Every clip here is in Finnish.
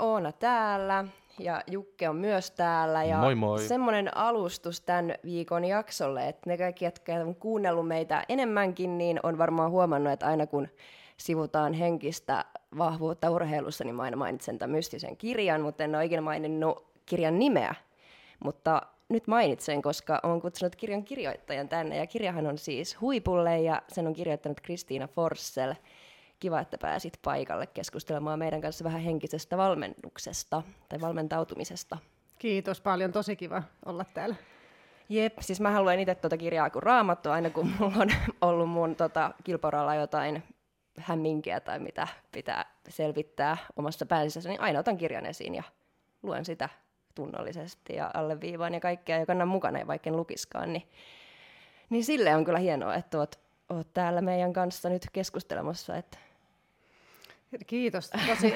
Oona täällä ja Jukke on myös täällä. Ja moi moi. Semmoinen alustus tämän viikon jaksolle, että ne kaikki, jotka on kuunnellut meitä enemmänkin, niin on varmaan huomannut, että aina kun sivutaan henkistä vahvuutta urheilussa, niin mä aina mainitsen tämän mystisen kirjan, mutta en ole ikinä maininnut kirjan nimeä. Mutta nyt mainitsen, koska olen kutsunut kirjan kirjoittajan tänne, ja kirjahan on siis Huipulle, ja sen on kirjoittanut Kristiina Forssell. Kiva, että pääsit paikalle keskustelemaan meidän kanssa vähän henkisestä valmennuksesta tai valmentautumisesta. Kiitos paljon, tosi kiva olla täällä. Jep, siis mä haluan itse tuota kirjaa kuin raamattu, aina kun mulla on ollut mun tota, kilporalla jotain hämminkiä tai mitä pitää selvittää omassa pääsissäni, niin aina otan kirjan esiin ja luen sitä tunnollisesti ja alleviivaan ja kaikkea ja kannan mukana, vaikka en lukiskaan, niin, niin sille on kyllä hienoa, että oot, oot täällä meidän kanssa nyt keskustelemassa, että Kiitos. Tosi,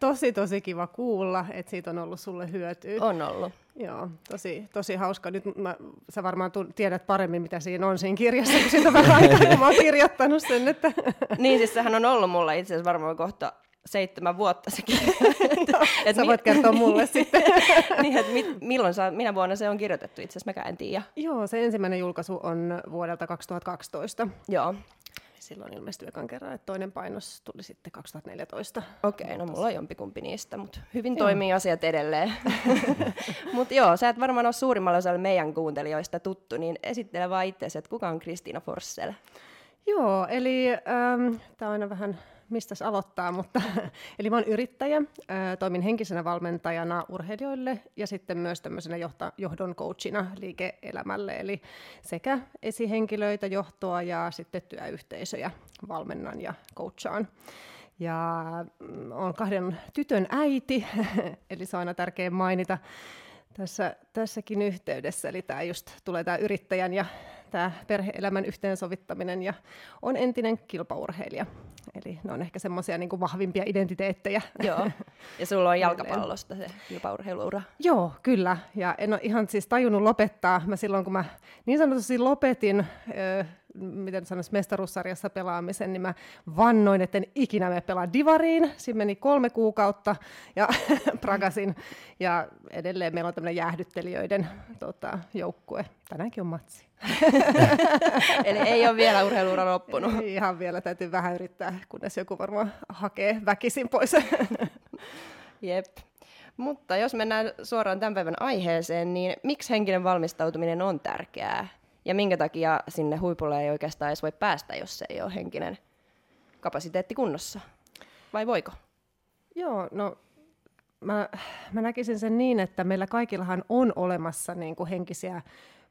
tosi, tosi kiva kuulla, että siitä on ollut sulle hyötyä. On ollut. Joo, tosi, tosi hauska. Nyt mä, sä varmaan tiedät paremmin, mitä siinä on siinä kirjassa, kun siitä on vähän aikaa, kun mä oon kirjoittanut sen. Että... niin, siis sehän on ollut mulla itse asiassa varmaan kohta seitsemän vuotta sekin. et sä voit kertoa mulle sitten. niin, että mit, milloin sä, minä vuonna se on kirjoitettu itse asiassa, mäkään en tiedä. Joo, se ensimmäinen julkaisu on vuodelta 2012. Joo. Silloin ilmestyi ekan kerran, että toinen painos tuli sitten 2014. Okei, okay, no mulla on jompikumpi niistä, mutta hyvin joo. toimii asiat edelleen. mutta joo, sä et varmaan ole suurimmalle osalle meidän kuuntelijoista tuttu, niin esittele vaan itseäsi, että kuka on Kristiina Forssell? Joo, eli ähm, tämä on aina vähän mistä aloittaa, mutta eli mä oon yrittäjä, toimin henkisenä valmentajana urheilijoille ja sitten myös tämmöisenä johta, johdon coachina liike-elämälle, eli sekä esihenkilöitä, johtoa ja sitten työyhteisöjä valmennan ja coachaan. Ja mm, on kahden tytön äiti, eli se on aina tärkeä mainita tässä, tässäkin yhteydessä. Eli tämä just tulee tämä yrittäjän ja tämä perhe-elämän yhteensovittaminen ja on entinen kilpaurheilija. Eli ne on ehkä semmoisia niin vahvimpia identiteettejä. Joo, ja sulla on jalkapallosta se kilpaurheiluura. Joo, kyllä. Ja en ole ihan siis tajunnut lopettaa. Mä silloin, kun mä niin sanotusti lopetin miten sanoisi, mestaruussarjassa pelaamisen, niin mä vannoin, että en ikinä me pelaa divariin. Siinä meni kolme kuukautta ja pragasin. Ja edelleen meillä on tämmöinen jäähdyttelijöiden tota, joukkue. Tänäänkin on matsi. Eli ei ole vielä urheiluura loppunut. Ihan vielä täytyy vähän yrittää, kunnes joku varmaan hakee väkisin pois. Jep. Mutta jos mennään suoraan tämän päivän aiheeseen, niin miksi henkinen valmistautuminen on tärkeää? Ja minkä takia sinne huipulle ei oikeastaan edes voi päästä, jos se ei ole henkinen kapasiteetti kunnossa? Vai voiko? Joo, no mä, mä näkisin sen niin, että meillä kaikillahan on olemassa niin kuin henkisiä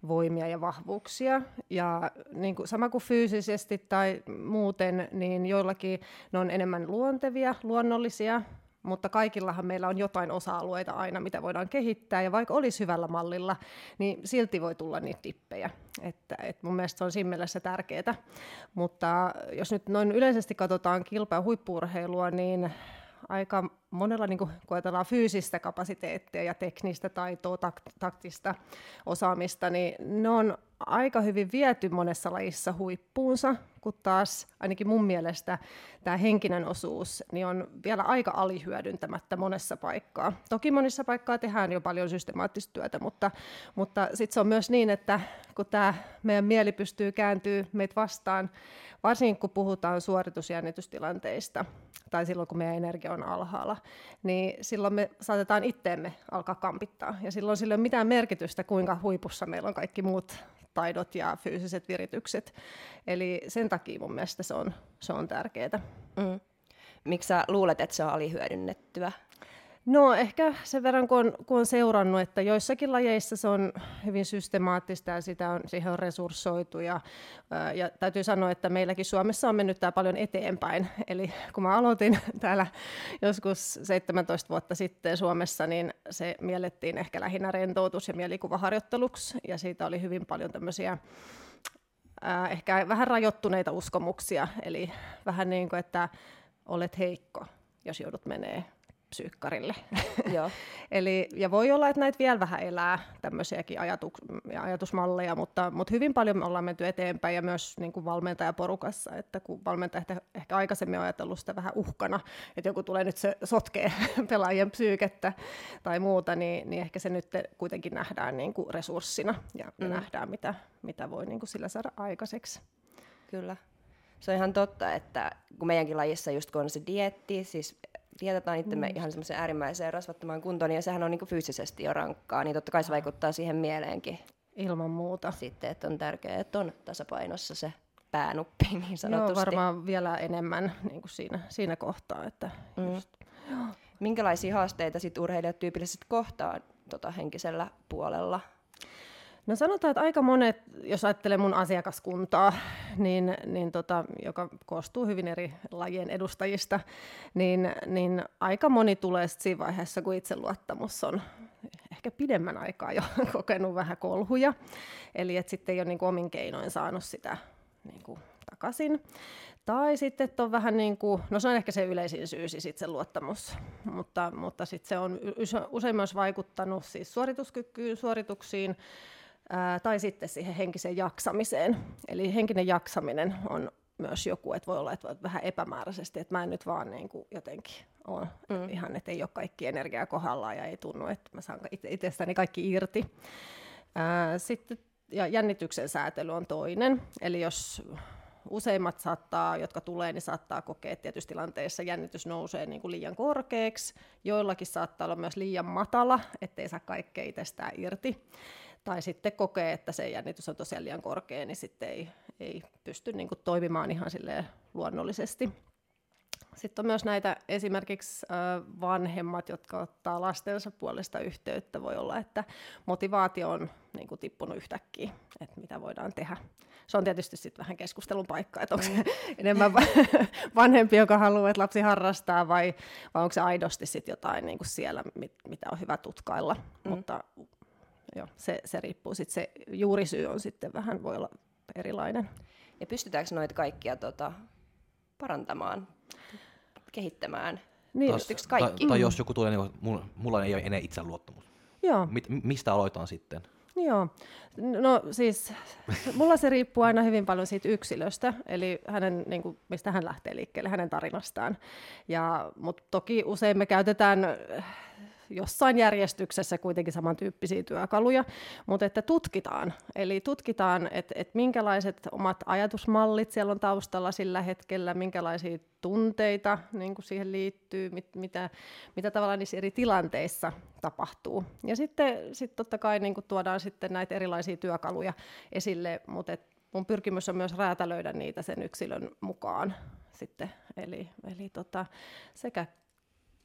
voimia ja vahvuuksia. Ja niin kuin, sama kuin fyysisesti tai muuten, niin joillakin ne on enemmän luontevia, luonnollisia, mutta kaikillahan meillä on jotain osa-alueita aina, mitä voidaan kehittää, ja vaikka olisi hyvällä mallilla, niin silti voi tulla niitä tippejä. Että, et mun mielestä se on siinä mielessä tärkeää. Mutta jos nyt noin yleisesti katsotaan kilpa- ja niin aika monella, niin kun ajatellaan fyysistä kapasiteettia ja teknistä taitoa, taktista osaamista, niin ne on aika hyvin viety monessa lajissa huippuunsa, kun taas ainakin mun mielestä tämä henkinen osuus niin on vielä aika alihyödyntämättä monessa paikkaa. Toki monissa paikkaa tehdään jo paljon systemaattista työtä, mutta, mutta sitten se on myös niin, että kun tämä meidän mieli pystyy kääntyy meitä vastaan, varsinkin kun puhutaan suoritusjännitystilanteista tai silloin kun meidän energia on alhaalla, niin silloin me saatetaan itteemme alkaa kampittaa. Ja silloin sillä ei ole mitään merkitystä, kuinka huipussa meillä on kaikki muut taidot ja fyysiset viritykset. Eli sen takia mun mielestä se on, se on tärkeää. Mm. Miksi sä luulet, että se on alihyödynnettyä? No ehkä sen verran, kun on, kun on seurannut, että joissakin lajeissa se on hyvin systemaattista ja sitä on, siihen on resurssoitu. Ja, ja täytyy sanoa, että meilläkin Suomessa on mennyt tämä paljon eteenpäin. Eli kun mä aloitin täällä joskus 17 vuotta sitten Suomessa, niin se miellettiin ehkä lähinnä rentoutus- ja mielikuvaharjoitteluksi. Ja siitä oli hyvin paljon tämmöisiä ehkä vähän rajoittuneita uskomuksia. Eli vähän niin kuin, että olet heikko, jos joudut menee psyykkarille. Joo. Eli, ja voi olla, että näitä vielä vähän elää, tämmöisiäkin ajatuk- ajatusmalleja, mutta, mutta hyvin paljon me ollaan menty eteenpäin ja myös niin kuin valmentajaporukassa, että kun valmentaja ehkä, ehkä aikaisemmin on ajatellut sitä vähän uhkana, että joku tulee nyt se sotkee pelaajien psyykettä tai muuta, niin, niin ehkä se nyt kuitenkin nähdään niin kuin resurssina ja mm. nähdään, mitä, mitä voi niin kuin sillä saada aikaiseksi. Kyllä. Se on ihan totta, että kun meidänkin lajissa just kun on se dietti, siis dietetään itsemme mm. ihan semmoiseen äärimmäiseen rasvattamaan kuntoon, niin sehän on niin fyysisesti jo rankkaa, niin totta kai se vaikuttaa siihen mieleenkin. Ilman muuta. Sitten, että on tärkeää, että on tasapainossa se päänuppi niin sanotusti. Joo, varmaan vielä enemmän niin kuin siinä, siinä kohtaa. Että mm. just, joo. Minkälaisia haasteita sit urheilijat tyypillisesti kohtaa tota, henkisellä puolella? No sanotaan, että aika monet, jos ajattelee mun asiakaskuntaa, niin, niin tota, joka koostuu hyvin eri lajien edustajista, niin, niin aika moni tulee siinä vaiheessa, kun itseluottamus on ehkä pidemmän aikaa jo kokenut vähän kolhuja. Eli että sitten ei ole niin kuin omin keinoin saanut sitä niin kuin takaisin. Tai sitten, että on vähän niin kuin, no se on ehkä se yleisin syy, siis itse luottamus, mutta, mutta sitten se on usein myös vaikuttanut siis suorituskykyyn, suorituksiin, ää, tai sitten siihen henkiseen jaksamiseen. Eli henkinen jaksaminen on myös joku, että voi olla, että vähän epämääräisesti, että mä en nyt vaan niin kuin jotenkin ole mm. ihan, että ei ole kaikki energiaa kohdallaan ja ei tunnu, että mä saan itsestäni kaikki irti. Ää, sitten ja jännityksen säätely on toinen, eli jos useimmat saattaa, jotka tulee, niin saattaa kokea, että tietyissä tilanteissa jännitys nousee niin kuin liian korkeaksi, joillakin saattaa olla myös liian matala, ettei saa kaikkea itsestään irti tai sitten kokee, että se jännitys on tosiaan liian korkea, niin sitten ei, ei pysty niin kuin toimimaan ihan luonnollisesti. Sitten on myös näitä esimerkiksi vanhemmat, jotka ottaa lastensa puolesta yhteyttä. Voi olla, että motivaatio on niin kuin, tippunut yhtäkkiä, että mitä voidaan tehdä. Se on tietysti sitten vähän keskustelun paikka, että onko se mm. enemmän vanhempi, joka haluaa, että lapsi harrastaa, vai, vai onko se aidosti sitten jotain niin kuin siellä, mitä on hyvä tutkailla. Mm. Mutta joo, se, se riippuu sitten, se juurisyy on sitten vähän, voi olla erilainen. Ja pystytäänkö noita kaikkia tota, parantamaan, kehittämään? Niin. Tos, kaikki? Tai, tai jos joku tulee, niin mulla, mulla ei ole enää itseluottamus. Joo. Mit, mistä aloitan sitten? Joo, no siis mulla se riippuu aina hyvin paljon siitä yksilöstä, eli hänen, niin kuin, mistä hän lähtee liikkeelle, hänen tarinastaan. Ja, mutta toki usein me käytetään jossain järjestyksessä kuitenkin samantyyppisiä työkaluja, mutta että tutkitaan. Eli tutkitaan, että, että minkälaiset omat ajatusmallit siellä on taustalla sillä hetkellä, minkälaisia tunteita niin kuin siihen liittyy, mit, mitä, mitä tavallaan niissä eri tilanteissa tapahtuu. Ja sitten sit totta kai niin kuin tuodaan sitten näitä erilaisia työkaluja esille, mutta et mun pyrkimys on myös räätälöidä niitä sen yksilön mukaan sitten. Eli, eli tota, sekä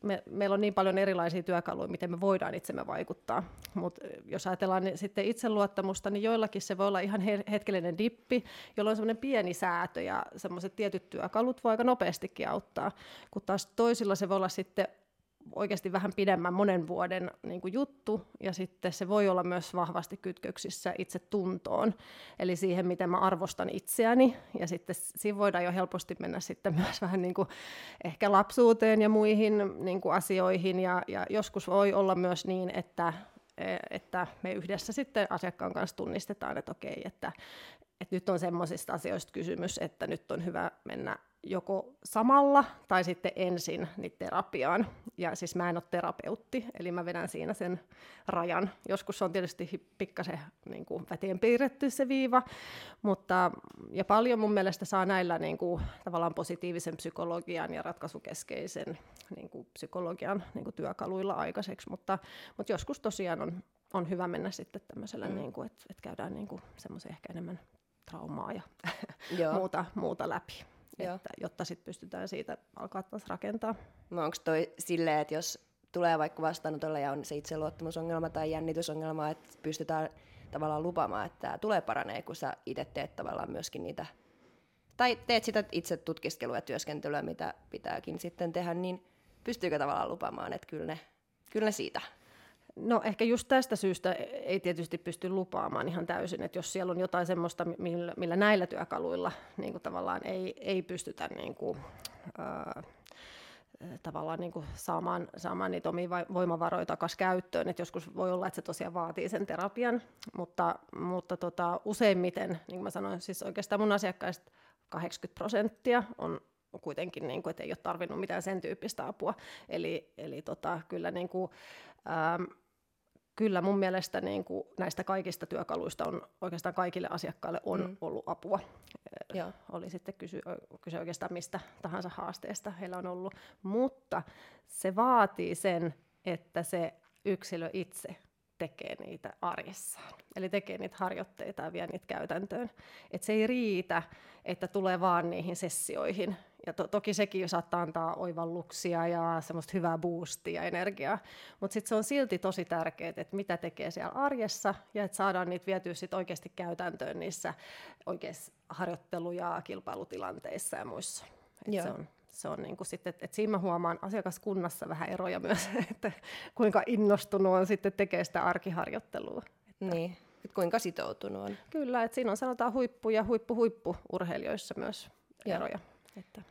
me, meillä on niin paljon erilaisia työkaluja, miten me voidaan itsemme vaikuttaa. Mutta jos ajatellaan niin sitten itseluottamusta, niin joillakin se voi olla ihan hetkellinen dippi, jolloin semmoinen pieni säätö ja semmoiset tietyt työkalut voi aika nopeastikin auttaa. Kun taas toisilla se voi olla sitten oikeasti vähän pidemmän monen vuoden niin kuin juttu, ja sitten se voi olla myös vahvasti kytköksissä itse tuntoon, eli siihen, miten mä arvostan itseäni, ja sitten siinä voidaan jo helposti mennä sitten myös vähän niin kuin ehkä lapsuuteen ja muihin niin kuin asioihin, ja, ja joskus voi olla myös niin, että e, että me yhdessä sitten asiakkaan kanssa tunnistetaan, että okei, että, että nyt on semmoisista asioista kysymys, että nyt on hyvä mennä joko samalla tai sitten ensin niin terapiaan. Ja siis mä en ole terapeutti, eli mä vedän siinä sen rajan. Joskus on tietysti pikkasen niin kuin väteen piirretty se viiva, mutta ja paljon mun mielestä saa näillä niin kuin, tavallaan positiivisen psykologian ja ratkaisukeskeisen niin kuin, psykologian niin kuin, työkaluilla aikaiseksi, mutta, mutta joskus tosiaan on, on hyvä mennä sitten tämmöisellä, mm. niin että, että käydään niin semmoisia ehkä enemmän traumaa ja muuta, muuta läpi että, jotta sitten pystytään siitä alkaa taas rakentaa. No onko toi silleen, että jos tulee vaikka vastaanotolle ja on se itseluottamusongelma tai jännitysongelma, että pystytään tavallaan lupaamaan, että tämä tulee paranee, kun sä itse teet tavallaan myöskin niitä, tai teet sitä itse tutkiskelua ja työskentelyä, mitä pitääkin sitten tehdä, niin pystyykö tavallaan lupaamaan, että kyllä ne, kyllä ne siitä No ehkä just tästä syystä ei tietysti pysty lupaamaan ihan täysin, että jos siellä on jotain semmoista, millä, millä näillä työkaluilla niin kuin tavallaan ei, ei pystytä niin kuin, ää, tavallaan niin kuin saamaan, saamaan niitä omia voimavaroja takaisin käyttöön. Et joskus voi olla, että se tosiaan vaatii sen terapian, mutta, mutta tota, useimmiten, niin kuin mä sanoin, siis oikeastaan mun asiakkaista 80 prosenttia on kuitenkin, niin kuin, että ei ole tarvinnut mitään sen tyyppistä apua. Eli, eli tota, kyllä niin kuin, ähm, kyllä mun mielestä niin kuin näistä kaikista työkaluista on oikeastaan kaikille asiakkaille on mm. ollut apua. Ja. Oli sitten kysy, kyse oikeastaan mistä tahansa haasteesta heillä on ollut. Mutta se vaatii sen, että se yksilö itse tekee niitä arjessaan. Eli tekee niitä harjoitteita ja vie niitä käytäntöön. Et se ei riitä, että tulee vaan niihin sessioihin. Ja to- toki sekin saattaa antaa oivalluksia ja semmoista hyvää boostia ja energiaa. Mutta sitten se on silti tosi tärkeää, että mitä tekee siellä arjessa ja että saadaan niitä vietyä sit oikeasti käytäntöön niissä oikeissa harjoittelu- ja kilpailutilanteissa ja muissa. Et se on se on niin kuin sitten, että siinä mä huomaan asiakaskunnassa vähän eroja myös, että kuinka innostunut on sitten tekemään sitä arkiharjoittelua. Että niin, että kuinka sitoutunut on. Kyllä, että siinä on sanotaan huippu- ja huippu-huippu urheilijoissa myös eroja. Että.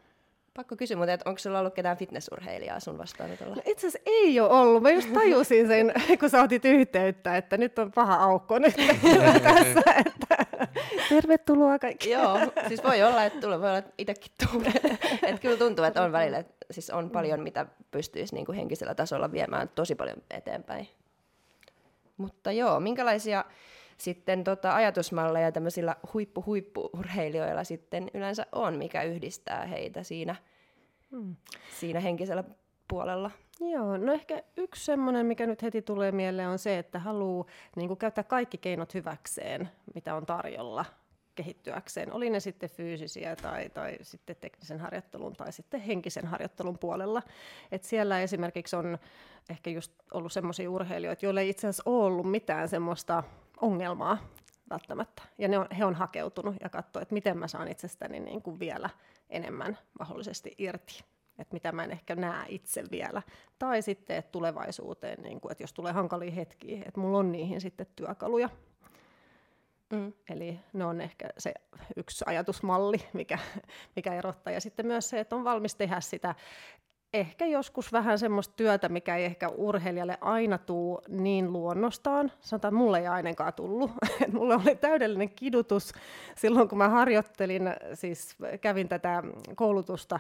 Pakko kysyä, mutta että onko sulla ollut ketään fitnessurheilijaa sun vastaanotolla? No itse asiassa ei ole ollut. Mä just tajusin sen, kun sä otit yhteyttä, että nyt on paha aukko nyt tässä. Että tervetuloa kaikki. Joo, siis voi olla, että tulee, voi olla, että itsekin tulee. että kyllä tuntuu, että on välillä, että siis on paljon, mitä pystyisi niin kuin henkisellä tasolla viemään tosi paljon eteenpäin. Mutta joo, minkälaisia sitten tota ajatusmalleja tämmöisillä huippu-huippu-urheilijoilla sitten yleensä on, mikä yhdistää heitä siinä, hmm. siinä henkisellä puolella? Joo, no ehkä yksi semmoinen, mikä nyt heti tulee mieleen, on se, että haluaa niin käyttää kaikki keinot hyväkseen, mitä on tarjolla kehittyäkseen. Oli ne sitten fyysisiä tai, tai sitten teknisen harjoittelun tai sitten henkisen harjoittelun puolella. Et siellä esimerkiksi on ehkä just ollut semmoisia urheilijoita, joilla ei itse asiassa ole ollut mitään semmoista ongelmaa välttämättä. Ja ne on, he on hakeutunut ja katsoo, että miten mä saan itsestäni niin kuin vielä enemmän mahdollisesti irti. Että mitä mä en ehkä näe itse vielä. Tai sitten että tulevaisuuteen, niin kuin, että jos tulee hankalia hetkiä, että mulla on niihin sitten työkaluja. Mm. Eli ne on ehkä se yksi ajatusmalli, mikä, mikä erottaa. Ja sitten myös se, että on valmis tehdä sitä ehkä joskus vähän semmoista työtä, mikä ei ehkä urheilijalle aina tuu niin luonnostaan. Sanotaan, että mulle ei ainakaan tullut. mulle oli täydellinen kidutus silloin, kun mä harjoittelin, siis kävin tätä koulutusta.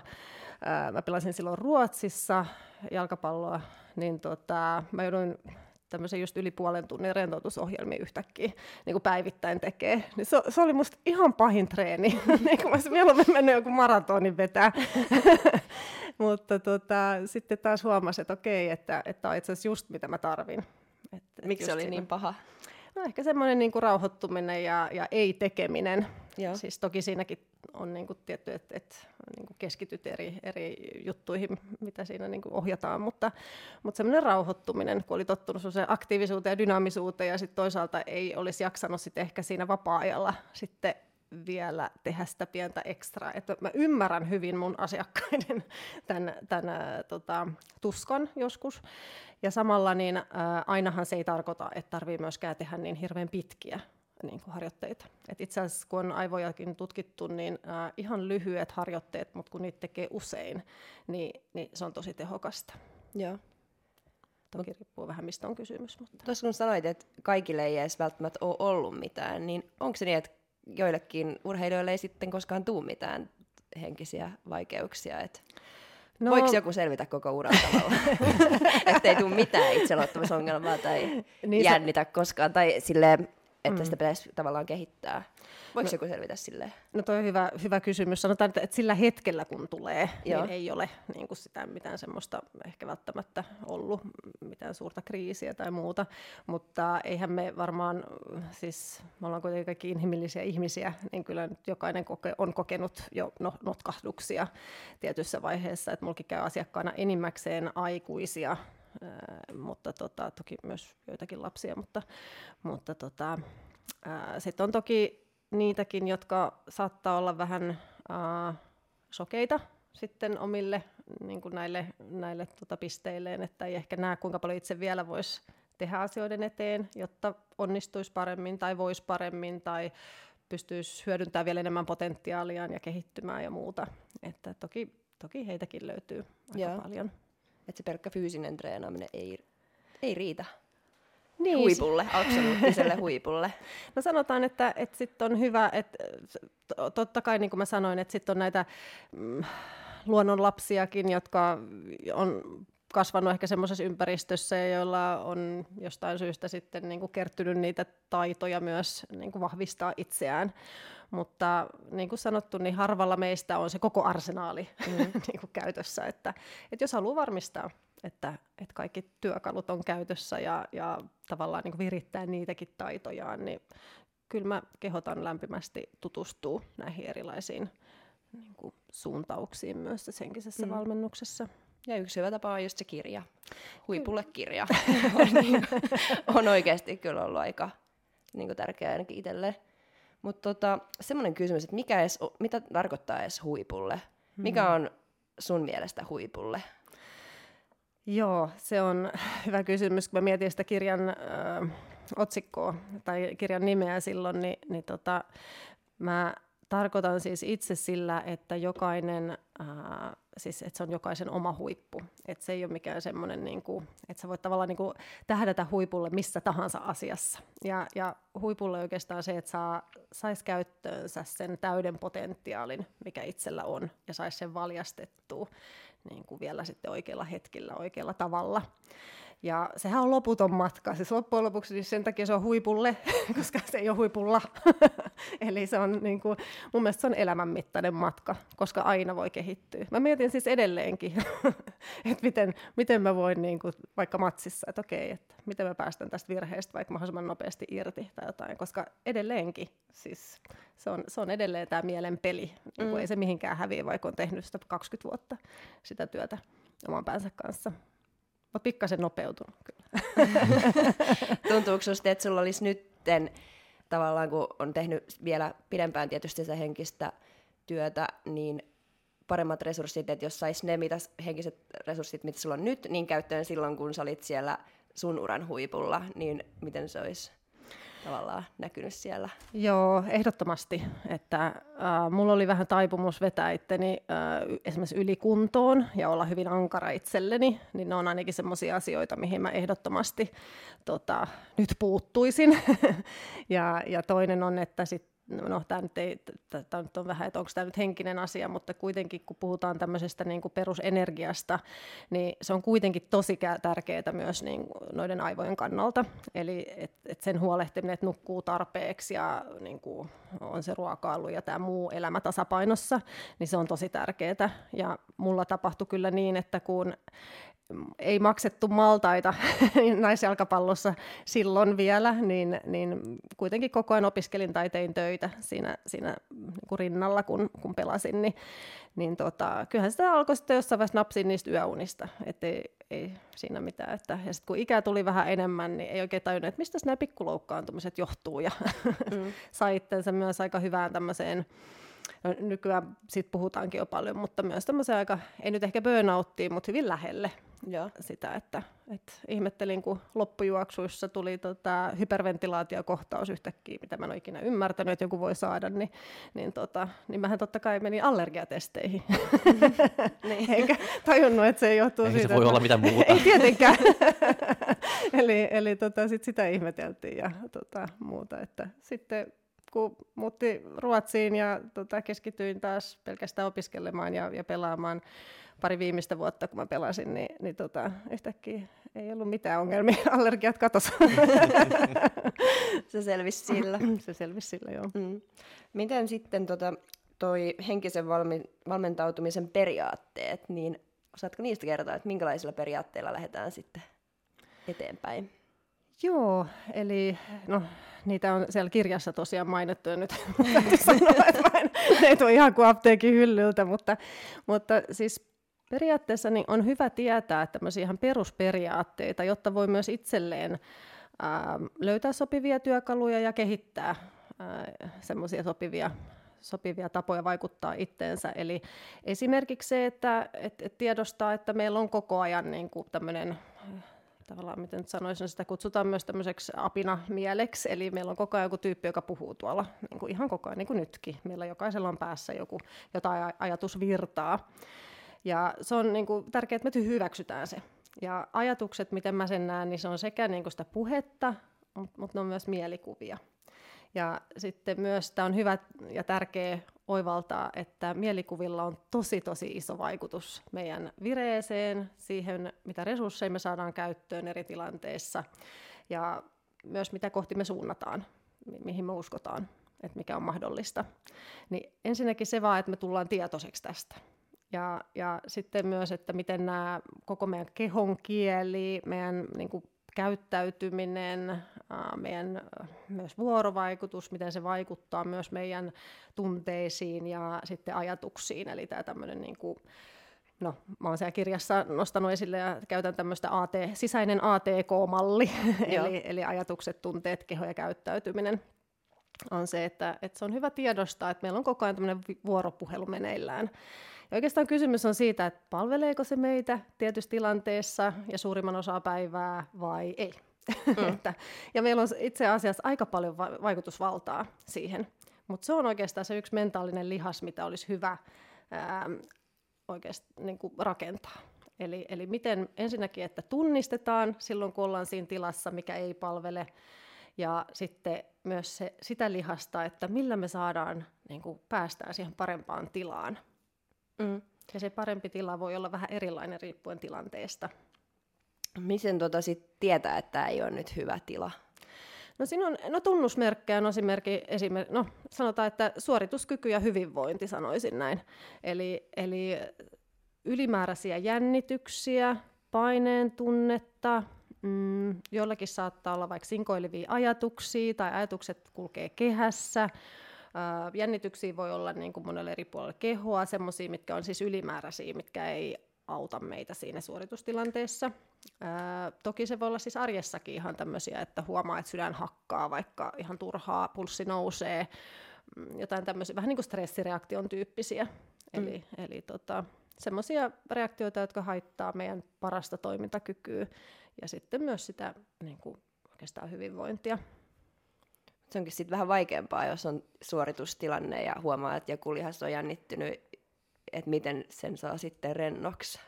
Mä pelasin silloin Ruotsissa jalkapalloa, niin tota, mä jouduin tämmöisen just yli puolen tunnin rentoutusohjelmia yhtäkkiä niin kuin päivittäin tekee. Niin se, se, oli musta ihan pahin treeni, niin kuin mä olisin mieluummin mennyt joku maratonin vetää. Mutta tota, sitten taas huomasin, että okei, että, että on itse asiassa just mitä mä tarvin. Miksi se oli siinä. niin paha? No ehkä semmoinen niin rauhoittuminen ja, ja ei-tekeminen. Joo. Siis toki siinäkin on niin kuin tietty, että, että niin kuin keskityt eri, eri juttuihin, mitä siinä niin kuin ohjataan, mutta, mutta semmoinen rauhoittuminen, kun oli tottunut se aktiivisuuteen ja dynaamisuuteen ja sitten toisaalta ei olisi jaksanut sit ehkä siinä vapaa-ajalla sitten vielä tehdä sitä pientä ekstraa. Että mä ymmärrän hyvin mun asiakkaiden tämän, tämän tota, tuskan joskus. Ja samalla niin ää, ainahan se ei tarkoita, että tarvii myöskään tehdä niin hirveän pitkiä niin kuin harjoitteita. Et itse asiassa kun on aivojakin tutkittu, niin ää, ihan lyhyet harjoitteet, mutta kun niitä tekee usein, niin, niin se on tosi tehokasta. Joo. Toki Mut, riippuu vähän, mistä on kysymys. Mutta. Tuossa kun sanoit, että kaikille ei edes välttämättä ole ollut mitään, niin onko se niin, että joillekin urheilijoille ei sitten koskaan tule mitään henkisiä vaikeuksia. Et no, voiko joku selvitä koko uran tavalla, ettei tule mitään itseluottamusongelmaa tai niin jännitä se... koskaan, tai silleen, että mm. sitä pitäisi tavallaan kehittää? Voiko no, joku selvitä silleen? No toi on hyvä, hyvä kysymys. Sanotaan, että sillä hetkellä kun tulee, niin Joo. niin ei ole niin kuin sitä mitään semmoista ehkä välttämättä ollut, mitään suurta kriisiä tai muuta. Mutta eihän me varmaan, siis me ollaan kuitenkin kaikki inhimillisiä ihmisiä, niin kyllä nyt jokainen koke, on kokenut jo no, notkahduksia tietyssä vaiheessa. Että mullakin käy asiakkaana enimmäkseen aikuisia, mutta tota, toki myös joitakin lapsia, mutta, mutta tota, sitten on toki niitäkin, jotka saattaa olla vähän äh, sokeita sitten omille niin kuin näille, näille tota, pisteilleen, että ei ehkä näe kuinka paljon itse vielä voisi tehdä asioiden eteen, jotta onnistuisi paremmin tai voisi paremmin tai pystyisi hyödyntämään vielä enemmän potentiaaliaan ja kehittymään ja muuta. Että toki toki heitäkin löytyy aika Joo. paljon. Että se pelkkä fyysinen treenaaminen ei, ei riitä niin. huipulle, absoluuttiselle huipulle. No sanotaan, että, että sitten on hyvä, että totta kai niin kuin mä sanoin, että sitten on näitä mm, luonnonlapsiakin, jotka on kasvanut ehkä semmoisessa ympäristössä, joilla on jostain syystä sitten niin kuin kertynyt niitä taitoja myös niin kuin vahvistaa itseään. Mutta niin kuin sanottu, niin harvalla meistä on se koko arsenaali mm. niin kuin käytössä. Että, että jos haluaa varmistaa, että, että kaikki työkalut on käytössä ja, ja tavallaan niin virittää niitäkin taitojaan, niin kyllä mä kehotan lämpimästi tutustua näihin erilaisiin niin kuin suuntauksiin myös tässä henkisessä mm. valmennuksessa. Ja yksi hyvä tapa on just se kirja. Huipulle kirja on, niin, on oikeasti kyllä ollut aika niin kuin tärkeää ainakin itselle. Mutta tota, semmoinen kysymys, että mikä edes, mitä tarkoittaa edes huipulle? Mikä mm. on sun mielestä huipulle? Joo, se on hyvä kysymys. Kun mä mietin sitä kirjan äh, otsikkoa tai kirjan nimeä silloin, niin, niin tota, mä tarkoitan siis itse sillä, että jokainen, äh, siis että se on jokaisen oma huippu. Että se ei ole mikään semmoinen, niin kuin, että sä voit tavallaan niin kuin tähdätä huipulle missä tahansa asiassa. Ja, ja huipulle oikeastaan se, että saa, saisi käyttöönsä sen täyden potentiaalin, mikä itsellä on, ja saisi sen valjastettua niin kuin vielä sitten oikealla hetkellä, oikealla tavalla. Ja sehän on loputon matka. Siis loppujen lopuksi siis sen takia se on huipulle, koska se ei ole huipulla. Eli se on niin kuin, mun mielestä se on elämänmittainen matka, koska aina voi kehittyä. Mä mietin siis edelleenkin, että miten, miten mä voin niin kuin, vaikka matsissa, että okei, että miten mä päästän tästä virheestä vaikka mahdollisimman nopeasti irti tai jotain, koska edelleenkin siis se on, se on edelleen tämä mielen peli. Niin mm. Ei se mihinkään häviä, vaikka on tehnyt sitä 20 vuotta sitä työtä oman päänsä kanssa. Mutta pikkasen nopeutunut kyllä. Tuntuuko sinusta, että sulla olisi nytten tavallaan, kun on tehnyt vielä pidempään tietysti sitä henkistä työtä, niin paremmat resurssit, että jos sais ne mitä, henkiset resurssit, mitä sulla on nyt, niin käyttöön silloin, kun sä olit siellä sun uran huipulla, niin miten se olisi tavallaan näkynyt siellä? Joo, ehdottomasti. Että, äh, mulla oli vähän taipumus vetää itteni äh, esimerkiksi ylikuntoon ja olla hyvin ankara itselleni, niin ne on ainakin sellaisia asioita, mihin mä ehdottomasti tota, nyt puuttuisin. ja, ja toinen on, että sit no tämä nyt, ei, tämä nyt on vähän, että onko tämä nyt henkinen asia, mutta kuitenkin kun puhutaan tämmöisestä niin kuin perusenergiasta, niin se on kuitenkin tosi tärkeää myös niin noiden aivojen kannalta. Eli et, et sen huolehtiminen, että nukkuu tarpeeksi ja niin kuin on se ruokailu ja tämä muu elämä tasapainossa, niin se on tosi tärkeää. Ja mulla tapahtui kyllä niin, että kun ei maksettu maltaita naisjalkapallossa silloin vielä, niin, niin kuitenkin koko ajan opiskelin tai tein töitä siinä, siinä niin kuin rinnalla, kun, kun pelasin, niin, niin tota, kyllähän sitä alkoi sitten jossain vaiheessa napsia niistä yöunista, että ei, ei siinä mitään. Että, ja sitten kun ikää tuli vähän enemmän, niin ei oikein tajunnut, että mistä nämä pikkuloukkaantumiset johtuu, ja mm. sai itsensä myös aika hyvään tämmöiseen no, nykyään siitä puhutaankin jo paljon, mutta myös tämmöisen aika, ei nyt ehkä burnouttiin, mutta hyvin lähelle ja. sitä, että, että ihmettelin, kun loppujuoksuissa tuli tota hyperventilaatiokohtaus yhtäkkiä, mitä mä en ole ikinä ymmärtänyt, että joku voi saada, niin, niin, tota, niin mähän totta kai menin allergiatesteihin. niin. Eikä tajunnut, että se johtuu Eikä siitä. se voi että, olla mitään muuta. ei tietenkään. eli eli tota, sit sitä ihmeteltiin ja tota, muuta. Että sitten kun muutti Ruotsiin ja tota, keskityin taas pelkästään opiskelemaan ja, ja pelaamaan pari viimeistä vuotta, kun mä pelasin, niin, niin tota, yhtäkkiä ei ollut mitään ongelmia. Allergiat katosi. Se selvisi sillä. Se selvisi sillä, joo. Mm. Miten sitten tota, toi henkisen valmi, valmentautumisen periaatteet, niin osaatko niistä kertoa, että minkälaisilla periaatteilla lähdetään sitten eteenpäin? Joo, eli no, niitä on siellä kirjassa tosiaan mainittu, nyt sanoa, että mä en, ei tule ihan kuin apteekin hyllyltä, mutta, mutta siis periaatteessa niin on hyvä tietää tämmöisiä ihan perusperiaatteita, jotta voi myös itselleen ää, löytää sopivia työkaluja ja kehittää semmoisia sopivia sopivia tapoja vaikuttaa itteensä. Eli esimerkiksi se, että et, et tiedostaa, että meillä on koko ajan niin kuin tämmöinen tavallaan, miten nyt sanoisin, sitä kutsutaan myös tämmöiseksi apina-mieleksi, eli meillä on koko ajan joku tyyppi, joka puhuu tuolla, niin kuin ihan koko ajan, niin kuin nytkin. Meillä jokaisella on päässä joku, jotain ajatusvirtaa. Ja se on niin kuin, tärkeää, että me hyväksytään se. Ja ajatukset, miten mä sen näen, niin se on sekä niin kuin sitä puhetta, mutta mut ne on myös mielikuvia. Ja sitten myös tämä on hyvä ja tärkeä oivaltaa, että mielikuvilla on tosi tosi iso vaikutus meidän vireeseen, siihen mitä resursseja me saadaan käyttöön eri tilanteissa ja myös mitä kohti me suunnataan, mihin me uskotaan, että mikä on mahdollista. Niin ensinnäkin se vaan, että me tullaan tietoiseksi tästä. Ja, ja sitten myös, että miten nämä koko meidän kehon kieli, meidän niin kuin käyttäytyminen, meidän myös vuorovaikutus, miten se vaikuttaa myös meidän tunteisiin ja sitten ajatuksiin. Eli tämä tämmöinen niin kuin, no, mä oon siellä kirjassa nostanut esille ja käytän tämmöistä AT, sisäinen ATK-malli, eli, eli ajatukset, tunteet, keho ja käyttäytyminen on se, että, että se on hyvä tiedostaa, että meillä on koko ajan tämmöinen vuoropuhelu meneillään. Ja oikeastaan kysymys on siitä, että palveleeko se meitä tietyssä tilanteessa ja suurimman osaa päivää vai ei. Mm. että, ja meillä on itse asiassa aika paljon va- vaikutusvaltaa siihen. Mutta se on oikeastaan se yksi mentaalinen lihas, mitä olisi hyvä ää, oikeasti niin kuin rakentaa. Eli, eli miten ensinnäkin, että tunnistetaan silloin, kun ollaan siinä tilassa, mikä ei palvele, ja sitten myös se, sitä lihasta, että millä me saadaan niin kuin päästään siihen parempaan tilaan. Mm. Ja se parempi tila voi olla vähän erilainen riippuen tilanteesta. Miten tota sit tietää, että tämä ei ole nyt hyvä tila? No siinä on no tunnusmerkkejä, no esimerkki, esimerkki, no sanotaan, että suorituskyky ja hyvinvointi sanoisin näin. Eli, eli ylimääräisiä jännityksiä, paineen tunnetta, mm, jollakin saattaa olla vaikka sinkoilevia ajatuksia tai ajatukset kulkee kehässä, jännityksiä voi olla niin kuin monelle eri puolelle kehoa, semmoisia, mitkä on siis ylimääräisiä, mitkä ei auta meitä siinä suoritustilanteessa. Ää, toki se voi olla siis arjessakin ihan tämmöisiä, että huomaa, että sydän hakkaa, vaikka ihan turhaa, pulssi nousee, mm, jotain tämmöisiä, vähän niin kuin stressireaktion tyyppisiä. Mm. Eli, eli tota, semmoisia reaktioita, jotka haittaa meidän parasta toimintakykyä ja sitten myös sitä niin kuin, oikeastaan hyvinvointia se onkin sitten vähän vaikeampaa, jos on suoritustilanne ja huomaa, että joku lihas on jännittynyt, että miten sen saa sitten rennoksi.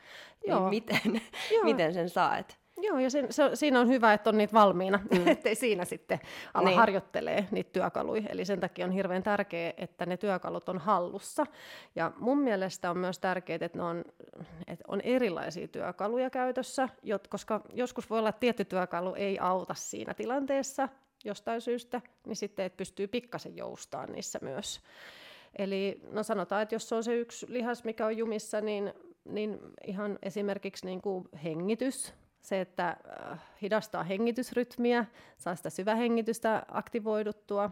Niin Joo. Miten, Joo. miten sen saa? Et... Joo, ja se, se, siinä on hyvä, että on niitä valmiina, mm. ettei siinä sitten ala niin. harjoittelee niitä työkaluja. Eli sen takia on hirveän tärkeää, että ne työkalut on hallussa. Ja mun mielestä on myös tärkeää, että, ne on, että on erilaisia työkaluja käytössä, jot, koska joskus voi olla, että tietty työkalu ei auta siinä tilanteessa, jostain syystä, niin sitten et pystyy pikkasen joustamaan niissä myös. Eli no sanotaan, että jos se on se yksi lihas, mikä on jumissa, niin, niin ihan esimerkiksi niin kuin hengitys, se, että äh, hidastaa hengitysrytmiä, saa sitä syvähengitystä aktivoiduttua,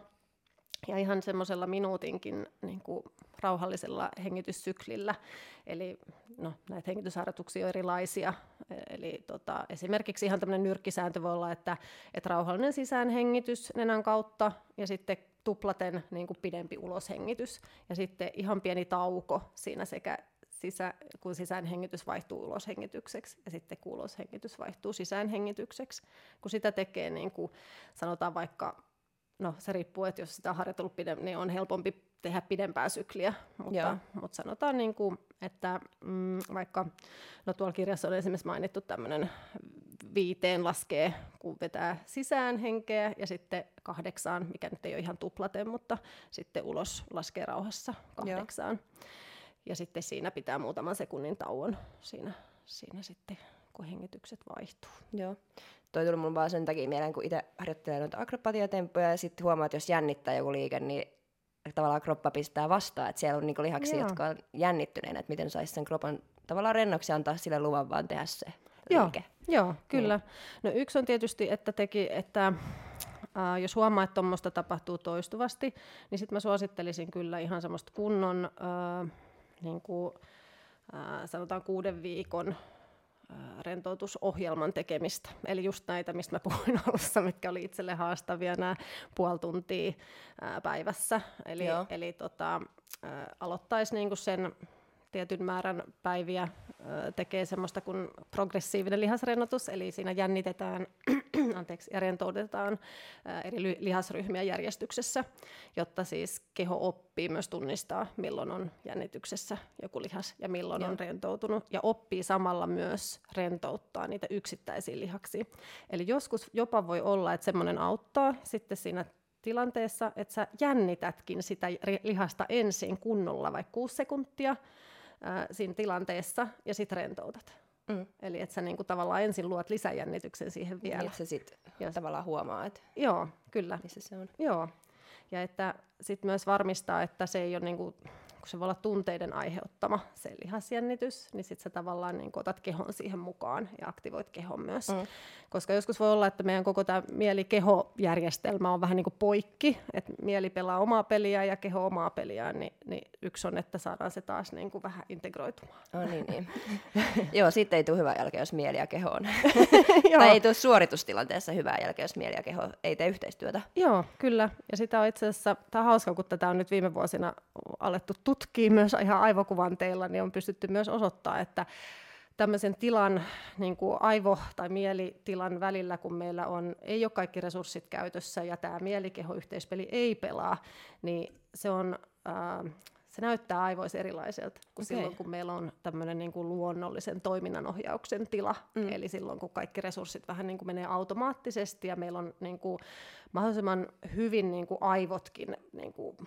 ja ihan semmoisella minuutinkin niin kuin rauhallisella hengityssyklillä. Eli no, näitä hengitysharjoituksia on erilaisia. Eli tota, esimerkiksi ihan tämmöinen nyrkkisääntö voi olla, että, että rauhallinen sisäänhengitys nenän kautta ja sitten tuplaten niin kuin pidempi uloshengitys. Ja sitten ihan pieni tauko siinä sekä sisä, kun sisäänhengitys vaihtuu uloshengitykseksi ja sitten kun uloshengitys vaihtuu sisäänhengitykseksi. Kun sitä tekee, niin kuin sanotaan vaikka no se riippuu, että jos sitä on harjoitellut pidem- niin on helpompi tehdä pidempää sykliä, mutta, mutta sanotaan niin kuin, että mm, vaikka, no tuolla kirjassa on esimerkiksi mainittu tämmöinen viiteen laskee, kun vetää sisään henkeä ja sitten kahdeksaan, mikä nyt ei ole ihan tuplaten, mutta sitten ulos laskee rauhassa kahdeksaan. Joo. Ja sitten siinä pitää muutaman sekunnin tauon siinä, siinä sitten, kun hengitykset vaihtuu. Joo toi tuli mulle vaan sen takia mieleen, kun itse harjoittelee noita akrobatiatemppuja ja sitten huomaa, että jos jännittää joku liike, niin tavallaan kroppa pistää vastaan, että siellä on niinku lihaksia, Joo. jotka on jännittyneen, että miten saisi sen kropan tavallaan rennoksi antaa sille luvan vaan tehdä se liike. Joo, Joo kyllä. Niin. No yksi on tietysti, että teki, että Uh, jos huomaa, että tuommoista tapahtuu toistuvasti, niin sitten mä suosittelisin kyllä ihan semmoista kunnon, uh, niin kuin, uh, sanotaan kuuden viikon rentoutusohjelman tekemistä. Eli just näitä, mistä mä puhuin alussa, mitkä oli itselle haastavia, nämä puoli tuntia päivässä. Eli, eli tota, aloittaisi niinku sen tietyn määrän päiviä, tekee semmoista kuin progressiivinen lihasrennotus, eli siinä jännitetään anteeksi, ja rentoutetaan eri lihasryhmiä järjestyksessä, jotta siis keho oppii myös tunnistaa, milloin on jännityksessä joku lihas ja milloin Joo. on rentoutunut, ja oppii samalla myös rentouttaa niitä yksittäisiä lihaksia. Eli joskus jopa voi olla, että semmoinen auttaa sitten siinä tilanteessa, että sä jännitätkin sitä lihasta ensin kunnolla vaikka kuusi sekuntia ää, siinä tilanteessa ja sitten rentoutat. Mm. Eli että sä niinku tavallaan ensin luot lisäjännityksen siihen vielä. Niin, että sä sitten tavallaan huomaa, että Joo, kyllä. missä se on. Joo. Ja että sitten myös varmistaa, että se ei ole niinku kun se voi olla tunteiden aiheuttama se lihasjännitys, niin sitten sä tavallaan niin otat kehon siihen mukaan ja aktivoit kehon myös. Mm. Koska joskus voi olla, että meidän koko tämä mieli-keho-järjestelmä on vähän niin kuin poikki, että mieli pelaa omaa peliä ja keho omaa peliään, niin, niin yksi on, että saadaan se taas niin kuin vähän integroitumaan. Oh, niin, niin. Joo, siitä ei tule hyvää jälkeä, jos mieli ja keho on. tai ei tule suoritustilanteessa hyvää jälkeä, jos mieli ja keho ei tee yhteistyötä. Joo, kyllä. Ja sitä on itse asiassa, tämä on hauska, kun tätä on nyt viime vuosina alettu tutkii myös ihan aivokuvanteilla, niin on pystytty myös osoittaa, että tämmöisen tilan, niin kuin aivo- tai mielitilan välillä, kun meillä on, ei ole kaikki resurssit käytössä ja tämä mielikehoyhteispeli ei pelaa, niin se, on, äh, se näyttää aivoissa erilaiselta kuin okay. silloin, kun meillä on tämmöinen niin kuin luonnollisen toiminnanohjauksen tila. Mm. Eli silloin, kun kaikki resurssit vähän niin kuin menee automaattisesti ja meillä on niin kuin mahdollisimman hyvin niin kuin aivotkin niin kuin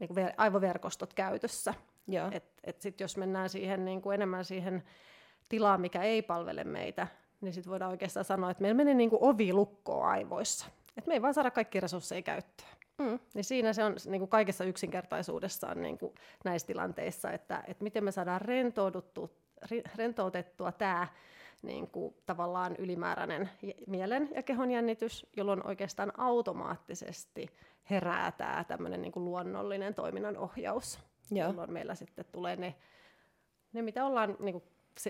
niin kuin aivoverkostot käytössä. Et, et sit jos mennään siihen niin kuin enemmän siihen tilaan, mikä ei palvele meitä, niin sitten voidaan oikeastaan sanoa, että meillä menee niin kuin ovi lukkoon aivoissa. Et me ei vaan saada kaikki resursseja käyttöön. Mm. Niin siinä se on niin kuin kaikessa yksinkertaisuudessaan niin kuin näissä tilanteissa, että, että miten me saadaan rentoutettua tämä niin kuin, tavallaan ylimääräinen mielen ja kehon jännitys, jolloin oikeastaan automaattisesti herää tämä tämmöinen niin kuin luonnollinen toiminnan ohjaus, Joo. jolloin meillä sitten tulee ne, ne mitä ollaan niin kuin,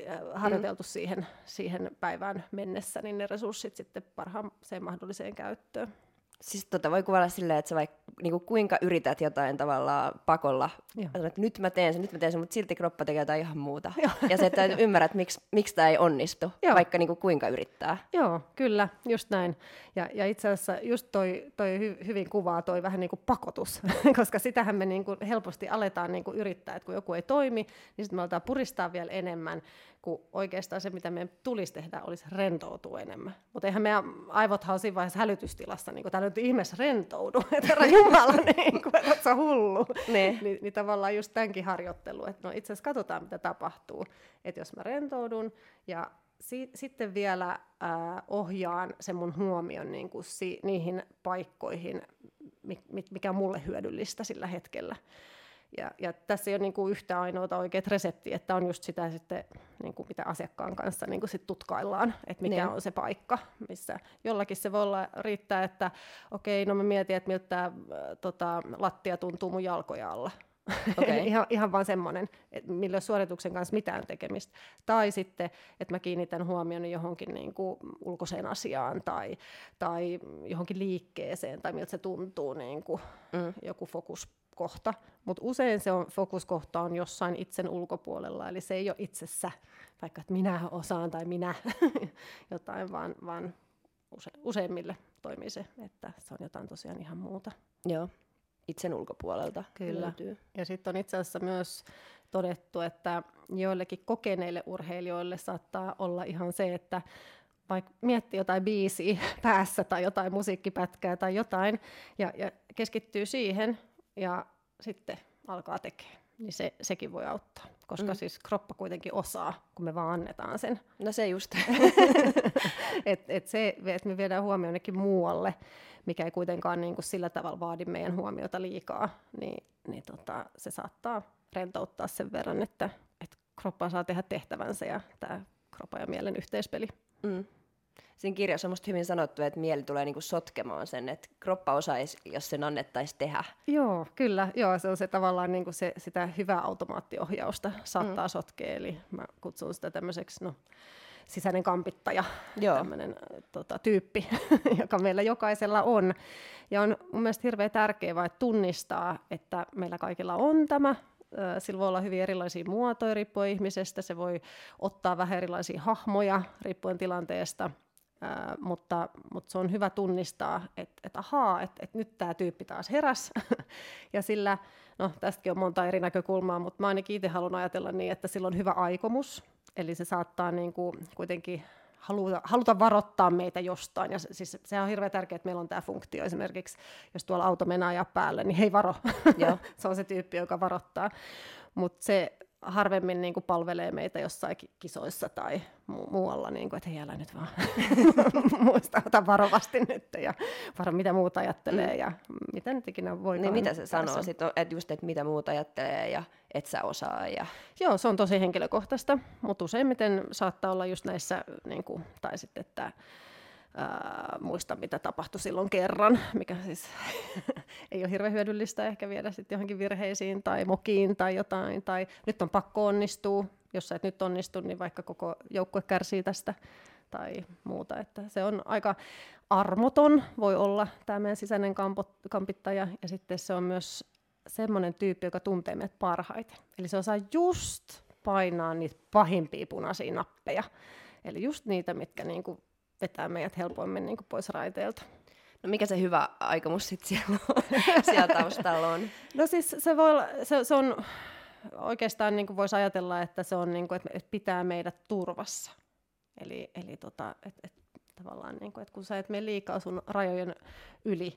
äh, harjoiteltu mm. siihen, siihen päivään mennessä, niin ne resurssit sitten parhaaseen mahdolliseen käyttöön. Siis tota voi kuvata silleen, että sä vaikka niin kuinka yrität jotain tavallaan pakolla, että nyt mä teen sen, nyt mä teen sen, mutta silti kroppa tekee jotain ihan muuta. Joo. Ja se, että ymmärrät, miksi, miksi tämä ei onnistu, Joo. vaikka niin kuinka yrittää. Joo, kyllä, just näin. Ja, ja itse asiassa just toi, toi hy, hyvin kuvaa toi vähän niin kuin pakotus, koska sitähän me niin kuin helposti aletaan niin kuin yrittää, että kun joku ei toimi, niin sitten me aletaan puristaa vielä enemmän, kun oikeastaan se, mitä meidän tulisi tehdä, olisi rentoutua enemmän. Mutta eihän meidän aivothan siinä vaiheessa hälytystilassa, niin täällä nyt ihmeessä rentoudu, että herra Jumala, niin kuin, että sä hullu. Ne. Ni, niin tavallaan just tämänkin harjoittelu, että no itse asiassa katsotaan, mitä tapahtuu. Että jos mä rentoudun ja si- sitten vielä äh, ohjaan sen mun huomion niin kuin si- niihin paikkoihin, mikä on mulle hyödyllistä sillä hetkellä. Ja, ja tässä ei ole niin kuin yhtä ainoata oikeat reseptiä, että on just sitä sitten, niin kuin mitä asiakkaan kanssa niin kuin sit tutkaillaan, että mikä ne. on se paikka, missä jollakin se voi olla riittää, että okei, no mä mietin, että miltä tämä tota, lattia tuntuu mun jalkoja alla. Okay. ihan, ihan vaan semmoinen, että millä suorituksen kanssa mitään tekemistä. Tai sitten, että mä kiinnitän huomioon johonkin niin kuin ulkoiseen asiaan tai, tai johonkin liikkeeseen tai miltä se tuntuu, niin kuin mm. joku fokus kohta, mutta usein se on, fokuskohta on jossain itsen ulkopuolella, eli se ei ole itsessä, vaikka että minä osaan tai minä jotain, vaan, vaan use, useimmille toimii se, että se on jotain tosiaan ihan muuta. Joo, itsen ulkopuolelta Kyllä. Löytyy. Ja sitten on itse asiassa myös todettu, että joillekin kokeneille urheilijoille saattaa olla ihan se, että vaikka miettii jotain biisiä päässä tai jotain musiikkipätkää tai jotain ja, ja keskittyy siihen, ja sitten alkaa tekemään, niin se, sekin voi auttaa. Koska mm. siis kroppa kuitenkin osaa, kun me vaan annetaan sen. No se just. et, et se, että me viedään huomioon jonnekin muualle, mikä ei kuitenkaan niin kuin sillä tavalla vaadi meidän huomiota liikaa, niin, niin tota, se saattaa rentouttaa sen verran, että, että kroppa saa tehdä tehtävänsä ja tämä kroppa ja mielen yhteispeli. Mm siinä kirjassa on musta hyvin sanottu, että mieli tulee niinku sotkemaan sen, että kroppa osaisi, jos sen annettaisiin tehdä. Joo, kyllä. Joo, se on se tavallaan niinku se, sitä hyvää automaattiohjausta saattaa mm. sotkea, eli mä kutsun sitä tämmöiseksi, no, sisäinen kampittaja, tämmöinen tota, tyyppi, joka meillä jokaisella on. Ja on mun mielestä hirveän tärkeää vaan tunnistaa, että meillä kaikilla on tämä, sillä voi olla hyvin erilaisia muotoja riippuen ihmisestä, se voi ottaa vähän erilaisia hahmoja riippuen tilanteesta, Mutta, mutta se on hyvä tunnistaa, että et, ahaa, että et nyt tämä tyyppi taas heräs. ja sillä, no tästäkin on monta eri näkökulmaa, mutta mä ainakin itse haluan ajatella niin, että sillä on hyvä aikomus. Eli se saattaa niin kuin kuitenkin haluta, haluta varoittaa meitä jostain. Ja se, siis se on hirveän tärkeää, että meillä on tämä funktio esimerkiksi, jos tuolla auto menee ajaa päälle, niin hei varo. Joo. se on se tyyppi, joka varoittaa. Mutta se harvemmin niin kuin palvelee meitä jossain kisoissa tai mu- muualla, niin kuin, että hei älä nyt vaan muista, ota varovasti nyt ja varo mitä muuta ajattelee mm. ja mitä nyt ikinä voi. Niin mitä se sanoo sitten, että just, että mitä muuta ajattelee ja et sä osaa. Ja... Joo, se on tosi henkilökohtaista, mutta useimmiten saattaa olla just näissä, niin kuin, tai sitten, että ää, muista, mitä tapahtui silloin kerran, mikä siis ei ole hirveän hyödyllistä ehkä viedä sitten johonkin virheisiin tai mokiin tai jotain, tai nyt on pakko onnistua, jos sä et nyt onnistu, niin vaikka koko joukkue kärsii tästä tai muuta. Että se on aika armoton, voi olla tämä meidän sisäinen kampot, kampittaja, ja sitten se on myös semmoinen tyyppi, joka tuntee meidät parhaiten. Eli se osaa just painaa niitä pahimpia punaisia nappeja. Eli just niitä, mitkä niinku vetää meidät helpoimmin niin kuin pois raiteilta. No mikä se hyvä aikomus sitten siellä, siellä taustalla on? No siis se, voi olla, se, se on oikeastaan niin kuin voisi ajatella, että se on niin kuin, että pitää meidät turvassa. Eli, eli tota, et, et, tavallaan niin kuin, että kun sä et mene liikaa sun rajojen yli,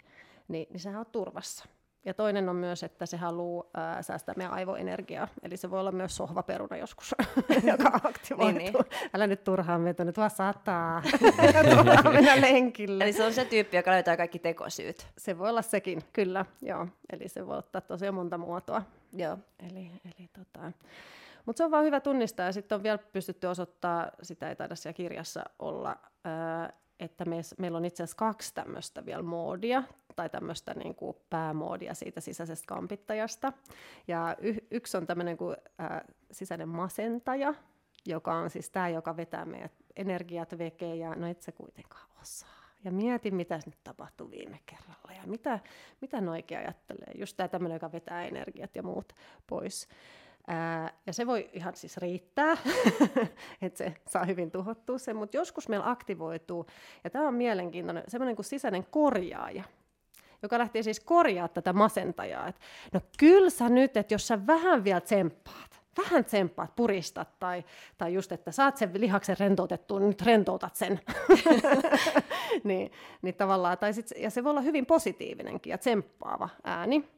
niin, niin sä oot turvassa. Ja toinen on myös, että se haluaa säästää meidän aivoenergiaa. Eli se voi olla myös sohvaperuna joskus, joka aktivoituu. niin, niin. Älä nyt turhaan vetä, nyt vaan sataa. turhaan mennä lenkille. Eli se on se tyyppi, joka löytää kaikki tekosyyt. Se voi olla sekin, kyllä. Joo. Eli se voi ottaa tosiaan monta muotoa. Joo. Eli, eli tota... Mutta se on vaan hyvä tunnistaa, ja sitten on vielä pystytty osoittaa, sitä ei taida siellä kirjassa olla, että me, meillä on itse asiassa kaksi tämmöistä vielä moodia, tai tämmöistä niin kuin päämoodia siitä sisäisestä kampittajasta. Ja y- yksi on tämmöinen kuin ä, sisäinen masentaja, joka on siis tämä, joka vetää meidät energiat vekeen, ja no et sä kuitenkaan osaa. Ja mieti, mitä nyt tapahtui viime kerralla, ja mitä, mitä noikin ajattelee. Just tämä tämmöinen, joka vetää energiat ja muut pois. Ää, ja se voi ihan siis riittää, että se saa hyvin tuhottua sen, mutta joskus meillä aktivoituu, ja tämä on mielenkiintoinen, semmoinen kuin sisäinen korjaaja, joka lähtee siis korjaa tätä masentajaa. Et, no kyllä sä nyt, että jos sä vähän vielä tsemppaat, vähän tsemppaat, puristat, tai, tai just, että saat sen lihaksen rentoutettua, niin nyt rentoutat sen. niin, niin tavallaan, tai sit, ja se voi olla hyvin positiivinenkin ja tsemppaava ääni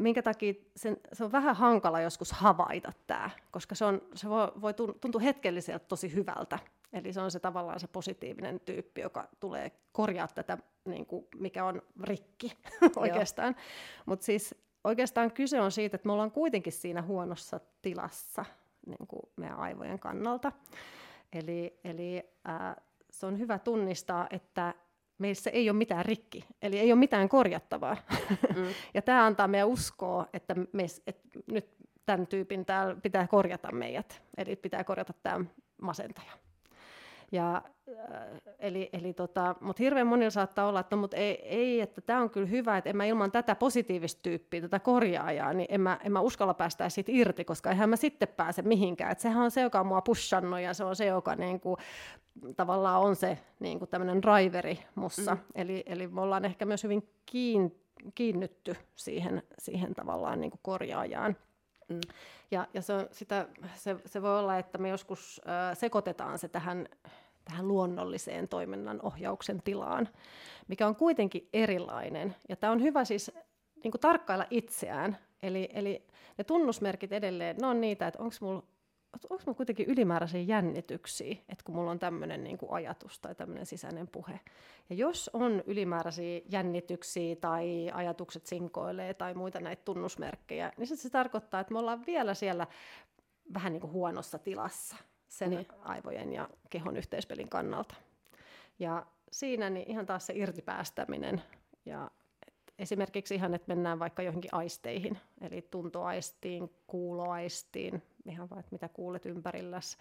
minkä takia sen, se on vähän hankala joskus havaita tämä, koska se, on, se voi, voi tuntua hetkelliseltä tosi hyvältä. Eli se on se tavallaan se positiivinen tyyppi, joka tulee korjaa tätä, niin kuin, mikä on rikki oikeastaan. Mutta siis oikeastaan kyse on siitä, että me ollaan kuitenkin siinä huonossa tilassa niin kuin meidän aivojen kannalta. Eli, eli ää, se on hyvä tunnistaa, että meissä ei ole mitään rikki, eli ei ole mitään korjattavaa. Mm. ja tämä antaa meidän uskoa, että, me, että nyt tämän tyypin täällä pitää korjata meidät, eli pitää korjata tämä masentaja. Ja, äh, eli, eli tota, mutta hirveän monilla saattaa olla, että no, mut ei, ei, että tämä on kyllä hyvä, että en mä ilman tätä positiivista tyyppiä, tätä korjaajaa, niin en mä, en mä uskalla päästä siitä irti, koska eihän mä sitten pääse mihinkään. Et sehän on se, joka on mua pushannut ja se on se, joka niinku, tavallaan on se niinku tämmöinen driveri mussa. Mm. Eli, eli me ollaan ehkä myös hyvin kiin, kiinnytty siihen, siihen tavallaan niinku korjaajaan. Mm. Ja, ja se, on sitä, se, se voi olla, että me joskus äh, sekoitetaan se tähän, tähän luonnolliseen toiminnan ohjauksen tilaan, mikä on kuitenkin erilainen. Ja tämä on hyvä siis niin kuin tarkkailla itseään. Eli, eli ne tunnusmerkit edelleen, ne on niitä, että onko mulla onko minulla kuitenkin ylimääräisiä jännityksiä, että kun mulla on tämmöinen niin ajatus tai tämmöinen sisäinen puhe. Ja jos on ylimääräisiä jännityksiä tai ajatukset sinkoilee tai muita näitä tunnusmerkkejä, niin se, se tarkoittaa, että me ollaan vielä siellä vähän niin kuin huonossa tilassa sen niin. aivojen ja kehon yhteispelin kannalta. Ja siinä niin ihan taas se irtipäästäminen ja esimerkiksi ihan, että mennään vaikka johonkin aisteihin, eli tuntoaistiin, kuuloaistiin, ihan vaan, että mitä kuulet ympärilläsi,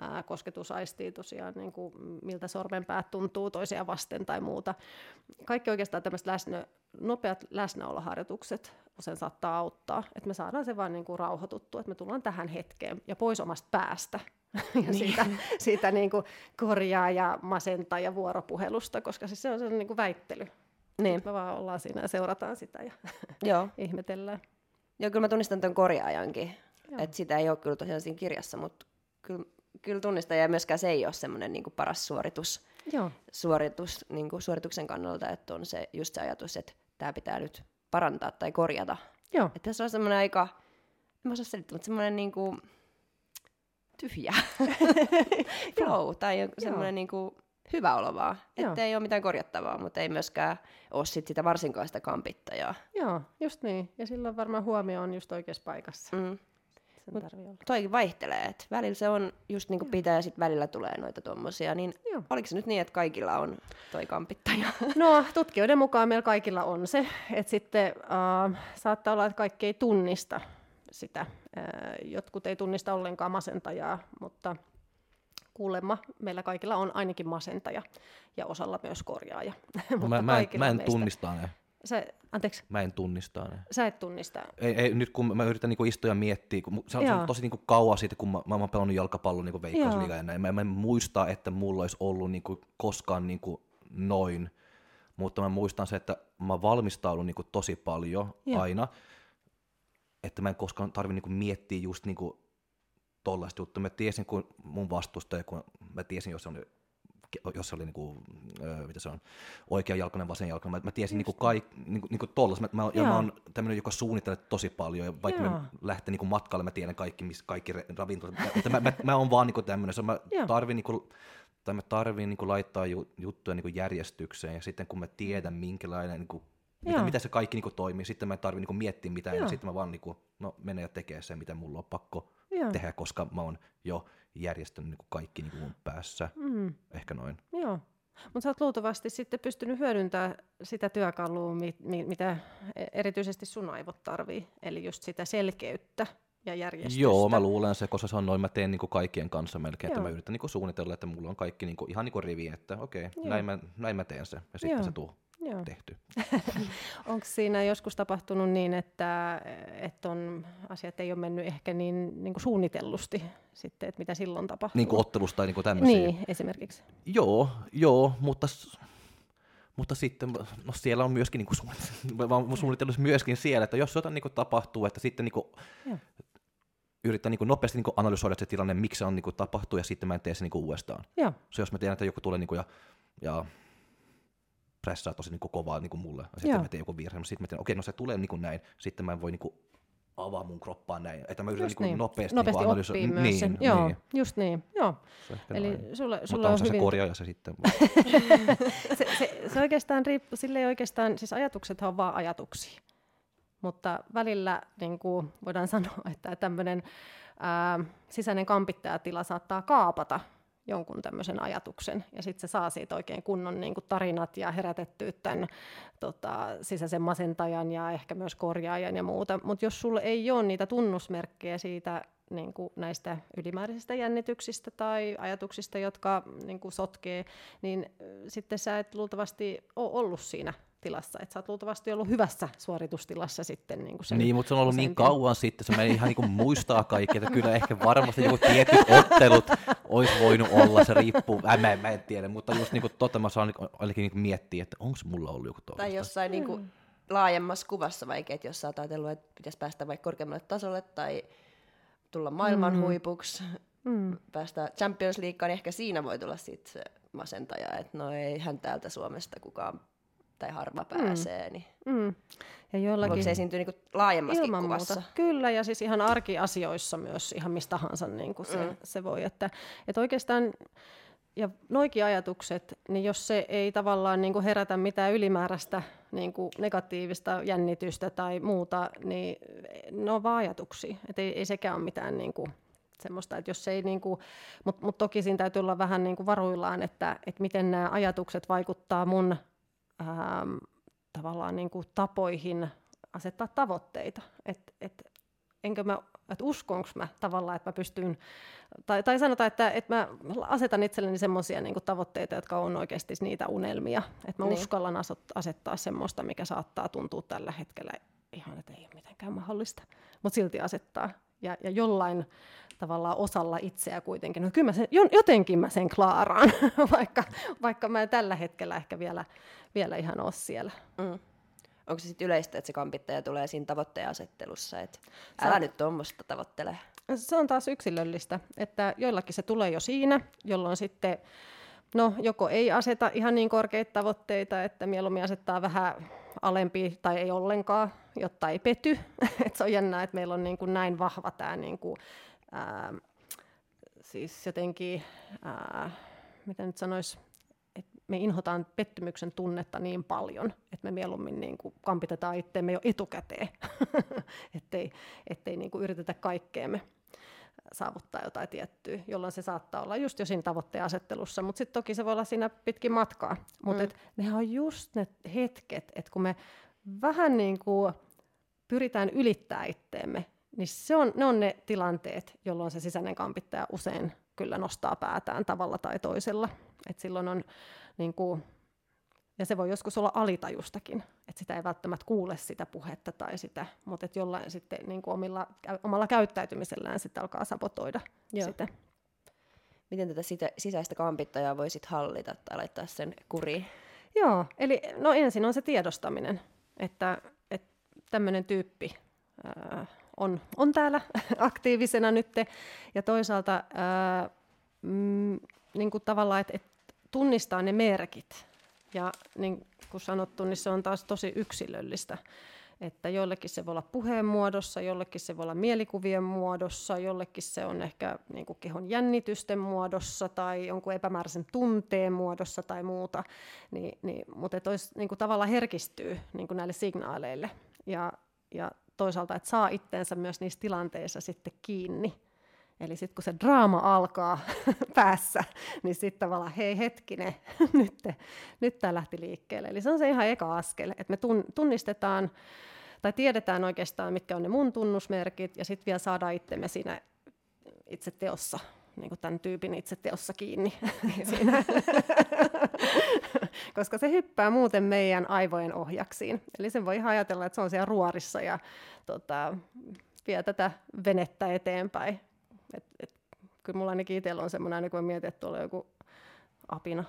ää, kosketusaistiin tosiaan, niin kuin, miltä sormenpäät tuntuu toisia vasten tai muuta. Kaikki oikeastaan tämmöiset läsnä, nopeat läsnäoloharjoitukset usein saattaa auttaa, että me saadaan se vaan niin kuin rauhoituttua, että me tullaan tähän hetkeen ja pois omasta päästä ja niin. siitä, siitä niin kuin korjaa ja masentaa ja vuoropuhelusta, koska siis se on sellainen niin kuin väittely. Niin. Me vaan ollaan siinä ja seurataan sitä ja Joo. ihmetellään. Joo, kyllä mä tunnistan tämän korjaajankin. Että sitä ei ole kyllä tosiaan siinä kirjassa, mutta kyllä, kyllä tunnistan. Ja myöskään se ei ole semmoinen niin paras suoritus, Joo. suoritus niin kuin suorituksen kannalta, että on se, just se ajatus, että tämä pitää nyt parantaa tai korjata. Joo. Että se on semmoinen aika, en mä osaa selittää, mutta semmoinen niin kuin tyhjä flow tai semmoinen niin kuin hyvä olo vaan. Että ei ole mitään korjattavaa, mutta ei myöskään ole sit sitä varsinkaan sitä kampittajaa. Joo, just niin. Ja silloin varmaan huomio on just oikeassa paikassa. Mm. Mut toikin vaihtelee, että välillä se on just niin kuin pitää ja sitten välillä tulee noita tuommoisia, niin Joo. oliko se nyt niin, että kaikilla on toi kampittaja? No tutkijoiden mukaan meillä kaikilla on se, että sitten äh, saattaa olla, että kaikki ei tunnista sitä. Äh, jotkut ei tunnista ollenkaan masentajaa, mutta kuulemma meillä kaikilla on ainakin masentaja ja osalla myös korjaaja. No mä, mä, en, mä en tunnista ne. Sä, anteeksi? Mä en tunnista ne. Sä et tunnista? Ei, ei nyt kun mä yritän niinku istua ja miettiä, kun se on, se on tosi niinku kauan siitä, kun mä, mä oon pelannut jalkapallon niinku veikkausliiga ja näin. Mä, mä en muista, että mulla olisi ollut niinku koskaan niinku noin, mutta mä muistan se, että mä valmistaudun niinku tosi paljon Joo. aina, että mä en koskaan tarvi niinku miettiä just niinku tollaista juttua. Mä tiesin, kun mun vastustaja, kun mä tiesin, jos se on jos se oli niinku, äh, mitä se on, oikea jalkainen, vasen jalkainen. Mä, mä tiesin niinku kaik, niinku, niinku tollas. Mä, mä, ja mä oon tämmöinen, joka suunnittelee tosi paljon. Ja vaikka Joo. mä lähten niinku matkalle, mä tiedän kaikki, miss, kaikki ravintolat. Mä, mä, mä, mä oon vaan niinku tämmöinen. Mä tarvin niinku, tai mä tarvin niinku laittaa ju, juttuja niinku järjestykseen. Ja sitten kun mä tiedän, minkälainen niinku, mitä, mitä se kaikki niinku toimii, sitten mä en tarvi niinku miettiä mitään. Joo. Ja sitten mä vaan niinku, no, menen ja tekee sen, mitä mulla on pakko Joo. tehdä, koska mä oon jo järjestänyt niin kuin kaikki niin kuin mun päässä. Mm. Ehkä noin. Joo. Mutta sä oot luultavasti sitten pystynyt hyödyntämään sitä työkalua, mitä erityisesti sun aivot tarvii, eli just sitä selkeyttä ja järjestystä. Joo, mä luulen se, koska se on noin, mä teen niin kuin kaikkien kanssa melkein, Joo. että mä yritän niin kuin suunnitella, että mulla on kaikki niin kuin, ihan niin kuin rivi, että okei, okay, näin, mä, näin mä teen se, ja sitten Joo. se tuu Joo. tehty. Onko siinä joskus tapahtunut niin, että, että on, asiat ei ole mennyt ehkä niin, niin kuin suunnitellusti sitten, että mitä silloin tapahtuu? Niin kuin ottelusta tai niin kuin tämmöisiä? Niin, esimerkiksi. Joo, joo mutta, mutta sitten no siellä on myöskin niin kuin suunnitellut myöskin siellä, että jos jotain niin kuin tapahtuu, että sitten niin kuin, yrittää niin kuin nopeasti niin kuin analysoida se tilanne, miksi se on niin kuin tapahtuu, ja sitten mä en tee se niin kuin uudestaan. Joo. Se jos mä tiedän, että joku tulee niin kuin, ja, ja pressaa tosi niin kuin kovaa niin kuin mulle. Ja sitten Joo. mä teen joku virhe, sitten mä teen, okei, no se tulee niin kuin näin, sitten mä en voi niin kuin avaa mun kroppaa näin, että mä yritän niin. nopeasti, nopeasti niin oppii myös niin, sen. Joo, niin. just niin, joo. Eli noin. sulle, sulle Mutta on, on hyvin... se korjaaja se sitten. se, se, se, oikeastaan riippuu, sille ei oikeastaan, siis ajatukset on vaan ajatuksia. Mutta välillä niin kuin voidaan sanoa, että tämmöinen sisäinen kampittajatila saattaa kaapata jonkun tämmöisen ajatuksen, ja sitten se saa siitä oikein kunnon niin kuin tarinat ja herätettyä tämän tota, sisäisen masentajan ja ehkä myös korjaajan ja muuta. Mutta jos sulla ei ole niitä tunnusmerkkejä siitä niin kuin näistä ylimääräisistä jännityksistä tai ajatuksista, jotka niin kuin sotkee, niin sitten sä et luultavasti ole ollut siinä tilassa. Että sä oot luultavasti ollut hyvässä suoritustilassa sitten. Niin, kuin sen niin mutta se on ollut niin kauan sitten, se meni ihan niin kuin muistaa kaikki, että kyllä ehkä varmasti joku tietyt ottelut olisi voinut olla, se riippuu, äh, mä, en, mä en tiedä, mutta just niin kuin totta mä saan ainakin niin miettiä, että onko mulla ollut joku tuollaista. Tai jossain niin kuin laajemmassa kuvassa vaikka, että jos sä oot ajatellut, että pitäisi päästä vaikka korkeammalle tasolle tai tulla maailman mm. huipuksi, mm. päästä Champions Leagueaan, niin ehkä siinä voi tulla sitten se masentaja, että no ei hän täältä Suomesta kukaan tai harva mm. pääsee. Niin mm. Ja joillakin... Voiko se esiintyä niin laajemmassakin Ilman kuvassa? Muuta. Kyllä, ja siis ihan arkiasioissa myös ihan mistä tahansa niin kuin se, mm. se voi. Että, että oikeastaan, ja noikin ajatukset, niin jos se ei tavallaan niin kuin herätä mitään ylimääräistä niin kuin negatiivista jännitystä tai muuta, niin ne on vaan ajatuksia. Että ei, ei sekään ole mitään niin kuin semmoista, että jos ei niin kuin, mutta mut toki siinä täytyy olla vähän niin kuin varuillaan, että, että miten nämä ajatukset vaikuttaa mun ähm, tavallaan niin kuin tapoihin asettaa tavoitteita. Et, et, enkö mä, että uskonko mä tavallaan, että mä pystyn, tai, tai sanotaan, että, että mä asetan itselleni semmoisia niin tavoitteita, jotka on oikeasti niitä unelmia. Että mä niin. uskallan asettaa semmoista, mikä saattaa tuntua tällä hetkellä ihan, että ei ole mitenkään mahdollista, mutta silti asettaa. Ja, ja jollain tavallaan osalla itseä kuitenkin. No kyllä mä sen, jotenkin mä sen klaaraan, vaikka, vaikka mä tällä hetkellä ehkä vielä, vielä ihan ole siellä. Mm. Onko se sitten yleistä, että se kampittaja tulee siinä tavoitteen asettelussa, että älä Sä... nyt tuommoista tavoittele? Se on taas yksilöllistä, että joillakin se tulee jo siinä, jolloin sitten no, joko ei aseta ihan niin korkeita tavoitteita, että mieluummin asettaa vähän alempi tai ei ollenkaan, jotta ei pety. Et se on jännää, että meillä on niin kuin näin vahva tämä niin kuin, ää, siis jotenkin, ää, mitä nyt sanoisi, me inhotaan pettymyksen tunnetta niin paljon, että me mieluummin niin kuin kampitetaan itseämme jo etukäteen, ettei, ettei niin kuin yritetä kaikkeemme saavuttaa jotain tiettyä, jolloin se saattaa olla just jo siinä tavoitteen asettelussa, mutta sitten toki se voi olla siinä pitkin matkaa. Mutta mm. nehän on just ne hetket, että kun me vähän niin kuin pyritään ylittää itteemme, niin se on, ne on ne tilanteet, jolloin se sisäinen kampittaja usein kyllä nostaa päätään tavalla tai toisella. Et silloin on niin kuin, ja se voi joskus olla alitajustakin, että sitä ei välttämättä kuule sitä puhetta tai sitä, mutta että jollain sitten niin kuin omilla, omalla käyttäytymisellään sitten alkaa sabotoida Joo. sitä. Miten tätä sitä, sisäistä kampittajaa voisit hallita tai laittaa sen kuriin? Joo, eli no ensin on se tiedostaminen, että, että tämmöinen tyyppi ää, on, on täällä aktiivisena nyt, ja toisaalta ää, mm, niin kuin tavallaan, että, että tunnistaa ne merkit, ja niin kuin sanottu, niin se on taas tosi yksilöllistä. Että jollekin se voi olla puheen muodossa, jollekin se voi olla mielikuvien muodossa, jollekin se on ehkä niin kuin kehon jännitysten muodossa tai jonkun epämääräisen tunteen muodossa tai muuta. Niin, niin, mutta että olisi, niin kuin tavallaan herkistyy niin kuin näille signaaleille ja, ja toisaalta, että saa itteensä myös niissä tilanteissa sitten kiinni Eli sitten kun se draama alkaa päässä, niin sitten tavallaan, hei hetkinen, nyt, nyt tämä lähti liikkeelle. Eli se on se ihan eka askel, että me tunnistetaan tai tiedetään oikeastaan, mitkä on ne mun tunnusmerkit, ja sitten vielä saadaan itsemme siinä itse teossa, niin kuin tämän tyypin itse teossa kiinni. siinä. Koska se hyppää muuten meidän aivojen ohjaksiin. Eli sen voi ihan ajatella, että se on siellä ruorissa ja tota, vie tätä venettä eteenpäin. Et, et, kyllä mulla ainakin itsellä on semmoinen, aina kun mietin, että tuolla joku apina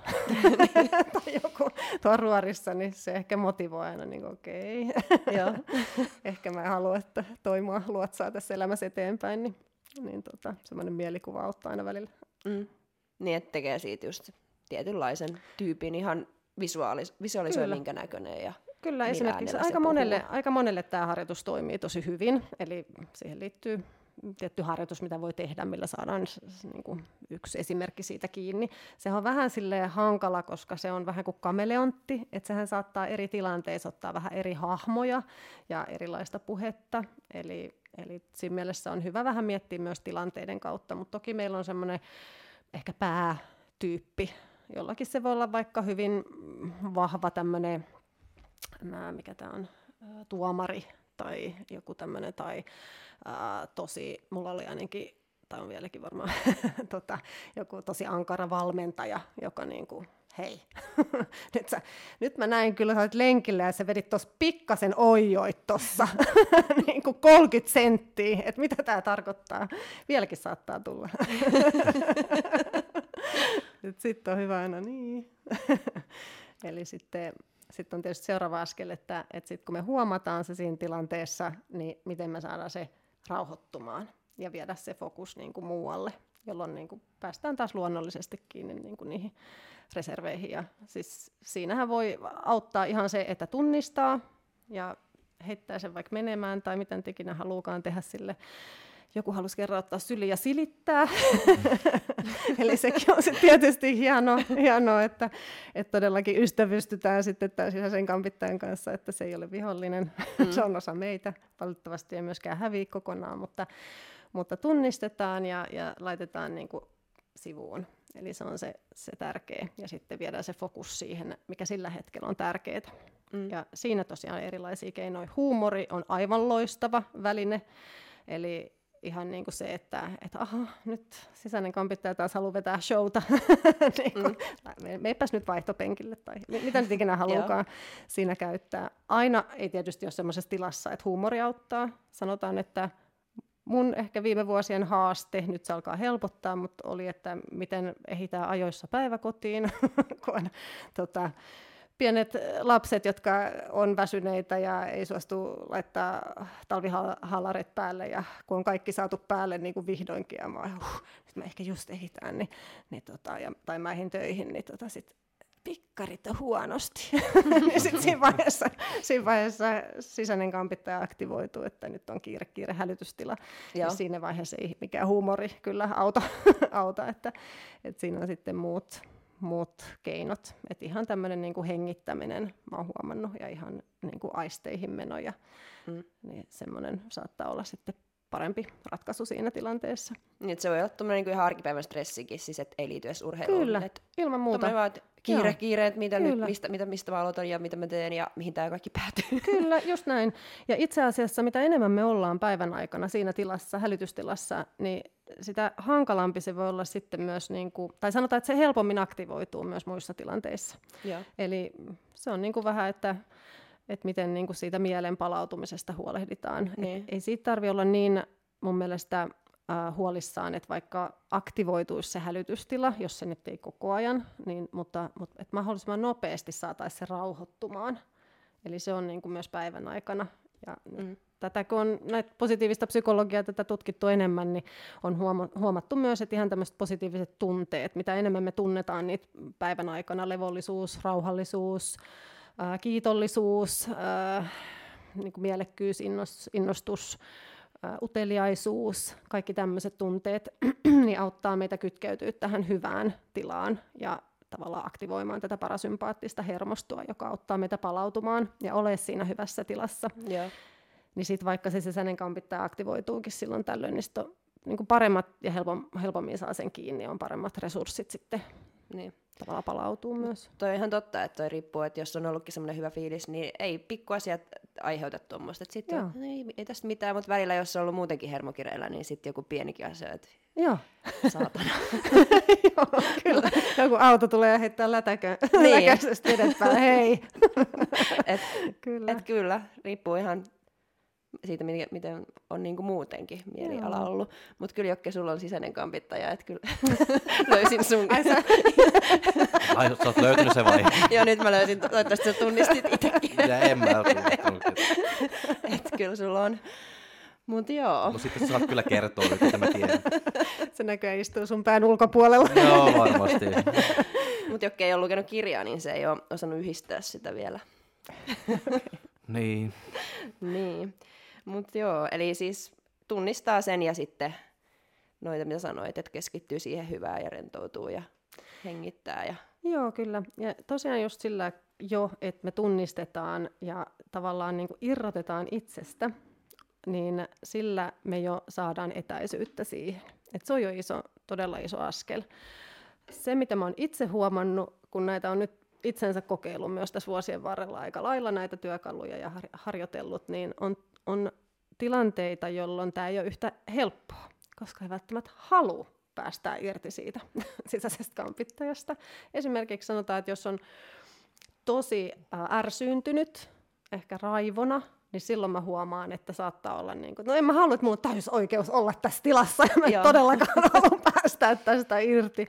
tai joku tuo ruorissa, niin se ehkä motivoi aina, niin okei, okay. ehkä mä en halua, että toimua luotsaa tässä elämässä eteenpäin, niin, niin tota, semmoinen mielikuva auttaa aina välillä. Mm. Niin, että tekee siitä just tietynlaisen tyypin ihan visuaalis- visualisoi Kyllä. minkä näköinen ja Kyllä, esimerkiksi aika monelle, aika monelle tämä harjoitus toimii tosi hyvin, eli siihen liittyy tietty harjoitus, mitä voi tehdä, millä saadaan niin kuin yksi esimerkki siitä kiinni. Se on vähän sille hankala, koska se on vähän kuin kameleontti, että sehän saattaa eri tilanteissa ottaa vähän eri hahmoja ja erilaista puhetta. Eli, eli siinä mielessä on hyvä vähän miettiä myös tilanteiden kautta, mutta toki meillä on semmoinen ehkä päätyyppi. Jollakin se voi olla vaikka hyvin vahva tämmöinen, mikä tämä on, tuomari tai joku tämmöinen, tai ää, tosi, mulla oli ainakin, tai on vieläkin varmaan, tota, joku tosi ankara valmentaja, joka niin kuin, hei, nyt, sä, nyt mä näin kyllä, sä lenkillä ja sä vedit tuossa pikkasen oijoit tuossa, niin kuin 30 senttiä, että mitä tämä tarkoittaa. Vieläkin saattaa tulla. Sitten on hyvä aina niin. Eli sitten sitten on tietysti seuraava askel, että, että sit kun me huomataan se siinä tilanteessa, niin miten me saadaan se rauhoittumaan ja viedä se fokus niin kuin muualle, jolloin niin kuin päästään taas luonnollisesti kiinni niin kuin niihin reserveihin. Ja siis siinähän voi auttaa ihan se, että tunnistaa ja heittää sen vaikka menemään tai miten ikinä haluukaan tehdä sille joku halusi kerran ottaa syli ja silittää. Eli sekin on sitten tietysti hienoa, hienoa että, että todellakin ystävystytään sitten tämän sisäisen kampittajan kanssa, että se ei ole vihollinen, mm. se on osa meitä. Valitettavasti ei myöskään häviä kokonaan, mutta, mutta tunnistetaan ja, ja laitetaan niin kuin sivuun. Eli se on se, se tärkeä. Ja sitten viedään se fokus siihen, mikä sillä hetkellä on tärkeää. Mm. Ja siinä tosiaan erilaisia keinoja. Huumori on aivan loistava väline. Eli ihan niin kuin se, että, että aha, nyt sisäinen kampittaja taas haluaa vetää showta. niin kuin, mm. Meipäs nyt vaihtopenkille tai mitä nyt ikinä haluukaan siinä käyttää. Aina ei tietysti ole sellaisessa tilassa, että huumori auttaa. Sanotaan, että mun ehkä viime vuosien haaste, nyt se alkaa helpottaa, mutta oli, että miten ehditään ajoissa päiväkotiin, kun on tota, pienet lapset, jotka on väsyneitä ja ei suostu laittaa talvihallaret päälle ja kun on kaikki saatu päälle niin kuin vihdoinkin ja mä, huh, nyt mä ehkä just ehditään, niin, niin tota, ja, tai mä töihin, niin tota, sit pikkarit on huonosti. ja sitten siinä vaiheessa, siinä vaiheessa sisäinen kampittaja aktivoituu, että nyt on kiire, kiire hälytystila. Ja siinä vaiheessa ei mikään huumori kyllä auta, auta että, että siinä on sitten muut, muut keinot. Että ihan tämmöinen niin hengittäminen mä oon huomannut ja ihan niin kuin aisteihin meno ja mm. niin semmoinen saattaa olla sitten parempi ratkaisu siinä tilanteessa. Niin, se voi olla tuommoinen niin ihan arkipäivän stressikin, siis et ei liity edes urheiluun. Kyllä, et, ilman muuta. Vaan, kiire, Joo. kiire, että mitä nyt, mistä, mitä, mistä mä aloitan ja mitä mä teen ja mihin tämä kaikki päätyy. Kyllä, just näin. Ja itse asiassa mitä enemmän me ollaan päivän aikana siinä tilassa, hälytystilassa, niin sitä hankalampi se voi olla sitten myös, niin kuin, tai sanotaan, että se helpommin aktivoituu myös muissa tilanteissa. Joo. Eli se on niin kuin vähän, että että miten niin kuin siitä mielen palautumisesta huolehditaan. Niin. ei siitä tarvitse olla niin mun mielestä äh, huolissaan, että vaikka aktivoituisi se hälytystila, jos se nyt ei koko ajan, niin, mutta, mutta että mahdollisimman nopeasti saataisiin se rauhoittumaan. Eli se on niin kuin myös päivän aikana. Ja mm. tätä, kun on näitä positiivista psykologiaa tätä tutkittu enemmän, niin on huomattu myös, että ihan tämmöiset positiiviset tunteet, mitä enemmän me tunnetaan niitä päivän aikana, levollisuus, rauhallisuus, ää, kiitollisuus, ää, niin kuin mielekkyys, innostus, ää, uteliaisuus, kaikki tämmöiset tunteet, niin auttaa meitä kytkeytyä tähän hyvään tilaan ja tavallaan aktivoimaan tätä parasympaattista hermostoa, joka auttaa meitä palautumaan ja ole siinä hyvässä tilassa. Yeah. Niin sitten vaikka se sisäinen kampittaja aktivoituukin silloin tällöin, niin, on, niin paremmat ja helpommin saa sen kiinni, on paremmat resurssit sitten niin tavallaan palautuu myös. Toi on ihan totta, että toi riippuu, että jos on ollutkin semmoinen hyvä fiilis, niin ei pikkuasiat aiheuta tuommoista. Sitten jo, ei, ei tästä mitään, mutta välillä jos on ollut muutenkin hermokireillä, niin sitten joku pienikin asia, että Joo. saatana. Joo, kyllä. Joku auto tulee ja heittää lätäkö, niin. läkäisesti edetpäin, hei. et, kyllä. Et kyllä, riippuu ihan siitä, miten on niin kuin muutenkin mieliala Joo. ollut. Mutta kyllä Jokke, sulla on sisäinen kampittaja, että kyllä löysin sun. Ai sä... Ai, sä oot löytynyt se vai? Joo, nyt mä löysin, toivottavasti sä tunnistit itsekin. ja en mä Että kyllä sulla on. Mut joo. No sitten sä saat kyllä kertoa, että mä tiedän. Se näköjään istuu sun pään ulkopuolella. joo, varmasti. Mutta Jokke ei ole lukenut kirjaa, niin se ei ole osannut yhdistää sitä vielä. niin. niin. Mutta joo, eli siis tunnistaa sen ja sitten noita, mitä sanoit, että keskittyy siihen hyvään ja rentoutuu ja hengittää. Ja... Joo, kyllä. Ja tosiaan just sillä jo, että me tunnistetaan ja tavallaan niin kuin irrotetaan itsestä, niin sillä me jo saadaan etäisyyttä siihen. Et se on jo iso, todella iso askel. Se, mitä mä oon itse huomannut, kun näitä on nyt itsensä kokeillut myös tässä vuosien varrella aika lailla näitä työkaluja ja harjoitellut, niin on on tilanteita, jolloin tämä ei ole yhtä helppoa, koska ei välttämättä halua päästää irti siitä sisäisestä kampittajasta. Esimerkiksi sanotaan, että jos on tosi ärsyyntynyt, ehkä raivona, niin silloin mä huomaan, että saattaa olla niin kuin, no en mä halua, että mulla on olla tässä tilassa, ja mä en todellakaan halua päästää tästä irti.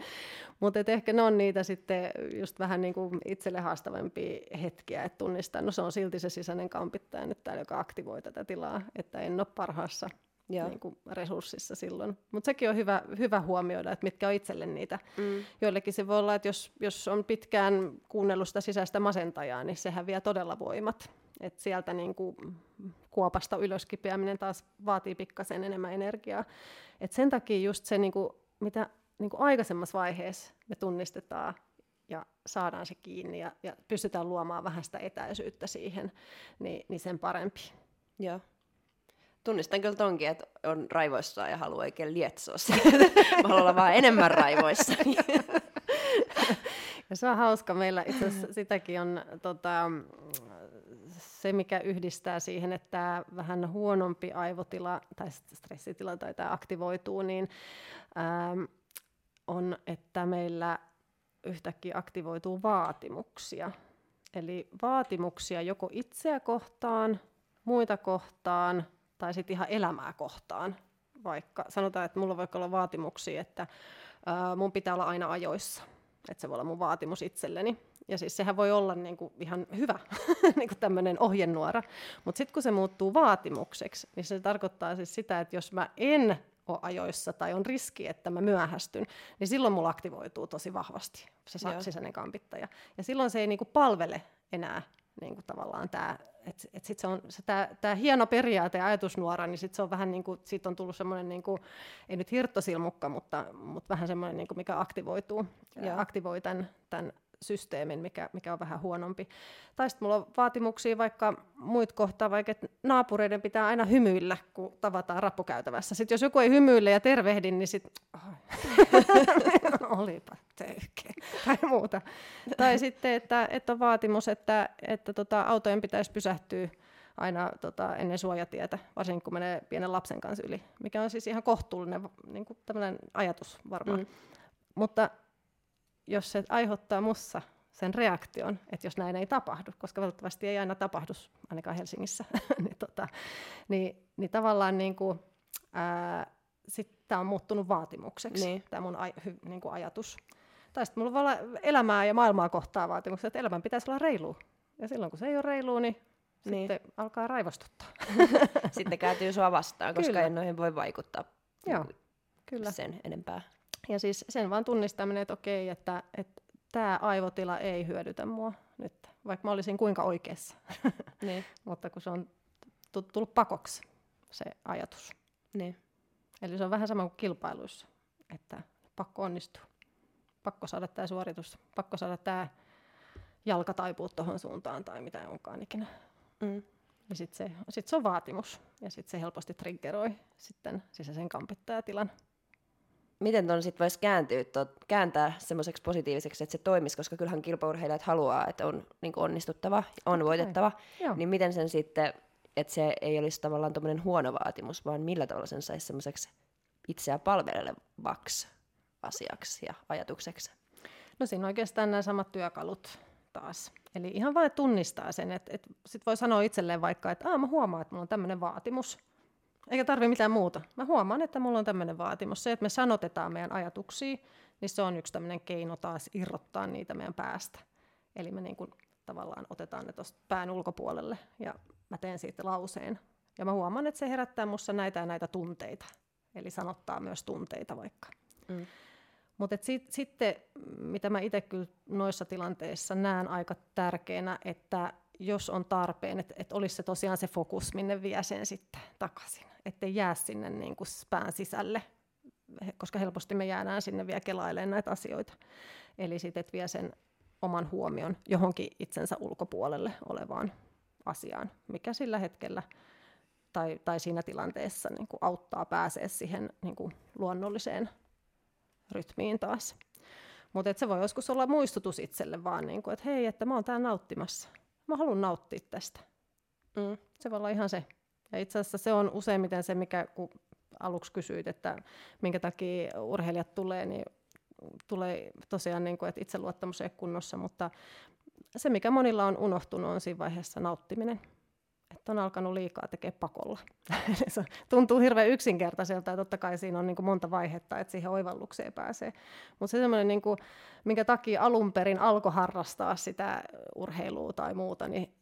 Mutta ehkä ne on niitä sitten just vähän niin kuin itselle haastavampia hetkiä, että tunnistaa, no se on silti se sisäinen kampittaja nyt täällä, joka aktivoi tätä tilaa, että en ole parhaassa niin kuin resurssissa silloin. Mutta sekin on hyvä, hyvä huomioida, että mitkä on itselle niitä. Mm. Joillekin se voi olla, että jos, jos on pitkään kuunnellut sitä sisäistä masentajaa, niin sehän vie todella voimat. Et sieltä niin kuin kuopasta ylöskipeäminen taas vaatii pikkasen enemmän energiaa. Et sen takia just se, niin kuin, mitä niin kuin aikaisemmassa vaiheessa me tunnistetaan ja saadaan se kiinni ja, ja pystytään luomaan vähän sitä etäisyyttä siihen, niin, niin sen parempi. Joo. Tunnistan kyllä tonkin, että on raivoissa ja haluaa oikein lietsoa Mä haluan olla vaan enemmän raivoissa. ja se on hauska. Meillä itse asiassa sitäkin on tota, se, mikä yhdistää siihen, että tämä vähän huonompi aivotila tai stressitila tai tämä aktivoituu, niin ähm, on, että meillä yhtäkkiä aktivoituu vaatimuksia. Eli vaatimuksia joko itseä kohtaan, muita kohtaan tai sitten ihan elämää kohtaan. vaikka, sanotaan, että mulla voi olla vaatimuksia, että ää, mun pitää olla aina ajoissa. Että se voi olla mun vaatimus itselleni. Ja siis sehän voi olla niin kuin ihan hyvä niin kuin tämmöinen ohjenuora. Mutta sitten kun se muuttuu vaatimukseksi, niin se tarkoittaa siis sitä, että jos mä en ole ajoissa tai on riski, että mä myöhästyn, niin silloin mulla aktivoituu tosi vahvasti se sisäinen kampittaja. Ja silloin se ei niin kuin palvele enää niin kuin tavallaan tämä, että et sit se on se tämä hieno periaate ja ajatusnuora, niin sit se on vähän niin kuin, siitä on tullut semmoinen, niin kuin, ei nyt hirttosilmukka, mutta, mutta vähän semmoinen, niin kuin, mikä aktivoituu, ja aktivoi tämän, tämän systeemin, mikä, mikä on vähän huonompi. Tai sitten mulla on vaatimuksia vaikka muut kohtaa, vaikka että naapureiden pitää aina hymyillä, kun tavataan rappukäytävässä. Sitten jos joku ei hymyille ja tervehdin, niin sitten olipa töykeä tai muuta. tai sitten, että, että on vaatimus, että, että tota, autojen pitäisi pysähtyä aina tota, ennen suojatietä, varsinkin kun menee pienen lapsen kanssa yli, mikä on siis ihan kohtuullinen niin kuin ajatus varmaan. Mm. Mutta jos se aiheuttaa mussa sen reaktion, että jos näin ei tapahdu, koska valitettavasti ei aina tapahdu, ainakaan Helsingissä, niin, tota, niin, niin tavallaan niin kuin, tämä on muuttunut vaatimukseksi, niin. tämä mun aj, hy, niin kuin ajatus. Tai sitten mulla voi olla elämää ja maailmaa kohtaa vaatimuksia, että elämän pitäisi olla reilu. Ja silloin kun se ei ole reilu, niin, niin. sitten alkaa raivostuttaa. sitten kääntyy sua vastaan, koska Kyllä. en noihin voi vaikuttaa Joo. Kyllä. sen enempää. Ja siis sen vaan tunnistaminen, että okei, että, että tämä aivotila ei hyödytä mua nyt, vaikka mä olisin kuinka oikeassa. niin. Mutta kun se on tullut pakoksi, se ajatus. Niin. Eli se on vähän sama kuin kilpailuissa, että pakko onnistua. Pakko saada tämä suoritus, pakko saada tämä jalka taipua tuohon suuntaan tai mitä onkaan ikinä. Mm. Ja sitten se, sit se on vaatimus ja sitten se helposti triggeroi sitten sisäisen kampittajatilan miten tuon sitten voisi kääntyä, tot, kääntää semmoiseksi positiiviseksi, että se toimisi, koska kyllähän kilpaurheilijat haluaa, että on niin onnistuttava, on voitettava, okay. niin miten sen sitten, että se ei olisi tavallaan tuommoinen huono vaatimus, vaan millä tavalla sen saisi semmoiseksi itseä palvelevaksi asiaksi ja ajatukseksi? No siinä oikeastaan nämä samat työkalut taas. Eli ihan vain tunnistaa sen, että, että sitten voi sanoa itselleen vaikka, että mä huomaan, että mulla on tämmöinen vaatimus, eikä tarvi mitään muuta. Mä huomaan, että mulla on tämmöinen vaatimus. Se, että me sanotetaan meidän ajatuksia, niin se on yksi tämmöinen keino taas irrottaa niitä meidän päästä. Eli me niin kuin tavallaan otetaan ne tuosta pään ulkopuolelle ja mä teen siitä lauseen. Ja mä huomaan, että se herättää mussa näitä ja näitä tunteita. Eli sanottaa myös tunteita vaikka. Mm. Mutta sit, sitten, mitä mä itse kyllä noissa tilanteissa näen aika tärkeänä, että jos on tarpeen, että, että olisi se tosiaan se fokus, minne vie sen sitten takaisin ettei jää sinne niin kuin pään sisälle, koska helposti me jäädään sinne vielä kelailemaan näitä asioita. Eli sitten, että vie sen oman huomion johonkin itsensä ulkopuolelle olevaan asiaan, mikä sillä hetkellä tai, tai siinä tilanteessa niin kuin auttaa pääsee siihen niin kuin luonnolliseen rytmiin taas. Mutta se voi joskus olla muistutus itselle vaan, niin kuin, että hei, että mä oon täällä nauttimassa. Mä haluan nauttia tästä. Mm. Se voi olla ihan se. Ja itse asiassa se on useimmiten se, mikä kun aluksi kysyit, että minkä takia urheilijat tulee, niin tulee tosiaan, niin kuin, että itseluottamus ei kunnossa, mutta se, mikä monilla on unohtunut, on siinä vaiheessa nauttiminen. Että on alkanut liikaa tekemään pakolla. se tuntuu hirveän yksinkertaiselta ja totta kai siinä on niin kuin monta vaihetta, että siihen oivallukseen pääsee. Mutta se semmoinen, niin kuin, minkä takia alun perin alkoi harrastaa sitä urheilua tai muuta, niin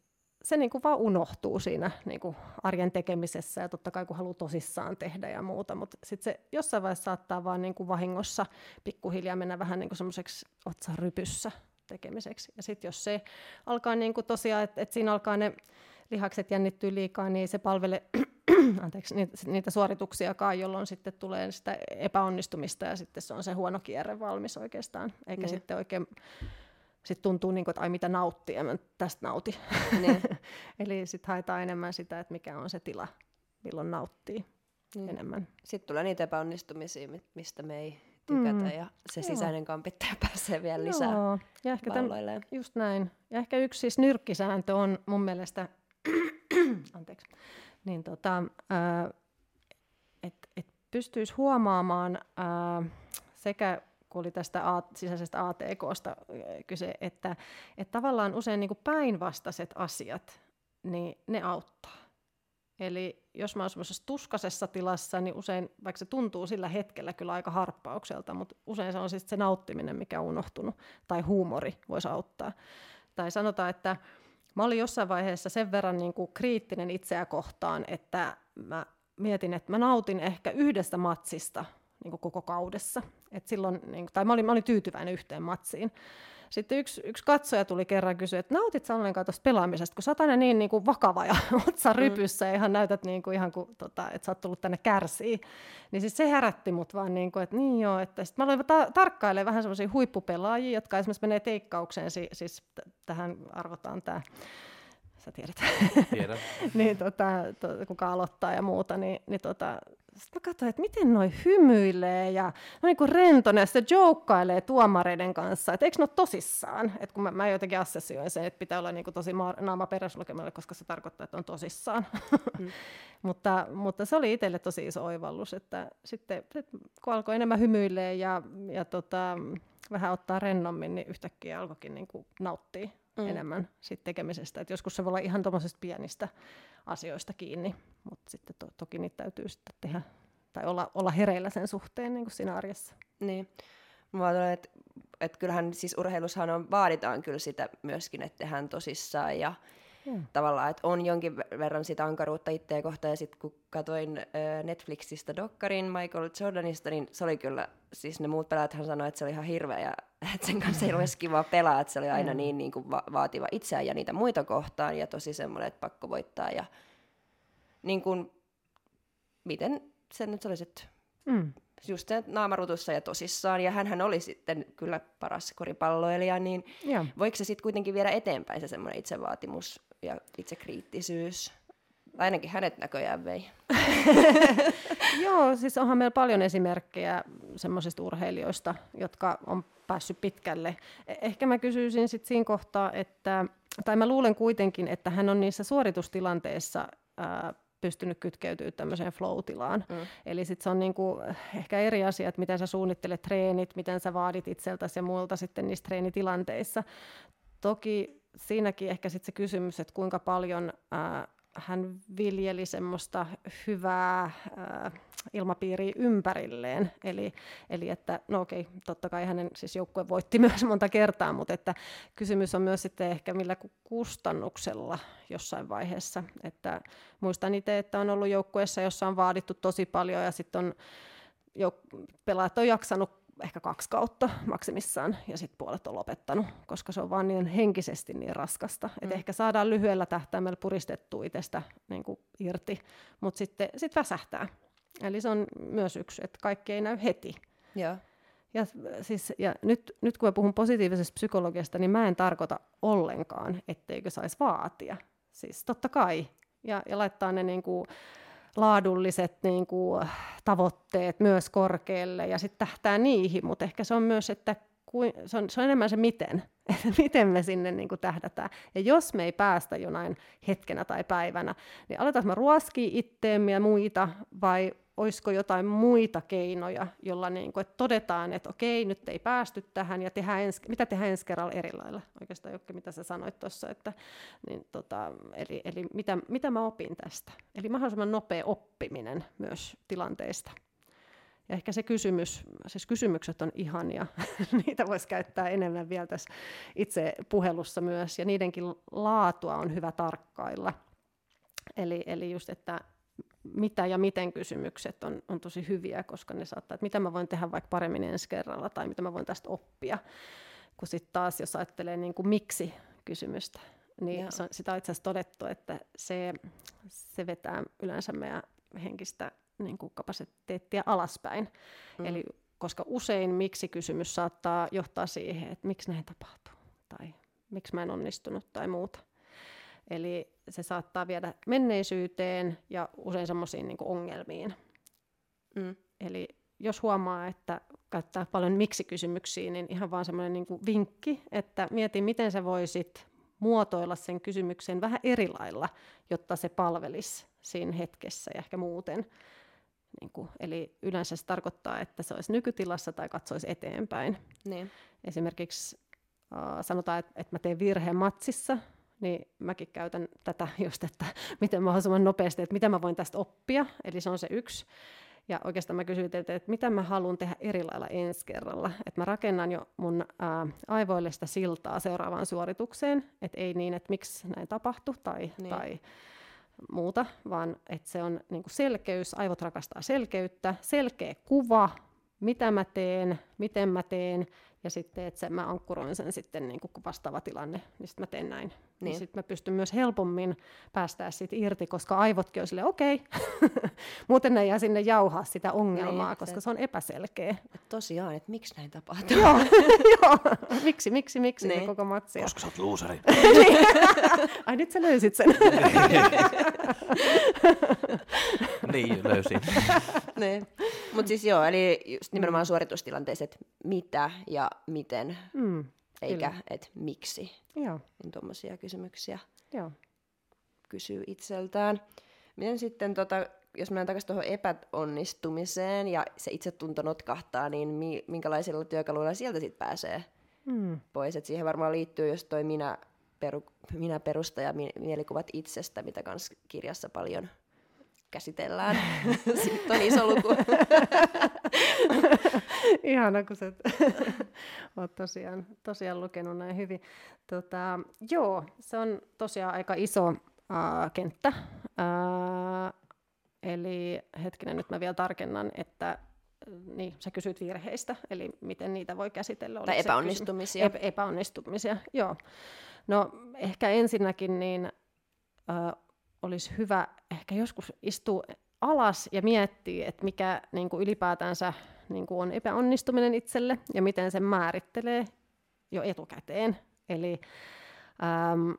se niin kuin vaan unohtuu siinä niin kuin arjen tekemisessä ja totta kai kun haluaa tosissaan tehdä ja muuta, mutta sitten se jossain vaiheessa saattaa vaan niin kuin vahingossa pikkuhiljaa mennä vähän niin kuin semmoiseksi otsarypyssä tekemiseksi. Ja sitten jos se alkaa niin kuin tosiaan, että et siinä alkaa ne lihakset jännittyä liikaa, niin se palvelee anteeksi, niitä, niitä suorituksiakaan, jolloin sitten tulee sitä epäonnistumista ja sitten se on se huono kierre valmis oikeastaan, eikä niin. sitten oikein sitten tuntuu, niin kuin, että ai mitä nauttii, ja mä tästä nautin. Niin. Eli sitten haetaan enemmän sitä, että mikä on se tila, milloin nauttii niin. enemmän. Sitten tulee niitä epäonnistumisia, mistä me ei tykätä, mm. ja se sisäinen kampittaja pääsee vielä lisää Joo. ja ehkä tämän, Just näin. Ja ehkä yksi siis nyrkkisääntö on mun mielestä, anteeksi, niin tota, että et pystyisi huomaamaan ää, sekä kun oli tästä A, sisäisestä ATKsta kyse, että, että tavallaan usein niin päinvastaiset asiat, niin ne auttaa. Eli jos mä oon semmoisessa tuskasessa tilassa, niin usein, vaikka se tuntuu sillä hetkellä kyllä aika harppaukselta, mutta usein se on siis se nauttiminen, mikä on unohtunut, tai huumori voisi auttaa. Tai sanotaan, että mä olin jossain vaiheessa sen verran niin kuin kriittinen itseä kohtaan, että mä mietin, että mä nautin ehkä yhdestä matsista niin kuin koko kaudessa. Et silloin, niin tai mä olin, mä olin tyytyväinen yhteen matsiin. Sitten yksi, yksi katsoja tuli kerran kysyä, että nautit sä ollenkaan tuosta pelaamisesta, kun sä oot aina niin, niin kuin vakava ja otsa mm. rypyssä mm. ja ihan näytät niin kuin, ihan kuin, tota, että sä oot tullut tänne kärsii. Niin siis se herätti mut vaan, niin kuin, että niin joo, että sit mä aloin ta- tarkkailemaan vähän semmoisia huippupelaajia, jotka esimerkiksi menee teikkaukseen, si- siis t- tähän arvotaan tämä sä tiedät, Tiedän. niin tota, to, kuka aloittaa ja muuta, niin, niin tota, sitten mä katsoin, että miten noi hymyilee ja no niin kuin rentona ja sitten joukkailee tuomareiden kanssa, että eikö ne ole tosissaan? Et kun mä, mä jotenkin assessioin sen, että pitää olla niin kuin tosi naama peräslukemalle, koska se tarkoittaa, että on tosissaan. Mm. mutta, mutta se oli itselle tosi iso oivallus, että sitten kun alkoi enemmän hymyilee ja, ja tota, vähän ottaa rennommin, niin yhtäkkiä alkoikin niin kuin nauttia mm. enemmän siitä tekemisestä. Et joskus se voi olla ihan tuommoisista pienistä asioista kiinni, mutta sitten to, toki niitä täytyy sitten tehdä tai olla, olla hereillä sen suhteen niin kuin siinä arjessa. Niin. Mä että et kyllähän siis urheilussahan on, vaaditaan kyllä sitä myöskin, että tehdään tosissaan ja Hmm. Tavallaan, että on jonkin verran sitä ankaruutta itseä kohtaan, ja sitten kun katsoin äh, Netflixistä dokkarin Michael Jordanista, niin se oli kyllä, siis ne muut pelaajat hän sanoi, että se oli ihan hirveä, ja että sen kanssa ei olisi kiva pelaa, että se oli aina niin, niin kuin va- vaativa itseään ja niitä muita kohtaan, ja tosi semmoinen, että pakko voittaa, ja niin kuin, miten se nyt olisi, että mm. just se naamarutussa ja tosissaan, ja hän oli sitten kyllä paras koripalloilija, niin ja. voiko se sitten kuitenkin viedä eteenpäin se semmoinen itsevaatimus ja itsekriittisyys? Ainakin hänet näköjään vei. Joo, siis onhan meillä paljon esimerkkejä semmoisista urheilijoista, jotka on päässyt pitkälle. E-, ehkä mä kysyisin sitten siinä kohtaa, että, tai mä luulen kuitenkin, että hän on niissä suoritustilanteissa ää, pystynyt kytkeytyä tämmöiseen flow-tilaan. Mm. Eli sitten se on niinku ehkä eri asia, että miten sä suunnittelet treenit, miten sä vaadit itseltäsi ja muilta sitten niissä treenitilanteissa. Toki siinäkin ehkä sitten se kysymys, että kuinka paljon ää, hän viljeli semmoista hyvää äh, ilmapiiriä ympärilleen. Eli, eli että, no okei, totta kai hänen siis joukkue voitti myös monta kertaa, mutta että kysymys on myös sitten ehkä millä kustannuksella jossain vaiheessa. Että muistan itse, että on ollut joukkueessa, jossa on vaadittu tosi paljon ja sitten on jouk- pelaajat on jaksanut ehkä kaksi kautta maksimissaan ja sitten puolet on lopettanut, koska se on vaan niin henkisesti niin raskasta. Mm. Et ehkä saadaan lyhyellä tähtäimellä puristettua itsestä niin kuin irti, mutta sitten sit väsähtää. Eli se on myös yksi, että kaikki ei näy heti. Ja, ja, siis, ja nyt, nyt kun mä puhun positiivisesta psykologiasta, niin mä en tarkoita ollenkaan, etteikö saisi vaatia. Siis totta kai. Ja, ja laittaa ne niin kuin, laadulliset niin kuin, tavoitteet myös korkealle ja sitten tähtää niihin, mutta ehkä se on myös, että kuin, se, on, se on enemmän se miten, että miten me sinne niin kuin tähdätään. Ja jos me ei päästä jonain hetkenä tai päivänä, niin aletaanko me ruoskia itteemme ja muita, vai olisiko jotain muita keinoja, jolla niin kuin, että todetaan, että okei, nyt ei päästy tähän, ja tehdään ens, mitä tehdään ensi kerralla eri lailla. Oikeastaan Jokke, mitä sä sanoit tuossa, että niin, tota, eli, eli mitä, mitä mä opin tästä. Eli mahdollisimman nopea oppiminen myös tilanteista. Ja ehkä se kysymys, siis kysymykset on ihania, niitä voisi käyttää enemmän vielä tässä itse puhelussa myös, ja niidenkin laatua on hyvä tarkkailla. Eli, eli just, että mitä ja miten kysymykset on, on tosi hyviä, koska ne saattaa, että mitä mä voin tehdä vaikka paremmin ensi kerralla, tai mitä mä voin tästä oppia. Kun sitten taas, jos ajattelee niin kuin miksi kysymystä, niin se, sitä on itse asiassa todettu, että se, se vetää yleensä meidän henkistä niin kuin kapasiteettia alaspäin. Mm. Eli koska usein miksi-kysymys saattaa johtaa siihen, että miksi näin tapahtuu, tai miksi mä en onnistunut, tai muuta. Eli se saattaa viedä menneisyyteen ja usein semmoisiin niin ongelmiin. Mm. Eli jos huomaa, että käyttää paljon miksi-kysymyksiä, niin ihan vaan semmoinen niin vinkki, että mieti, miten sä voisit muotoilla sen kysymyksen vähän eri lailla, jotta se palvelisi siinä hetkessä ja ehkä muuten. Niin kuin, eli yleensä se tarkoittaa, että se olisi nykytilassa tai katsoisi eteenpäin. Niin. Esimerkiksi äh, sanotaan, että, että mä teen virheen matsissa, niin mäkin käytän tätä just, että miten mahdollisimman nopeasti, että mitä mä voin tästä oppia, eli se on se yksi. Ja oikeastaan mä kysyin teiltä, että mitä mä haluan tehdä eri lailla ensi kerralla. Että mä rakennan jo mun ää, aivoille sitä siltaa seuraavaan suoritukseen. Että ei niin, että miksi näin tapahtui tai, niin. tai muuta, vaan että se on niin selkeys, aivot rakastaa selkeyttä, selkeä kuva, mitä mä teen, miten mä teen, ja sitten, että se, mä ankkuroin sen sitten niin kuin vastaava tilanne, niin sitten mä teen näin. Niin. niin sitten mä pystyn myös helpommin päästää siitä irti, koska aivotkin on silleen, okei, okay. muuten ne jää sinne jauhaa sitä ongelmaa, niin, koska se, se on epäselkeä. Et tosiaan, että miksi näin tapahtuu? joo, joo, miksi, miksi, miksi niin. koko matsia. Koska sä oot luusari. Ai nyt sä löysit sen. niin, löysin. niin. Mutta siis joo, eli just nimenomaan suoritustilanteessa, että mitä ja miten, mm, eikä että miksi. Joo. Niin tuommoisia kysymyksiä joo. kysyy itseltään. Miten sitten, tota, jos mennään takaisin tuohon epäonnistumiseen ja se itsetunto notkahtaa, niin mi- minkälaisilla työkaluilla sieltä sitten pääsee mm. pois? Et siihen varmaan liittyy just toi minä, peru, minä perusta ja mi- mielikuvat itsestä, mitä kans kirjassa paljon käsitellään. Sitten on iso luku. Ihana, kun sä oot tosiaan, tosiaan lukenut näin hyvin. Tota, joo, se on tosiaan aika iso äh, kenttä. Äh, eli hetkinen, nyt mä vielä tarkennan, että niin, sä kysyt virheistä, eli miten niitä voi käsitellä. Tai epäonnistumisia. Epä, epäonnistumisia, joo. No ehkä ensinnäkin niin äh, olisi hyvä ehkä joskus istua alas ja miettiä, että mikä niin kuin ylipäätänsä niin kuin on epäonnistuminen itselle ja miten se määrittelee jo etukäteen. Eli ähm,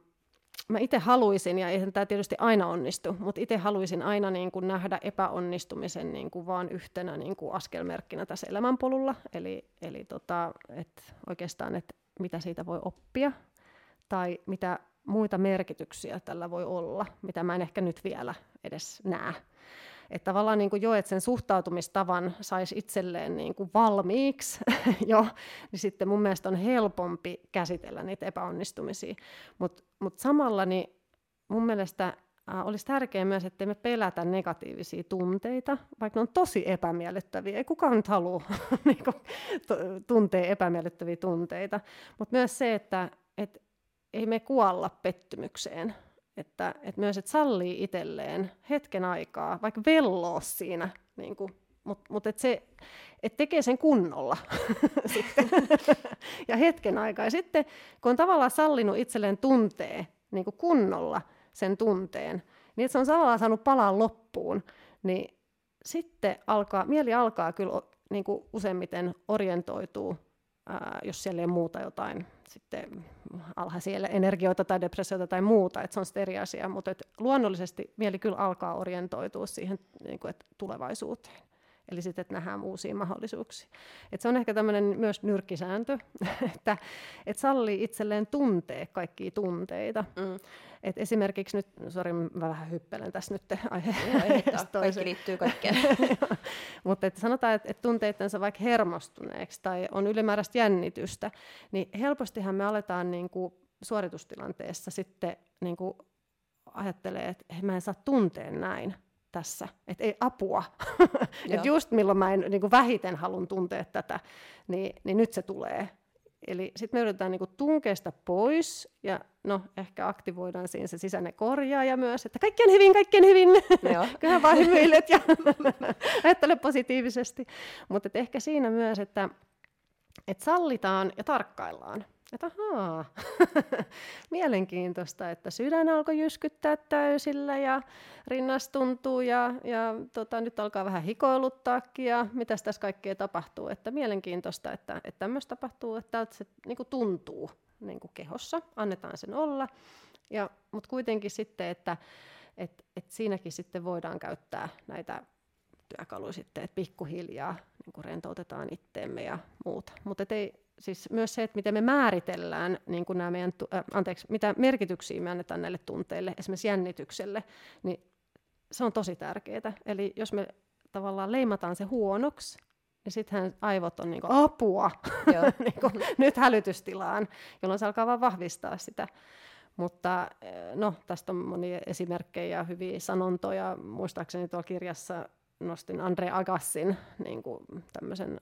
mä itse haluaisin, ja eihän tämä tietysti aina onnistu, mutta itse haluaisin aina niin kuin nähdä epäonnistumisen niin kuin vaan yhtenä niin kuin askelmerkkinä tässä elämänpolulla. Eli, eli tota, et oikeastaan, että mitä siitä voi oppia, tai mitä muita merkityksiä tällä voi olla, mitä mä en ehkä nyt vielä edes näe. Että tavallaan niin kuin jo, että sen suhtautumistavan saisi itselleen niin kuin valmiiksi jo, niin sitten mun mielestä on helpompi käsitellä niitä epäonnistumisia. Mutta mut samalla niin mun mielestä olisi tärkeää myös, että me pelätä negatiivisia tunteita, vaikka ne on tosi epämiellyttäviä. Ei kukaan nyt halua niin tuntea epämiellyttäviä tunteita. Mutta myös se, että et, ei me kuolla pettymykseen. Että, että myös, että sallii itselleen hetken aikaa, vaikka velloa siinä, niin kuin, mutta mut et se, et tekee sen kunnolla sitten. ja hetken aikaa. Ja sitten, kun on tavallaan sallinut itselleen tuntee niin kuin kunnolla sen tunteen, niin että se on tavallaan saanut palaa loppuun, niin sitten alkaa, mieli alkaa kyllä niin kuin useimmiten orientoituu, ää, jos siellä ei muuta jotain sitten alhaisia energioita tai depressioita tai muuta, että se on sitten eri asia, mutta että luonnollisesti mieli kyllä alkaa orientoitua siihen niin kuin, että tulevaisuuteen. Eli sitten, että nähdään uusia mahdollisuuksia. Et se on ehkä tämmöinen myös nyrkkisääntö, että et sallii itselleen tuntee kaikkia tunteita. Mm. Et esimerkiksi nyt, sori mä vähän hyppelen tässä nyt aiheesta Kaikki liittyy kaikkeen. Mutta sanotaan, että et tunteittensa vaikka hermostuneeksi tai on ylimääräistä jännitystä, niin helpostihan me aletaan niinku suoritustilanteessa sitten niinku ajattelee, että mä en saa tuntea näin tässä, että ei apua. että just milloin mä en niin kuin vähiten halun tuntea tätä, niin, niin nyt se tulee. Eli sitten me yritetään niin tunkeesta pois ja no ehkä aktivoidaan siinä se sisäinen korjaaja myös, että kaikki on hyvin, kaikki on hyvin. Joo. Kyllä vaan hymyilet ja ajattele positiivisesti. Mutta ehkä siinä myös, että, että sallitaan ja tarkkaillaan. Että ahaa, mielenkiintoista, että sydän alkoi jyskyttää täysillä ja rinnas tuntuu ja, ja tota, nyt alkaa vähän hikoiluttaakin ja mitä tässä kaikkea tapahtuu. Että mielenkiintoista, että, että tämmöistä tapahtuu, että tältä se niin kuin tuntuu niin kuin kehossa, annetaan sen olla. Ja, mutta kuitenkin sitten, että et, et siinäkin sitten voidaan käyttää näitä työkaluja sitten, että pikkuhiljaa niin kuin rentoutetaan itteemme ja muuta. Mutta ei, siis myös se, että miten me määritellään niin kuin nämä meidän, äh, anteeksi, mitä merkityksiä me annetaan näille tunteille, esimerkiksi jännitykselle, niin se on tosi tärkeää. Eli jos me tavallaan leimataan se huonoksi, niin sittenhän aivot on niin kuin, apua niin kuin, nyt hälytystilaan, jolloin se alkaa vaan vahvistaa sitä. Mutta no, tästä on monia esimerkkejä ja hyviä sanontoja. Muistaakseni tuolla kirjassa nostin Andre Agassin niin kuin tämmöisen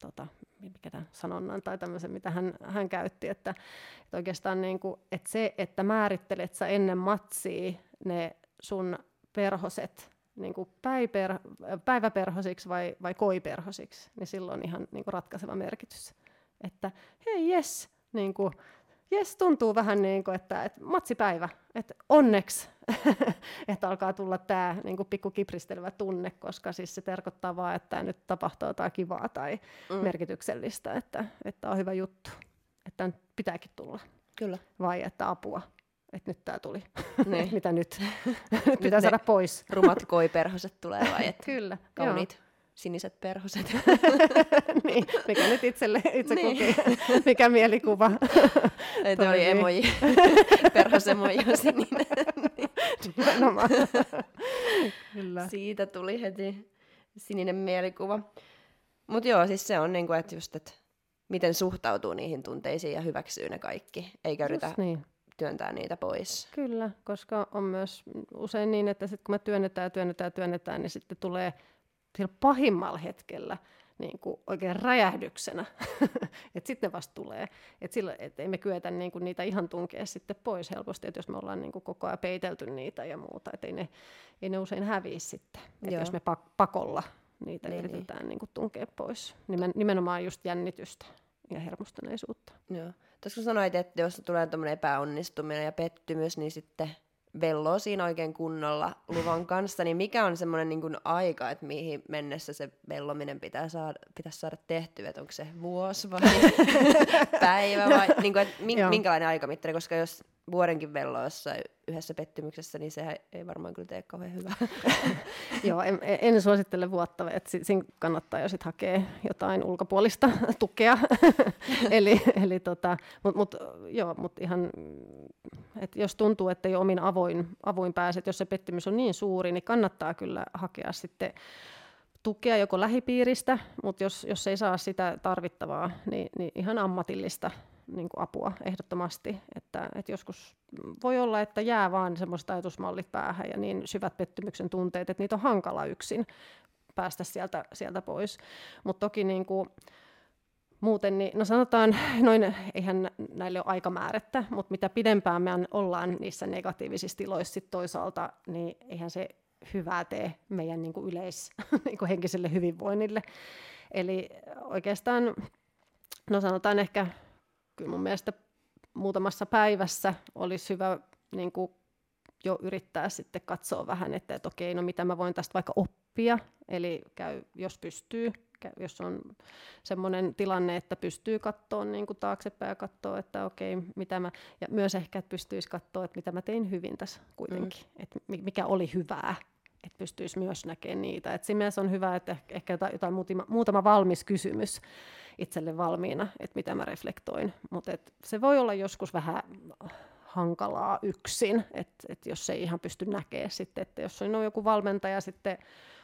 tota, mikä tämän sanonnan tai tämmöisen, mitä hän, hän käytti, että, että oikeastaan niin kuin, että se, että määrittelet sä ennen matsia ne sun perhoset niin kuin päiper, päiväperhosiksi vai, vai koiperhosiksi, niin silloin ihan niin kuin ratkaiseva merkitys. Että hei jes, niin kuin, jes tuntuu vähän niin kuin, että, että matsipäivä, että onneksi, että alkaa tulla tämä niin kuin pikku kipristelevä tunne, koska siis se tarkoittaa vaan, että nyt tapahtuu jotain kivaa tai mm. merkityksellistä, että, että on hyvä juttu, että pitääkin tulla. Kyllä. Vai että apua, että nyt tämä tuli. Niin. Mitä nyt? nyt pitää saada pois. Rumat koiperhoset tulee vai? Että Kyllä. Kauniit. Joo siniset perhoset. niin, mikä nyt itselle, itse niin. kukin, mikä mielikuva. Ei, toi oli emoji, perhosemoji on sininen. Kyllä. Siitä tuli heti sininen mielikuva. Mutta joo, siis se on niinku, että just, että miten suhtautuu niihin tunteisiin ja hyväksyy ne kaikki, eikä yritä niin. työntää niitä pois. Kyllä, koska on myös usein niin, että sit kun me työnnetään, työnnetään, työnnetään, niin sitten tulee sillä pahimmalla hetkellä niin kuin oikein räjähdyksenä, että sitten vasta tulee. Että et ei me kyetä niin kuin niitä ihan tunkea sitten pois helposti, että jos me ollaan niin kuin koko ajan peitelty niitä ja muuta, että ei ne, ei ne usein häviä sitten, että jos me pakolla niitä niin, yritetään niin. Niin kuin tunkea pois. Nimen, nimenomaan just jännitystä ja hermostuneisuutta. Joo. Tuossa sanoit, että jos tulee tuommoinen epäonnistuminen ja pettymys, niin sitten velloo siinä oikein kunnolla luvan kanssa, niin mikä on semmoinen niin aika, että mihin mennessä se vellominen pitää saada, pitäisi saada tehtyä, että onko se vuosi vai päivä vai niin kuin, että minkälainen aikamittari, koska jos vuodenkin vello jossain yhdessä pettymyksessä, niin sehän ei varmaan kyllä tee kauhean hyvää. Joo, en, en suosittele vuotta, että siinä kannattaa jo sitten hakea jotain ulkopuolista tukea. eli, eli tota, mutta mut, joo, mut ihan, et jos tuntuu, että ei omin avoin, avoin pääset, jos se pettymys on niin suuri, niin kannattaa kyllä hakea sitten tukea joko lähipiiristä, mutta jos, jos ei saa sitä tarvittavaa, niin, niin ihan ammatillista niin kuin apua ehdottomasti. Että, että joskus voi olla, että jää vaan semmoista ajatusmallit päähän ja niin syvät pettymyksen tunteet, että niitä on hankala yksin päästä sieltä, sieltä pois. Mutta toki niin kuin, muuten, niin, no sanotaan, noin, eihän näille ole aikamäärettä, mutta mitä pidempään me ollaan niissä negatiivisissa tiloissa sit toisaalta, niin eihän se hyvää tee meidän niin kuin yleis, niin kuin henkiselle hyvinvoinnille. Eli oikeastaan, no sanotaan ehkä kyllä mun mielestä muutamassa päivässä olisi hyvä niin kuin jo yrittää sitten katsoa vähän, että, että okei, no mitä mä voin tästä vaikka oppia, eli käy, jos pystyy, jos on semmoinen tilanne, että pystyy katsoa niin kuin taaksepäin ja katsoa, että okei, mitä mä, ja myös ehkä, että pystyisi katsoa, että mitä mä tein hyvin tässä kuitenkin, mm. että mikä oli hyvää, että pystyisi myös näkemään niitä. Et siinä mielessä on hyvä, että ehkä jotain, jotain muutama, muutama valmis kysymys itselle valmiina, että mitä mä reflektoin. Mutta se voi olla joskus vähän hankalaa yksin, että et jos ei ihan pysty näkemään sitten, että jos on joku valmentaja sitten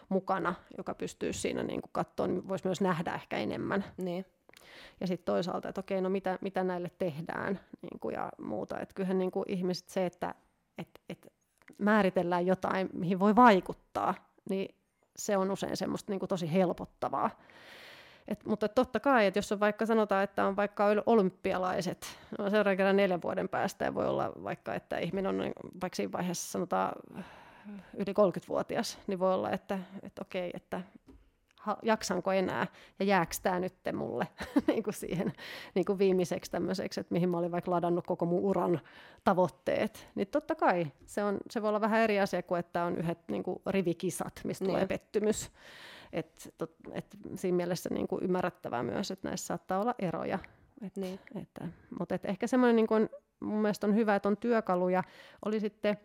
mukana, joka pystyy siinä niin katsoa, niin voisi myös nähdä ehkä enemmän. Niin. Ja sitten toisaalta, että okei, no mitä, mitä näille tehdään niin kuin ja muuta. Että kyllähän niin kuin ihmiset se, että et, et määritellään jotain, mihin voi vaikuttaa, niin se on usein semmoista niin kuin tosi helpottavaa. Et, mutta totta kai, että jos on vaikka sanotaan, että on vaikka olympialaiset, no seuraavan kerran neljän vuoden päästä ja voi olla vaikka, että ihminen on vaikka siinä vaiheessa sanotaan yli 30-vuotias, niin voi olla, että, että okei, että jaksanko enää ja jääkö tämä nyt mulle niin kuin siihen niin kuin viimeiseksi tämmöiseksi, että mihin mä olin vaikka ladannut koko mun uran tavoitteet. Niin totta kai se, on, se voi olla vähän eri asia kuin, että on yhdet niin kuin rivikisat, mistä niin. tulee pettymys. Et, tot, et siinä mielessä niin kuin ymmärrettävää myös, että näissä saattaa olla eroja. Et, niin. että, mutta et ehkä semmoinen niin kuin, mun mielestä on hyvä, että on työkaluja, oli sitten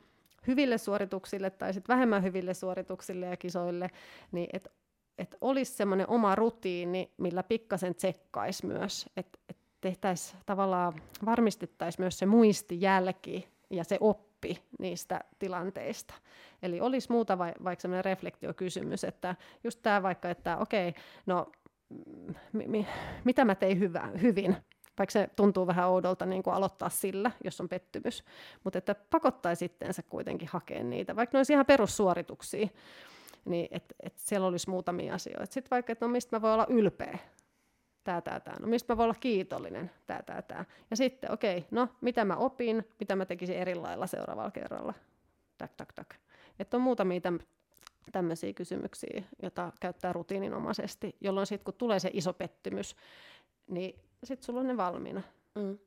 hyville suorituksille tai sitten vähemmän hyville suorituksille ja kisoille, niin että et olisi semmoinen oma rutiini, millä pikkasen tsekkaisi myös, että et tehtäisiin tavallaan, varmistettaisiin myös se muistijälki ja se oppi niistä tilanteista. Eli olisi muuta vai, vaikka semmoinen reflektiokysymys, että just tämä vaikka, että okei, no mi, mi, mitä mä tein hyvä, hyvin vaikka se tuntuu vähän oudolta niin kuin aloittaa sillä, jos on pettymys, mutta että pakottaisi itteensä kuitenkin hakea niitä, vaikka ne olisi ihan perussuorituksia, niin että et siellä olisi muutamia asioita. Sitten vaikka, että no mistä mä voin olla ylpeä, tämä, tämä, tämä. No mistä mä voin olla kiitollinen, tämä, tämä, tämä. Ja sitten, okei, okay, no mitä mä opin, mitä mä tekisin eri lailla seuraavalla kerralla. Tak, tak, tak. Että on muutamia täm, tämmöisiä kysymyksiä, joita käyttää rutiininomaisesti, jolloin sitten kun tulee se iso pettymys, niin sitten sulla on ne valmiina. Mm.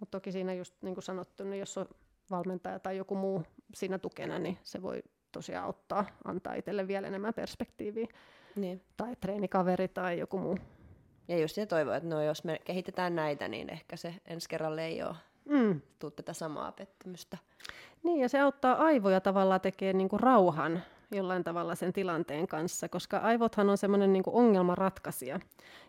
Mutta toki siinä just niin kuin sanottu, niin jos on valmentaja tai joku muu siinä tukena, niin se voi tosiaan auttaa, antaa itselle vielä enemmän perspektiiviä. Niin. Tai treenikaveri tai joku muu. Ja just se toivoo, että no jos me kehitetään näitä, niin ehkä se ensi kerralla ei ole mm. tuu tätä samaa pettymystä. Niin, ja se auttaa aivoja tavallaan tekemään niinku rauhan jollain tavalla sen tilanteen kanssa, koska aivothan on semmoinen niin ongelmanratkaisija.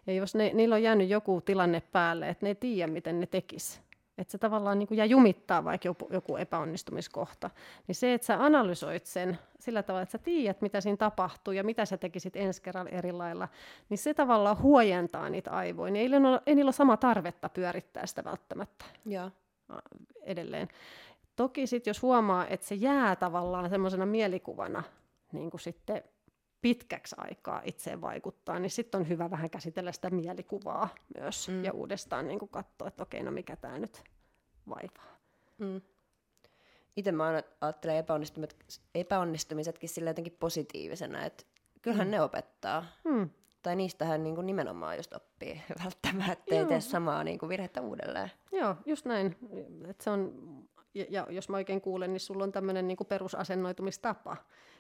Ja jos ne, niillä on jäänyt joku tilanne päälle, että ne ei tiedä, miten ne tekisi, että se tavallaan niin kuin jää jumittaa vaikka joku, joku epäonnistumiskohta, niin se, että sä analysoit sen sillä tavalla, että sä tiedät, mitä siinä tapahtuu ja mitä sä tekisit ensi kerralla eri lailla, niin se tavallaan huojentaa niitä aivoja. Niin ei, niillä ole, ei niillä ole sama tarvetta pyörittää sitä välttämättä ja. edelleen. Toki sitten jos huomaa, että se jää tavallaan semmoisena mielikuvana niin kuin sitten pitkäksi aikaa itseen vaikuttaa, niin sitten on hyvä vähän käsitellä sitä mielikuvaa myös mm. ja uudestaan niin katsoa, että okei, no mikä tämä nyt vaivaa. Mm. Itse mä ajattelen epäonnistumiset, epäonnistumisetkin sille jotenkin positiivisena, että kyllähän mm. ne opettaa. Mm. Tai niistähän niin kuin nimenomaan just oppii välttämättä, ettei tee samaa niin kuin virhettä uudelleen. Joo, just näin. Et se on, ja, ja jos mä oikein kuulen, niin sulla on tämmöinen niin perusasennoitumistapa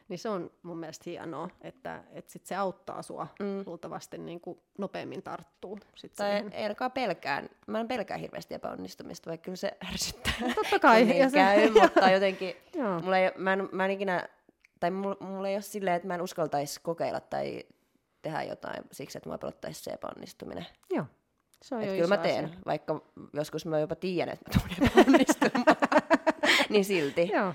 niin se on mun mielestä hienoa, että, että sit se auttaa sua mm. luultavasti niin kuin nopeammin tarttuu. Sit tai siihen. ei ainakaan pelkään, mä en pelkää hirveästi epäonnistumista, vaikka kyllä se ärsyttää. Totta kai. niin ja se, käy, mutta jotenkin, mulla ei, mä, en, mä en ikinä, tai mulla, mulla ei ole silleen, että mä en uskaltaisi kokeilla tai tehdä jotain siksi, että mä pelottaisi se epäonnistuminen. Joo. Se on Et kyllä mä teen, asia. vaikka joskus mä jopa tiedän, että mä tulen epäonnistumaan, niin silti. Joo.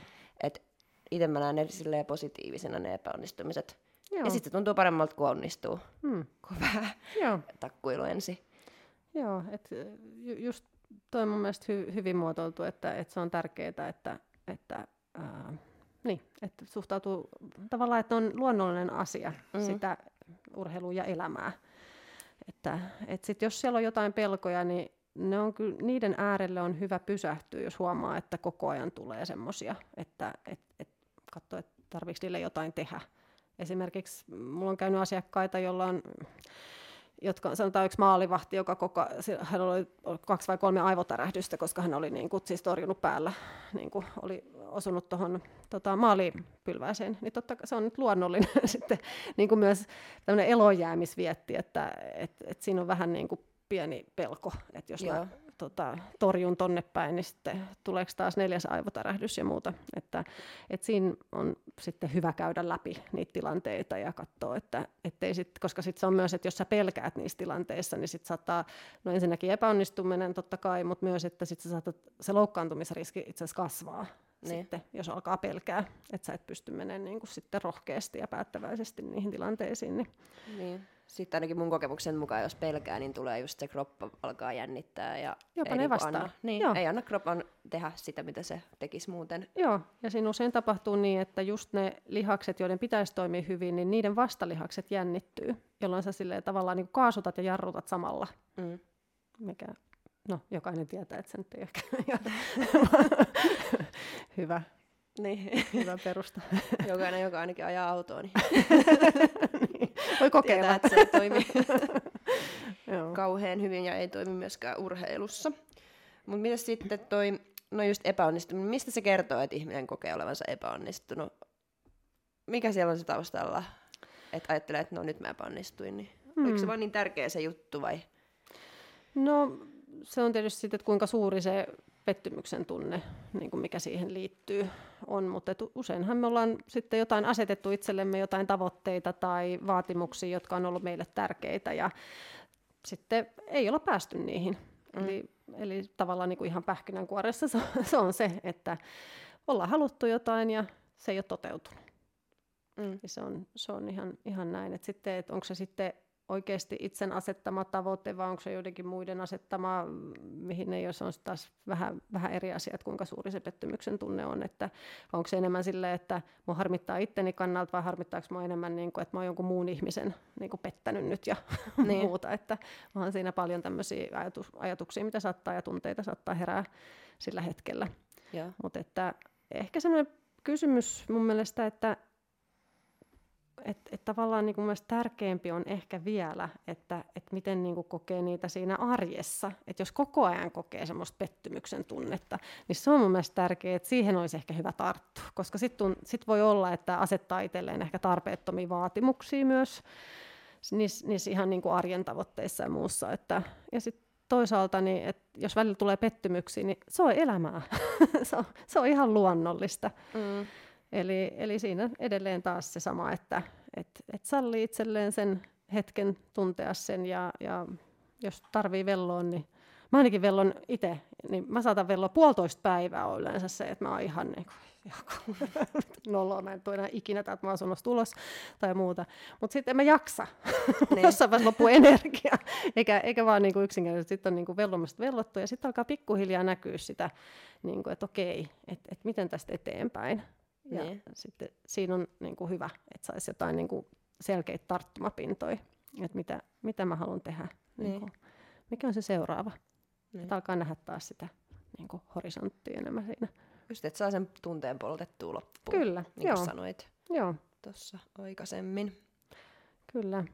Et itse mä näen ne silleen positiivisena ne epäonnistumiset. Joo. Ja sitten se tuntuu paremmalta, kun onnistuu, hmm. kuin vähän Joo. takkuilu ensin. Joo, et just toi on mun mielestä hy, hyvin muotoiltu, että, että se on tärkeää, että, että, ää, niin, että suhtautuu tavallaan, että on luonnollinen asia mm-hmm. sitä urheilua ja elämää. Että, että sit jos siellä on jotain pelkoja, niin ne on kyllä, niiden äärelle on hyvä pysähtyä, jos huomaa, että koko ajan tulee semmoisia, että et, et katsoa, että tarvitsetko niille jotain tehdä. Esimerkiksi mulla on käynyt asiakkaita, jolla on jotka sanotaan yksi maalivahti, joka koko, hän oli kaksi vai kolme aivotärähdystä, koska hän oli niin kuin, siis torjunut päällä, niin kuin, oli osunut tuohon tota, maalipylvääseen, niin totta se on nyt luonnollinen sitten niin kuin myös tämmöinen elojäämisvietti, että et, et siinä on vähän niin kuin pieni pelko, että jos Joo. mä tota, torjun tonne päin, niin sitten tuleeko taas neljäs aivotärähdys ja muuta. Että, et siinä on sitten hyvä käydä läpi niitä tilanteita ja katsoa, että ettei sit, koska sitten se on myös, että jos sä pelkäät niissä tilanteissa, niin sitten saattaa, no ensinnäkin epäonnistuminen totta kai, mutta myös, että sit sä saatat, se loukkaantumisriski itse asiassa kasvaa. Niin. Sitten, jos alkaa pelkää, että sä et pysty menemään niin kuin sitten rohkeasti ja päättäväisesti niihin tilanteisiin. Niin. niin sitten ainakin mun kokemuksen mukaan, jos pelkää, niin tulee just se kroppa alkaa jännittää. Ja Jopa ei ne niin vastaa. Anna, niin, Joo. ei anna kroppan tehdä sitä, mitä se tekisi muuten. Joo, ja siinä usein tapahtuu niin, että just ne lihakset, joiden pitäisi toimia hyvin, niin niiden vastalihakset jännittyy, jolloin sä silleen tavallaan niin kaasutat ja jarrutat samalla. Mm. Mikä, no, jokainen tietää, että se nyt ei ehkä hyvä. Niin. Hyvä perusta. Jokainen, joka ainakin ajaa autoa, niin Voi kokeilla. Tietää, että se toimii kauhean hyvin ja ei toimi myöskään urheilussa. Mutta mitä sitten toi, no just epäonnistuminen, mistä se kertoo, että ihminen kokee olevansa epäonnistunut? Mikä siellä on se taustalla? Että ajattelee, että no nyt mä epäonnistuin, niin hmm. oliko se vaan niin tärkeä se juttu vai? No se on tietysti sitten, että kuinka suuri se pettymyksen tunne, niin kuin mikä siihen liittyy, on. Mutta useinhan me ollaan sitten jotain asetettu itsellemme jotain tavoitteita tai vaatimuksia, jotka on ollut meille tärkeitä ja sitten ei olla päästy niihin. Mm. Eli, eli tavallaan niin kuin ihan pähkinänkuoressa se se on se, että ollaan haluttu jotain ja se ei ole toteutunut. Mm. Ja se on, se on ihan, ihan näin. Että sitten, että onko se sitten oikeasti itsen asettama tavoite, vai onko se joidenkin muiden asettama, mihin ei jos on taas vähän, vähän eri asia, että kuinka suuri se pettymyksen tunne on, että onko se enemmän silleen, että mua harmittaa itteni kannalta, vai harmittaako mua enemmän, niin kuin, että mä oon jonkun muun ihmisen niin kuin pettänyt nyt ja niin. muuta, että onhan siinä paljon tämmöisiä ajatus, ajatuksia, mitä saattaa ja tunteita saattaa herää sillä hetkellä. Mutta että ehkä semmoinen kysymys mun mielestä, että että et tavallaan niin mun tärkeämpi on ehkä vielä, että et miten niin kokee niitä siinä arjessa. Että jos koko ajan kokee semmoista pettymyksen tunnetta, niin se on mun mielestä tärkeää, että siihen olisi ehkä hyvä tarttua. Koska sitten sit voi olla, että asettaa itselleen ehkä tarpeettomia vaatimuksia myös niissä, niissä ihan niin kuin arjen tavoitteissa ja muussa. Että, ja sitten toisaalta, niin, että jos välillä tulee pettymyksiä, niin se on elämää. se, on, se on ihan luonnollista. Mm. Eli, eli siinä edelleen taas se sama, että et, et sallii itselleen sen hetken tuntea sen ja, ja jos tarvii velloa, niin mä ainakin vellon itse, niin mä saatan velloa puolitoista päivää on yleensä se, että mä oon ihan niin kuin, noloa, mä en tule enää ikinä täältä asunnosta ulos tai muuta. Mutta sitten en mä jaksa, niin. jossain vaiheessa loppuu energia, eikä, eikä vaan niin kuin yksinkertaisesti sitten on niin kuin vellomasta vellottu ja sitten alkaa pikkuhiljaa näkyä sitä, niin kuin, että okei, että, että miten tästä eteenpäin. Ja niin. sitten siinä on niin kuin hyvä, että saisi jotain niin kuin selkeitä tarttumapintoja, että mitä, mitä mä haluan tehdä. Niin. Niin kuin, mikä on se seuraava. Niin. Että alkaa nähdä taas sitä niin kuin horisonttia enemmän siinä. Just, että saa sen tunteen poltettua loppuun. Kyllä, niin joo. sanoit joo. tuossa aikaisemmin. Kyllä.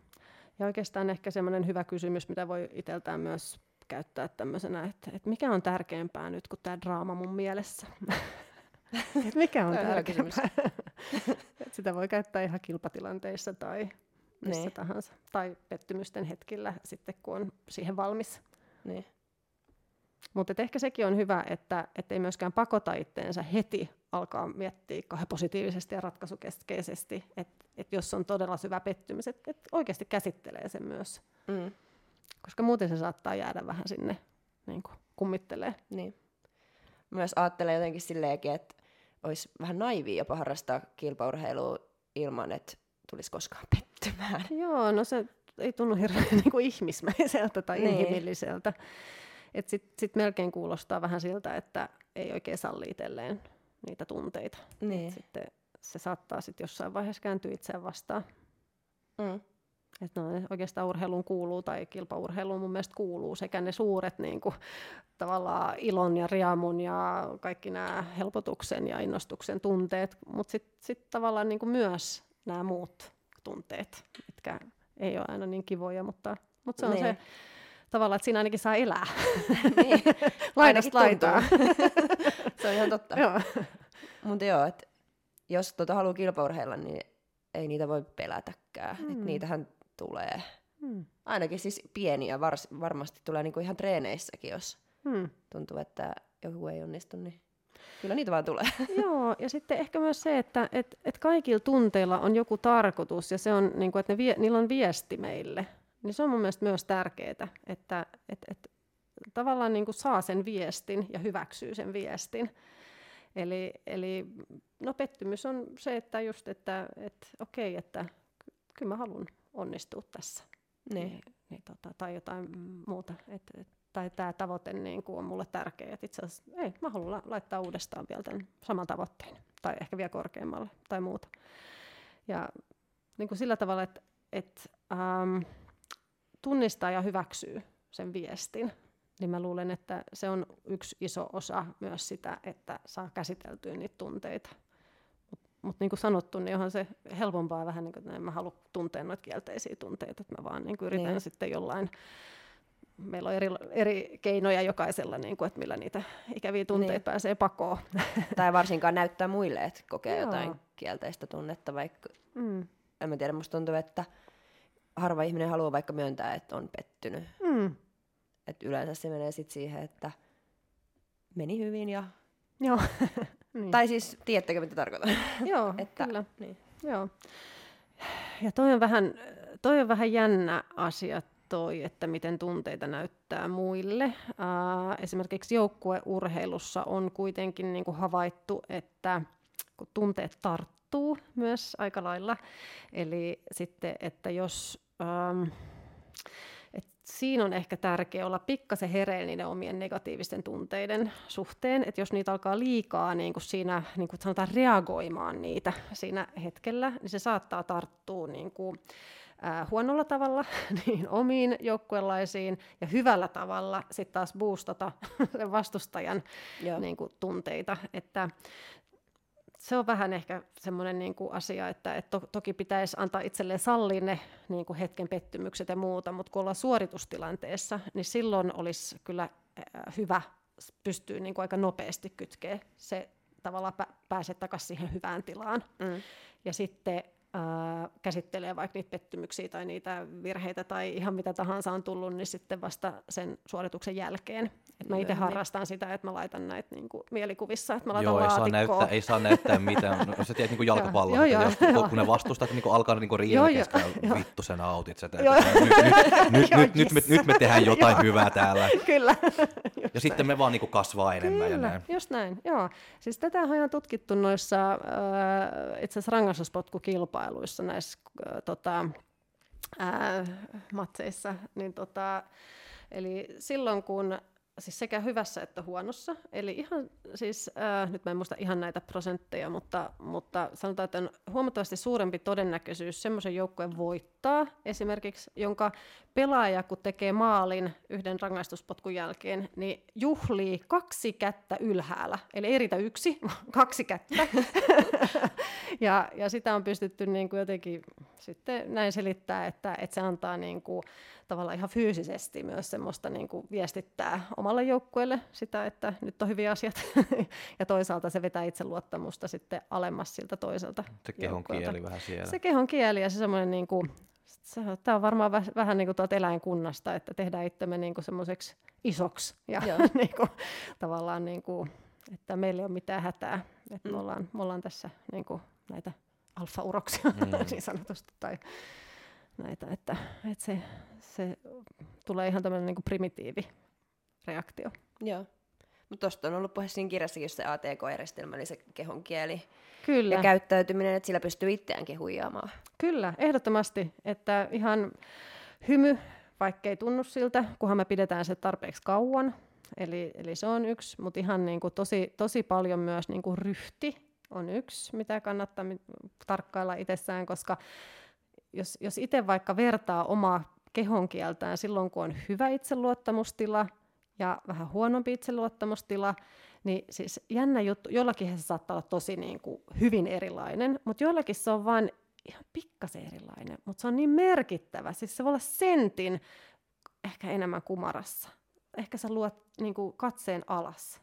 Ja oikeastaan ehkä semmoinen hyvä kysymys, mitä voi itseltään myös käyttää tämmöisenä, että, että mikä on tärkeämpää nyt kuin tämä draama mun mielessä. Et mikä on tärkeää? sitä voi käyttää ihan kilpatilanteissa tai missä niin. tahansa. Tai pettymysten hetkillä sitten, kun on siihen valmis. Niin. Mutta ehkä sekin on hyvä, että ei myöskään pakota itteensä heti alkaa miettiä kauhean positiivisesti ja ratkaisukeskeisesti, että et jos on todella syvä pettymys, että et oikeasti käsittelee sen myös. Mm. Koska muuten se saattaa jäädä vähän sinne niin kuin kummittelee. Niin. Myös ajattelen jotenkin silleenkin, että olisi vähän naivi jopa harrastaa kilpaurheilua ilman, että tulisi koskaan pettymään. Joo, no se ei tunnu hirveän niin kuin ihmismäiseltä tai niin. inhimilliseltä. Sitten sit melkein kuulostaa vähän siltä, että ei oikein salli itselleen niitä tunteita. Niin. sitten se saattaa sitten jossain vaiheessa kääntyä itseään vastaan. Mm. Että no, oikeastaan urheiluun kuuluu tai kilpaurheiluun mun mielestä kuuluu sekä ne suuret niin kuin, tavallaan ilon ja riamun ja kaikki nämä helpotuksen ja innostuksen tunteet, mutta sitten sit tavallaan niin kuin myös nämä muut tunteet, mitkä ei ole aina niin kivoja, mutta, mutta se on niin. se tavallaan, että siinä ainakin saa elää. niin. Laidasta laitaa. se on ihan totta. joo. Mutta joo, että jos tota haluaa kilpaurheilla, niin ei niitä voi pelätäkään. Hmm. Et niitähän tulee. Hmm. Ainakin siis pieniä vars, varmasti tulee niinku ihan treeneissäkin, jos hmm. tuntuu, että joku ei onnistu, niin kyllä niitä vaan tulee. Joo, ja sitten ehkä myös se, että et, et kaikilla tunteilla on joku tarkoitus, ja se on, niinku, että ne vie, niillä on viesti meille. Niin se on mun mielestä myös tärkeää, että et, et, tavallaan niinku saa sen viestin ja hyväksyy sen viestin. Eli, eli no pettymys on se, että just, että et, okei, että kyllä mä haluan onnistua tässä. Niin. Niin, niin tota, tai jotain muuta. Et, et, tai tämä tavoite niin kuin on mulle tärkeä. Et itse asiassa, ei, mä haluan la- laittaa uudestaan vielä tämän saman tavoitteen. Tai ehkä vielä korkeammalle tai muuta. Ja niin kuin sillä tavalla, että et, ähm, tunnistaa ja hyväksyy sen viestin, niin mä luulen, että se on yksi iso osa myös sitä, että saa käsiteltyä niitä tunteita mutta niin kuin sanottu, niin onhan se helpompaa vähän, niin kuin, että en mä halua tuntea noita kielteisiä tunteita, että mä vaan niin kuin yritän niin. sitten jollain, meillä on eri, eri keinoja jokaisella, niin kuin, että millä niitä ikäviä tunteita niin. pääsee pakoon. Tai varsinkaan näyttää muille, että kokee Joo. jotain kielteistä tunnetta, vaikka mm. en mä tiedä, musta tuntuu, että harva ihminen haluaa vaikka myöntää, että on pettynyt. Mm. Et yleensä se menee sitten siihen, että meni hyvin ja Joo. Niin. Tai siis, tiedättekö mitä tarkoitan? Joo, että, kyllä. Niin. Joo. Ja toi on, vähän, toi on vähän jännä asia toi, että miten tunteita näyttää muille. Uh, esimerkiksi joukkueurheilussa on kuitenkin niin kuin havaittu, että kun tunteet tarttuu myös aika lailla, eli sitten, että jos... Et siinä on ehkä tärkeää olla pikkasen hereillä niiden omien negatiivisten tunteiden suhteen, että jos niitä alkaa liikaa niin kuin siinä niin kuin sanotaan reagoimaan niitä siinä hetkellä, niin se saattaa tarttua niin kuin, ää, huonolla tavalla niin omiin joukkueenlaisiin ja hyvällä tavalla sitten taas boostata sen vastustajan niin kuin, tunteita. Että se on vähän ehkä semmoinen niin kuin asia, että et to, toki pitäisi antaa itselleen sallia ne niin kuin hetken pettymykset ja muuta, mutta kun ollaan suoritustilanteessa, niin silloin olisi kyllä hyvä pystyä niin kuin aika nopeasti kytkeä se tavallaan pä- takaisin siihen hyvään tilaan. Mm. Ja sitten ää, käsittelee vaikka niitä pettymyksiä tai niitä virheitä tai ihan mitä tahansa on tullut, niin sitten vasta sen suorituksen jälkeen. Et mä itse niin. harrastan sitä, että mä laitan näitä niin kuin, mielikuvissa, että mä laitan Joo, ei saa, näyttää, ei saa näyttää mitään. No, sä tiedät niin jalkapalloa, joo, joo, joo, kun ne vastustat, niin alkaa niin riidellä keskellä, vittu sen autit. Sä nyt, nyt, nyt, nyt, nyt me tehdään jotain hyvää täällä. Kyllä. ja sitten me vaan niin kasvaa enemmän. Kyllä, ja näin. just näin. Joo. Siis tätä on tutkittu noissa äh, itse asiassa rangaistuspotkukilpailuissa kilpailuissa näissä äh, tota, ää, matseissa. Niin tota, eli silloin kun siis sekä hyvässä että huonossa. Eli ihan, siis, äh, nyt mä en muista ihan näitä prosentteja, mutta, mutta sanotaan, että on huomattavasti suurempi todennäköisyys semmoisen joukkueen voittaa esimerkiksi, jonka pelaaja, kun tekee maalin yhden rangaistuspotkun jälkeen, niin juhlii kaksi kättä ylhäällä. Eli ei riitä yksi, kaksi kättä. ja, ja sitä on pystytty niin kuin jotenkin sitten näin selittää, että, että se antaa niin kuin, tavallaan ihan fyysisesti myös semmoista niin kuin viestittää omalle joukkueelle sitä, että nyt on hyviä asiat. ja toisaalta se vetää itseluottamusta sitten alemmas siltä toiselta Se kehon kieli vähän siellä. Se kehon kieli ja se semmoinen niin kuin, Tämä on varmaan vähän niin kuin tuolta eläinkunnasta, että tehdään itsemme niin kuin semmoiseksi isoksi ja niin kuin, tavallaan, niin kuin, että meillä ei ole mitään hätää. Että mm. me, ollaan, me ollaan tässä niin kuin, näitä alfa-uroksia mm. niin sanotusti tai näitä, että, että se, se tulee ihan tämmöinen niin kuin primitiivi reaktio. Joo. Mutta tuosta on ollut puhe siinä kirjassakin se ATK-järjestelmä, eli se kehon kieli Kyllä. ja käyttäytyminen, että sillä pystyy itseäänkin huijaamaan. Kyllä, ehdottomasti. Että ihan hymy, vaikkei tunnu siltä, kunhan me pidetään se tarpeeksi kauan. Eli, eli se on yksi, mutta ihan niin kuin tosi, tosi paljon myös niin kuin ryhti on yksi, mitä kannattaa tarkkailla itsessään, koska jos, jos itse vaikka vertaa omaa kehonkieltään silloin, kun on hyvä itseluottamustila ja vähän huonompi itseluottamustila, niin siis jännä juttu, jollakin se saattaa olla tosi niin kuin hyvin erilainen, mutta jollakin se on vain ihan pikkasen erilainen, mutta se on niin merkittävä. Siis se voi olla sentin ehkä enemmän kumarassa. Ehkä sä luot niin kuin katseen alas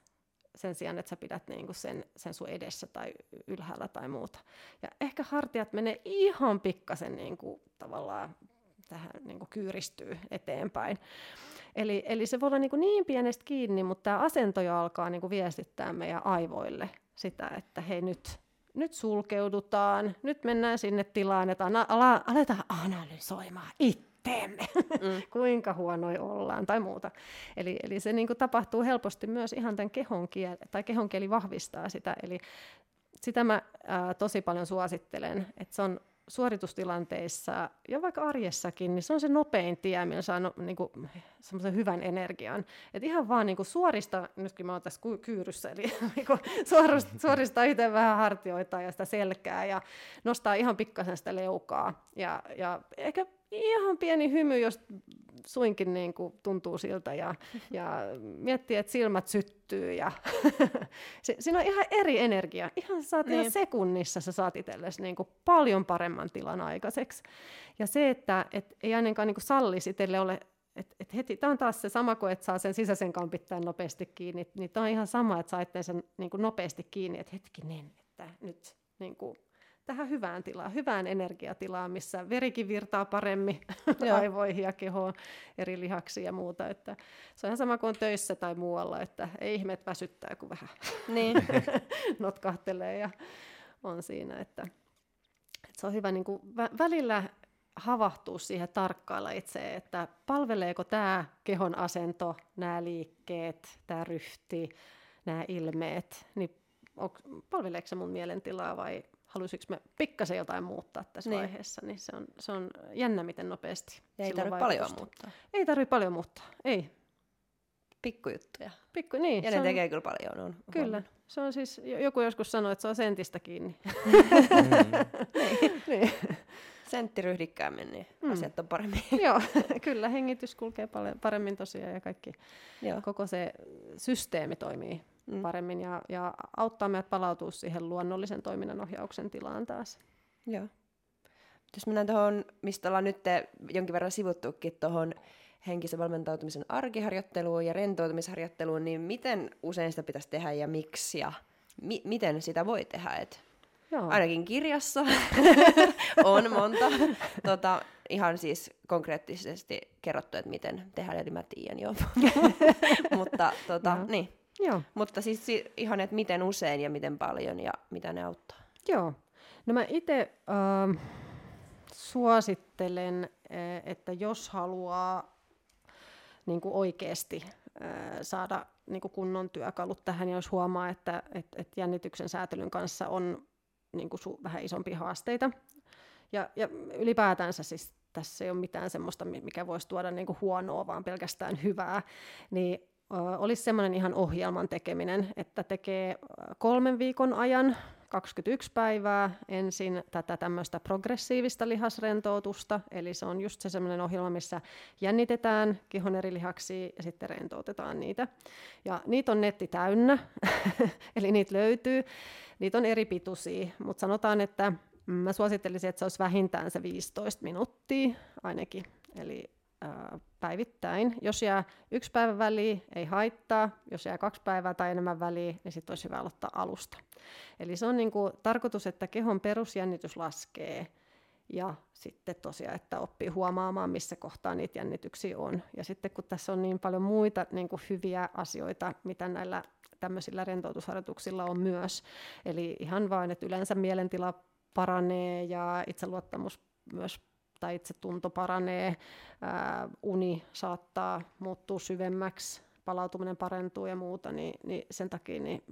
sen sijaan, että sä pidät niin kuin sen, sen sun edessä tai ylhäällä tai muuta. Ja ehkä hartiat menee ihan pikkasen niin kuin, tavallaan tähän niin kuin kyyristyy eteenpäin. Eli, eli se voi olla niin, kuin niin pienestä kiinni, mutta tämä asento jo alkaa niin kuin viestittää meidän aivoille sitä, että hei nyt, nyt sulkeudutaan, nyt mennään sinne tilaan, että ala, aletaan analysoimaan itteemme, mm. kuinka huonoja ollaan tai muuta. Eli, eli se niin kuin tapahtuu helposti myös ihan tämän kehon kieli, tai kehon kieli vahvistaa sitä, eli sitä mä ää, tosi paljon suosittelen, että se on suoritustilanteissa ja vaikka arjessakin, niin se on se nopein tie, millä saa no, niin kuin, semmoisen hyvän energian. Et ihan vaan niin kuin suorista, nytkin mä oon tässä kyyryssä, eli niin kuin suorista, suorista itse vähän hartioita ja sitä selkää ja nostaa ihan pikkasen sitä leukaa. Ja, ja ehkä ihan pieni hymy, jos suinkin niin kuin tuntuu siltä ja, ja miettii, että silmät syttyy ja se, siinä on ihan eri energia. Ihan saat niin. ihan sekunnissa sä saat itsellesi niin kuin paljon paremman tilan aikaiseksi. Ja se, että et ei ainakaan niin kuin sallisi itselle ole et, et heti, tämä on taas se sama kuin, että saa sen sisäisen kampittajan nopeasti kiinni, niin tämä on ihan sama, että saa sen niin kuin nopeasti kiinni, että hetkinen, että nyt niin kuin, tähän hyvään tilaan, hyvään energiatilaan, missä verikin virtaa paremmin aivoihin ja kehoon, eri lihaksiin ja muuta. Että se on ihan sama kuin on töissä tai muualla, että ei ihme, että väsyttää, kun vähän niin. notkahtelee ja on siinä. Että, että se on hyvä niin kuin vä- välillä havahtua siihen tarkkailla itse, että palveleeko tämä kehon asento, nämä liikkeet, tämä ryhti, nämä ilmeet, niin palveleeko se mun mielentilaa vai haluaisiko me pikkasen jotain muuttaa tässä niin. vaiheessa, niin se on, se on jännä, miten nopeasti. Ja ei tarvitse paljon muuttaa. Ei tarvitse paljon muuttaa, ei. Pikkujuttuja. Pikku, niin. Ja ne on, tekee kyllä paljon. On kyllä. Huomannut. Se on siis, joku joskus sanoi, että se on sentistä kiinni. niin. niin. Sentti ryhdikkäämmin, niin mm. asiat on paremmin. Joo, kyllä hengitys kulkee paljon paremmin tosiaan ja kaikki, Joo. koko se systeemi toimii mm. paremmin ja, ja auttaa meidät palautua siihen luonnollisen toiminnan ohjauksen tilaan taas. Joo. Jos mennään tuohon, mistä ollaan nyt jonkin verran sivuttukin, tuohon henkisen valmentautumisen arkiharjoitteluun ja rentoutumisharjoitteluun, niin miten usein sitä pitäisi tehdä ja miksi ja mi- miten sitä voi tehdä? Et Joo. Ainakin kirjassa on monta tota, ihan siis konkreettisesti kerrottu, että miten tehdään, eli mä tiedän jo. Mutta tota, no. niin. Joo. Mutta siis ihan, että miten usein ja miten paljon ja mitä ne auttaa. Joo. No mä itse äh, suosittelen, että jos haluaa niin kuin oikeasti saada niin kuin kunnon työkalut tähän, ja jos huomaa, että et, et jännityksen säätelyn kanssa on niin kuin su- vähän isompia haasteita, ja, ja ylipäätänsä siis tässä ei ole mitään semmoista, mikä voisi tuoda niin kuin huonoa, vaan pelkästään hyvää, niin olisi semmoinen ihan ohjelman tekeminen, että tekee kolmen viikon ajan 21 päivää ensin tätä tämmöistä progressiivista lihasrentoutusta, eli se on just se semmoinen ohjelma, missä jännitetään kihon eri lihaksia ja sitten rentoutetaan niitä. Ja niitä on netti täynnä, eli niitä löytyy. Niitä on eri pituisia, mutta sanotaan, että mä suosittelisin, että se olisi vähintään se 15 minuuttia ainakin. Eli päivittäin. Jos jää yksi päivä väliin, ei haittaa. Jos jää kaksi päivää tai enemmän väliin, niin sitten olisi hyvä aloittaa alusta. Eli se on niin kuin tarkoitus, että kehon perusjännitys laskee ja sitten tosiaan, että oppii huomaamaan, missä kohtaa niitä jännityksiä on. Ja sitten kun tässä on niin paljon muita niin kuin hyviä asioita, mitä näillä tämmöisillä rentoutusharjoituksilla on myös. Eli ihan vain, että yleensä mielentila paranee ja itseluottamus myös tai itse tunto paranee, ää, uni saattaa muuttua syvemmäksi, palautuminen parentuu ja muuta, niin, niin sen takia niin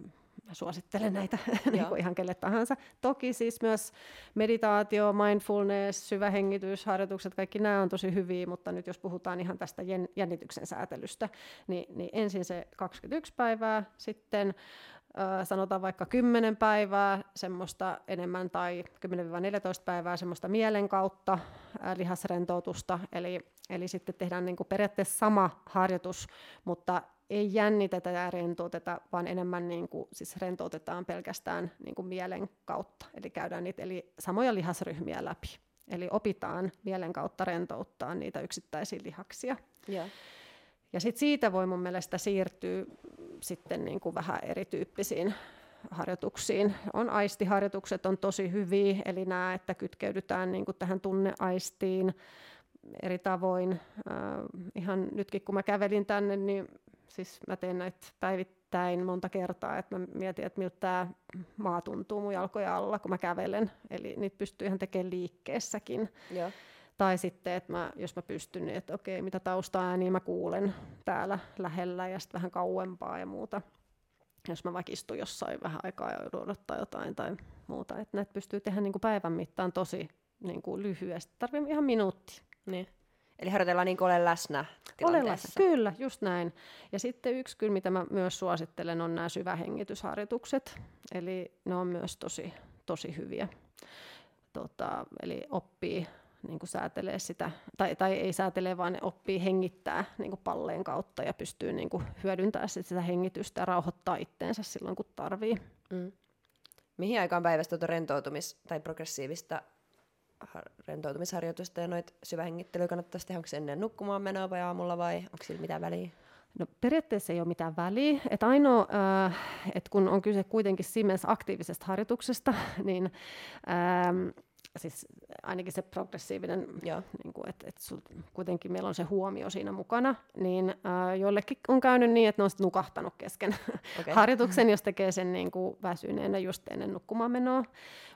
mä suosittelen näitä niin kuin ihan kelle tahansa. Toki siis myös meditaatio, mindfulness, syvä hengitysharjoitukset, kaikki nämä on tosi hyviä, mutta nyt jos puhutaan ihan tästä jännityksen säätelystä, niin, niin ensin se 21 päivää, sitten sanotaan vaikka 10 päivää semmoista enemmän tai 10-14 päivää semmoista mielen kautta lihasrentoutusta, eli, eli sitten tehdään niin kuin periaatteessa sama harjoitus, mutta ei jännitetä ja rentouteta, vaan enemmän niin kuin, siis rentoutetaan pelkästään niin kuin mielen kautta, eli käydään niitä eli samoja lihasryhmiä läpi. Eli opitaan mielen kautta rentouttaa niitä yksittäisiä lihaksia. Yeah. Ja sit siitä voi mun mielestä siirtyä sitten niin kuin vähän erityyppisiin harjoituksiin. On aistiharjoitukset on tosi hyviä, eli nämä, että kytkeydytään niin kuin tähän tunneaistiin eri tavoin. Äh, ihan nytkin kun mä kävelin tänne, niin siis mä teen näitä päivittäin monta kertaa, että mä mietin, että miltä tämä maa tuntuu mun jalkoja alla, kun mä kävelen. Eli niitä pystyy ihan tekemään liikkeessäkin. Ja. Tai sitten, että mä, jos mä pystyn, niin että okei, mitä taustaa niin mä kuulen täällä lähellä ja sitten vähän kauempaa ja muuta. Jos mä vaikka istun jossain vähän aikaa ja odottaa jotain tai muuta. Että näitä pystyy tehdä niin kuin päivän mittaan tosi niin kuin lyhyesti. Tarvii ihan minuutti. Niin. Eli harjoitellaan niin kuin ole läsnä Ole läsnä, kyllä, just näin. Ja sitten yksi kyllä, mitä mä myös suosittelen, on nämä syvähengitysharjoitukset. Eli ne on myös tosi, tosi hyviä. Tota, eli oppii niin kuin säätelee sitä, tai, tai ei säätele, vaan ne oppii hengittää niin kuin palleen kautta ja pystyy niin kuin hyödyntämään sitä hengitystä ja rauhoittaa itteensä silloin, kun tarvii. Mm. Mihin aikaan päivästä tuota rentoutumis- tai progressiivista rentoutumisharjoitusta ja noita syvähengittelyä kannattaisi tehdä? Onko se ennen nukkumaan menoa vai aamulla vai onko sillä mitään väliä? No periaatteessa ei ole mitään väliä. Et ainoa, äh, että kun on kyse kuitenkin Siemens aktiivisesta harjoituksesta, niin ähm, siis ainakin se progressiivinen, niin kuin, että, että sul, kuitenkin meillä on se huomio siinä mukana, niin ää, joillekin on käynyt niin, että ne on nukahtanut kesken okay. harjoituksen, jos tekee sen niin kuin väsyneenä just ennen nukkumaan menoa.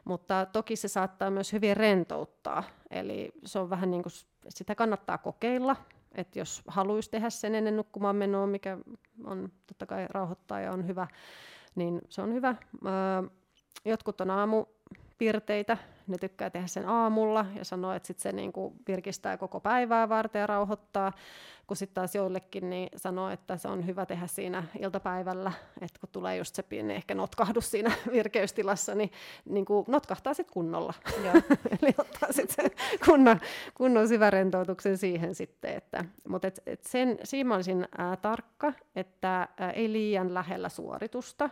Mutta toki se saattaa myös hyvin rentouttaa, eli se on vähän niin kuin, sitä kannattaa kokeilla, että jos haluaisi tehdä sen ennen nukkumaan menoa, mikä on totta kai rauhoittaa ja on hyvä, niin se on hyvä. Ää, jotkut on aamu pirteitä. Ne tykkää tehdä sen aamulla ja sanoo, että sit se niinku virkistää koko päivää varten ja rauhoittaa. Kun sitten taas joillekin niin sanoo, että se on hyvä tehdä siinä iltapäivällä, että kun tulee just se pieni ehkä notkahdus siinä virkeystilassa, niin, niin kuin notkahtaa sitten kunnolla. Eli ottaa sitten kunnon, kunnon syvärentoutuksen siihen sitten. Että, mutta et, et sen, siinä olisin ää, tarkka, että ää, ei liian lähellä suoritusta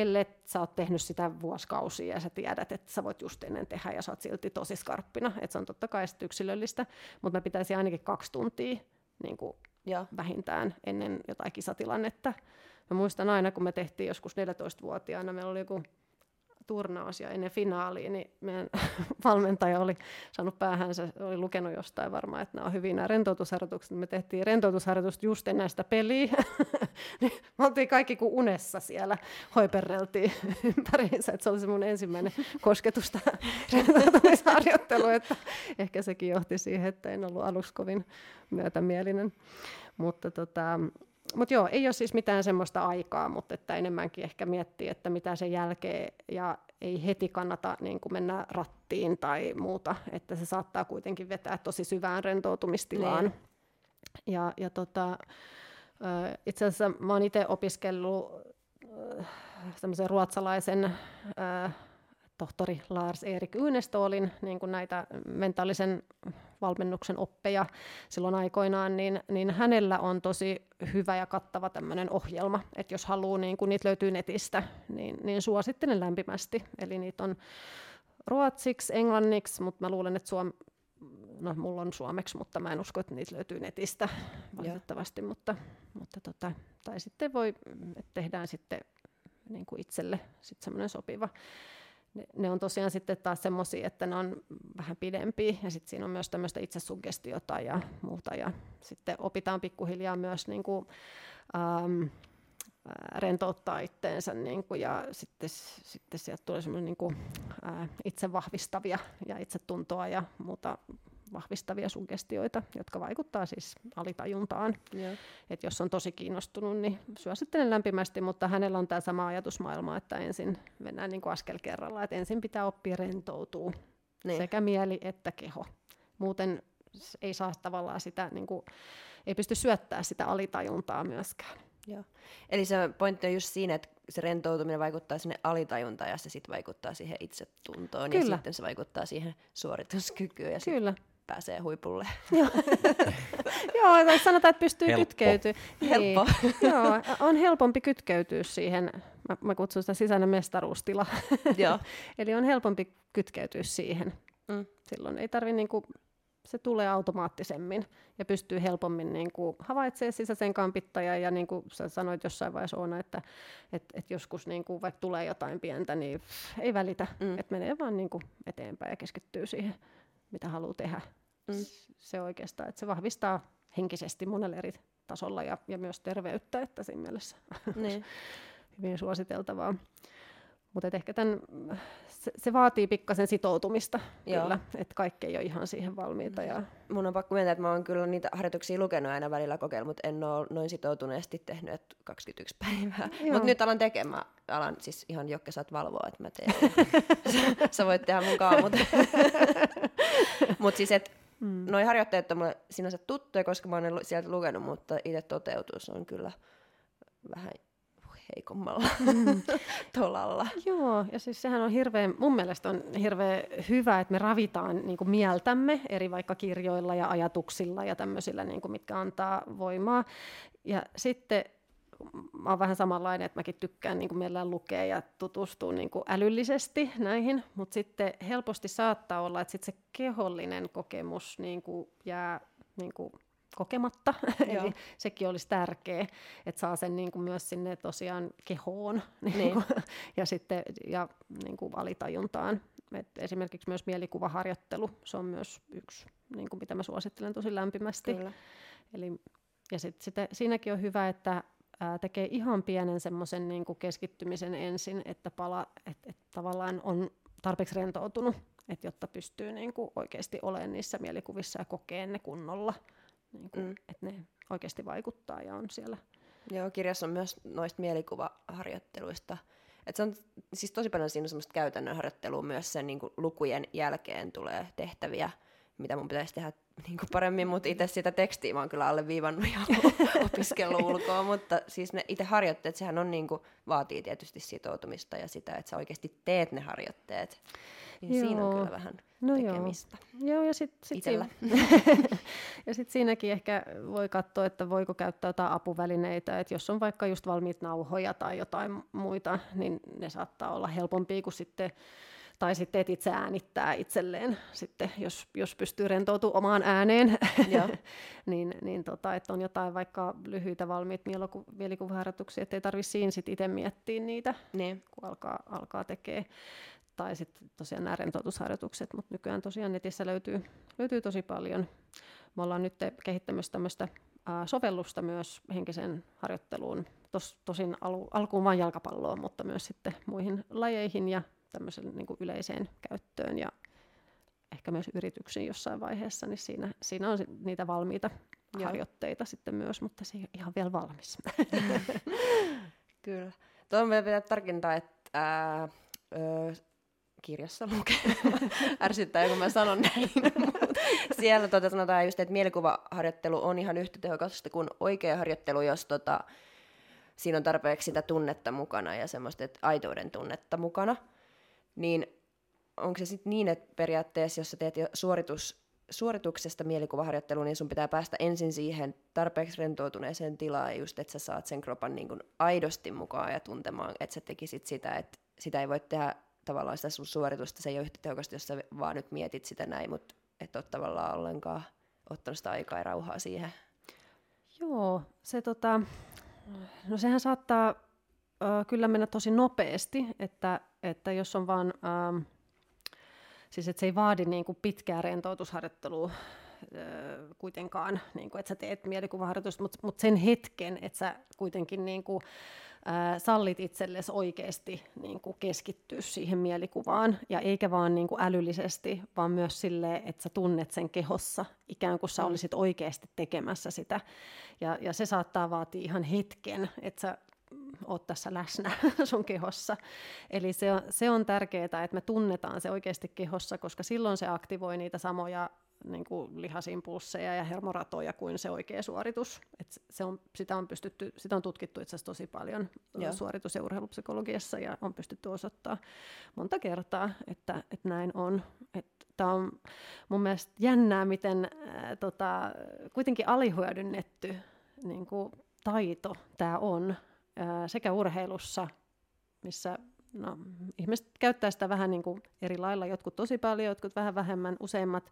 ellei sä oot tehnyt sitä vuosikausia ja sä tiedät, että sä voit just ennen tehdä ja sä oot silti tosi skarppina. Että se on totta kai yksilöllistä, mutta mä pitäisin ainakin kaksi tuntia niin kuin ja. vähintään ennen jotain kisatilannetta. Mä muistan aina, kun me tehtiin joskus 14-vuotiaana, meillä oli joku turnaus ja ennen finaaliin, niin meidän valmentaja oli saanut päähänsä, oli lukenut jostain varmaan, että nämä on hyvin nämä rentoutusharjoitukset. Me tehtiin rentoutusharjoitusta just ennen sitä peliä. niin me oltiin kaikki kuin unessa siellä, hoiperreltiin ympäriinsä, että se oli se mun ensimmäinen kosketus tähän rentoutumisharjoitteluun, että ehkä sekin johti siihen, että en ollut aluksi kovin myötämielinen. Mutta tota, mutta joo, ei ole siis mitään semmoista aikaa, mutta että enemmänkin ehkä miettii, että mitä sen jälkeen, ja ei heti kannata niin kuin mennä rattiin tai muuta, että se saattaa kuitenkin vetää tosi syvään rentoutumistilaan. Niin. Ja, ja tota, itse asiassa mä oon itse opiskellut semmoisen ruotsalaisen tohtori Lars Erik Ynestolin niin kuin näitä mentaalisen valmennuksen oppeja silloin aikoinaan, niin, niin hänellä on tosi hyvä ja kattava tämmöinen ohjelma, että jos haluaa, niin kun niitä löytyy netistä, niin, niin suosittelen lämpimästi. Eli niitä on ruotsiksi, englanniksi, mutta mä luulen, että suom... no mulla on suomeksi, mutta mä en usko, että niitä löytyy netistä valitettavasti, mutta, mutta tota, tai sitten voi, että tehdään sitten niin kuin itselle sitten semmoinen sopiva ne, ne on tosiaan sitten taas semmoisia, että ne on vähän pidempiä ja sitten siinä on myös tämmöistä itsesuggestiota ja muuta. Ja sitten opitaan pikkuhiljaa myös niin kuin, ähm, rentouttaa itteensä niin kuin, ja sitten, sitten sieltä tulee semmoinen niin kuin, äh, itse vahvistavia ja itsetuntoa ja muuta vahvistavia suggestioita, jotka vaikuttaa siis alitajuntaan. Et jos on tosi kiinnostunut, niin suosittelen lämpimästi, mutta hänellä on tämä sama ajatusmaailma, että ensin mennään niin kuin askel kerralla, että ensin pitää oppia rentoutua, niin. sekä mieli että keho. Muuten ei saa tavallaan sitä, niin kuin, ei pysty syöttämään sitä alitajuntaa myöskään. Joo. Eli se pointti on just siinä, että se rentoutuminen vaikuttaa sinne alitajuntaan ja se sitten vaikuttaa siihen itsetuntoon Kyllä. ja sitten se vaikuttaa siihen suorituskykyyn ja Kyllä pääsee huipulle. Joo, Joo tai sanotaan, että pystyy kytkeytyä. Helppo. Niin. Joo, on helpompi kytkeytyä siihen, mä, mä kutsun sitä sisäinen mestaruustila. Joo. Eli on helpompi kytkeytyä siihen. Mm. Silloin ei tarvi niinku, se tulee automaattisemmin ja pystyy helpommin niin kuin havaitsemaan sisäisen kampittajan ja niin kuin sä sanoit jossain vaiheessa Oona, että et, et joskus niin kuin vaikka tulee jotain pientä, niin ei välitä, mm. että menee vaan niin kuin eteenpäin ja keskittyy siihen mitä haluaa tehdä. Mm. Se oikeastaan, että se vahvistaa henkisesti monella eri tasolla ja, ja myös terveyttä, että siinä mielessä niin. hyvin suositeltavaa. Mutta ehkä tämän, se, se vaatii pikkasen sitoutumista Joo. kyllä, että kaikki ei ole ihan siihen valmiita. Ja... Mun on pakko myöntää, että mä oon kyllä niitä harjoituksia lukenut aina välillä kokeillut, mutta en ole noin sitoutuneesti tehnyt, että 21 päivää. Mutta nyt alan tekemään. Alan siis ihan Jokke saat valvoa, että mä teen. sä, sä voit tehdä mukaan, mutta mut siis, että mm. noi harjoitteet on mulle sinänsä tuttuja, koska mä oon sieltä lukenut, mutta itse toteutus on kyllä vähän heikommalla mm. tolalla. Joo, ja siis sehän on hirveän, mun mielestä on hirveän hyvä, että me ravitaan niin kuin mieltämme eri vaikka kirjoilla ja ajatuksilla ja tämmöisillä, niin kuin, mitkä antaa voimaa. Ja sitten mä oon vähän samanlainen, että mäkin tykkään niin kuin mielellään lukea ja tutustua niin kuin älyllisesti näihin, mutta sitten helposti saattaa olla, että sit se kehollinen kokemus niin kuin jää niin kuin kokematta, eli sekin olisi tärkeä, että saa sen niin kuin myös sinne tosiaan kehoon niin. Niin kuin, ja sitten ja niin kuin alitajuntaan. Et esimerkiksi myös mielikuvaharjoittelu, se on myös yksi, niin kuin mitä mä suosittelen tosi lämpimästi. Kyllä. Eli, ja sit, sit, siinäkin on hyvä, että ää, tekee ihan pienen semmoisen niin keskittymisen ensin, että pala, et, et tavallaan on tarpeeksi rentoutunut, että jotta pystyy niin kuin oikeasti olemaan niissä mielikuvissa ja kokeen ne kunnolla niin kuin, mm. että ne oikeasti vaikuttaa ja on siellä. Joo, kirjassa on myös noista mielikuvaharjoitteluista Et se on siis tosi paljon siinä semmoista käytännön harjoittelua myös sen niin kuin lukujen jälkeen tulee tehtäviä, mitä mun pitäisi tehdä niin kuin paremmin, mutta itse sitä tekstiä mä oon kyllä alle viivannut ja opiskellut ulkoa, mutta siis ne itse harjoitteet, sehän on niin kuin, vaatii tietysti sitoutumista ja sitä, että sä oikeasti teet ne harjoitteet. Niin joo. siinä on kyllä vähän no tekemistä. Joo, joo ja sitten sit siinä, ja sit siinäkin ehkä voi katsoa, että voiko käyttää jotain apuvälineitä, että jos on vaikka just valmiit nauhoja tai jotain muita, niin ne saattaa olla helpompia kuin sitten tai sitten, että itse äänittää itselleen, sitten, jos, jos pystyy rentoutumaan omaan ääneen, niin, niin tota, että on jotain vaikka lyhyitä valmiit mielikuvaharjoituksia, että ei tarvitse siinä sitten itse miettiä niitä, niin. kun alkaa, alkaa tekemään. Tai sitten tosiaan nämä rentoutusharjoitukset, mutta nykyään tosiaan netissä löytyy, löytyy tosi paljon. Me ollaan nyt kehittämässä tämmöistä sovellusta myös henkisen harjoitteluun, Tos, tosin al, alkuun vain jalkapalloon, mutta myös sitten muihin lajeihin ja tämmöisen niin kuin yleiseen käyttöön ja ehkä myös yrityksiin jossain vaiheessa, niin siinä, siinä on niitä valmiita Joo. harjoitteita sitten myös, mutta se ei ole ihan vielä valmis. Kyllä. Tuohon vielä pitää tarkentaa, että ää, ö, kirjassa lukee. Ärsyttää, kun mä sanon näin. Siellä tota, sanotaan just, että mielikuvaharjoittelu on ihan yhtä tehokasta kuin oikea harjoittelu, jos tota, siinä on tarpeeksi sitä tunnetta mukana ja semmoista että aitouden tunnetta mukana niin onko se sitten niin, että periaatteessa, jos sä teet jo suoritus, suorituksesta mielikuvaharjoittelu, niin sun pitää päästä ensin siihen tarpeeksi rentoutuneeseen tilaan, just että sä saat sen kropan niin kuin aidosti mukaan ja tuntemaan, että sä tekisit sitä, että sitä ei voi tehdä tavallaan sitä sun suoritusta, se ei ole yhtä tehokasta, jos sä vaan nyt mietit sitä näin, mutta et ole tavallaan ollenkaan ottanut sitä aikaa ja rauhaa siihen. Joo, se tota, no sehän saattaa ö, kyllä mennä tosi nopeasti, että että jos on vaan, ähm, siis että se ei vaadi niin kuin pitkää rentoutusharjoittelua äh, kuitenkaan, niin kuin, että sä teet mielikuvaharjoitusta, mutta mut sen hetken, että sä kuitenkin niin kuin, äh, sallit itsellesi oikeasti niin kuin keskittyä siihen mielikuvaan, ja eikä vaan niin kuin älyllisesti, vaan myös sille, että sä tunnet sen kehossa, ikään kuin sä mm. olisit oikeasti tekemässä sitä. Ja, ja se saattaa vaatia ihan hetken, että sä oot tässä läsnä sun kehossa. Eli se on, se on tärkeää, että me tunnetaan se oikeasti kehossa, koska silloin se aktivoi niitä samoja niin kuin lihasimpulsseja ja hermoratoja kuin se oikea suoritus. Et se on, sitä, on pystytty, sitä on tutkittu itse asiassa tosi paljon Joo. suoritus- ja urheilupsykologiassa ja on pystytty osoittaa monta kertaa, että, että näin on. Tämä on mun mielestä jännää, miten ää, tota, kuitenkin alihyödynnetty niin kuin, taito tämä on sekä urheilussa, missä no, ihmiset käyttää sitä vähän niin kuin eri lailla, jotkut tosi paljon, jotkut vähän vähemmän, useimmat,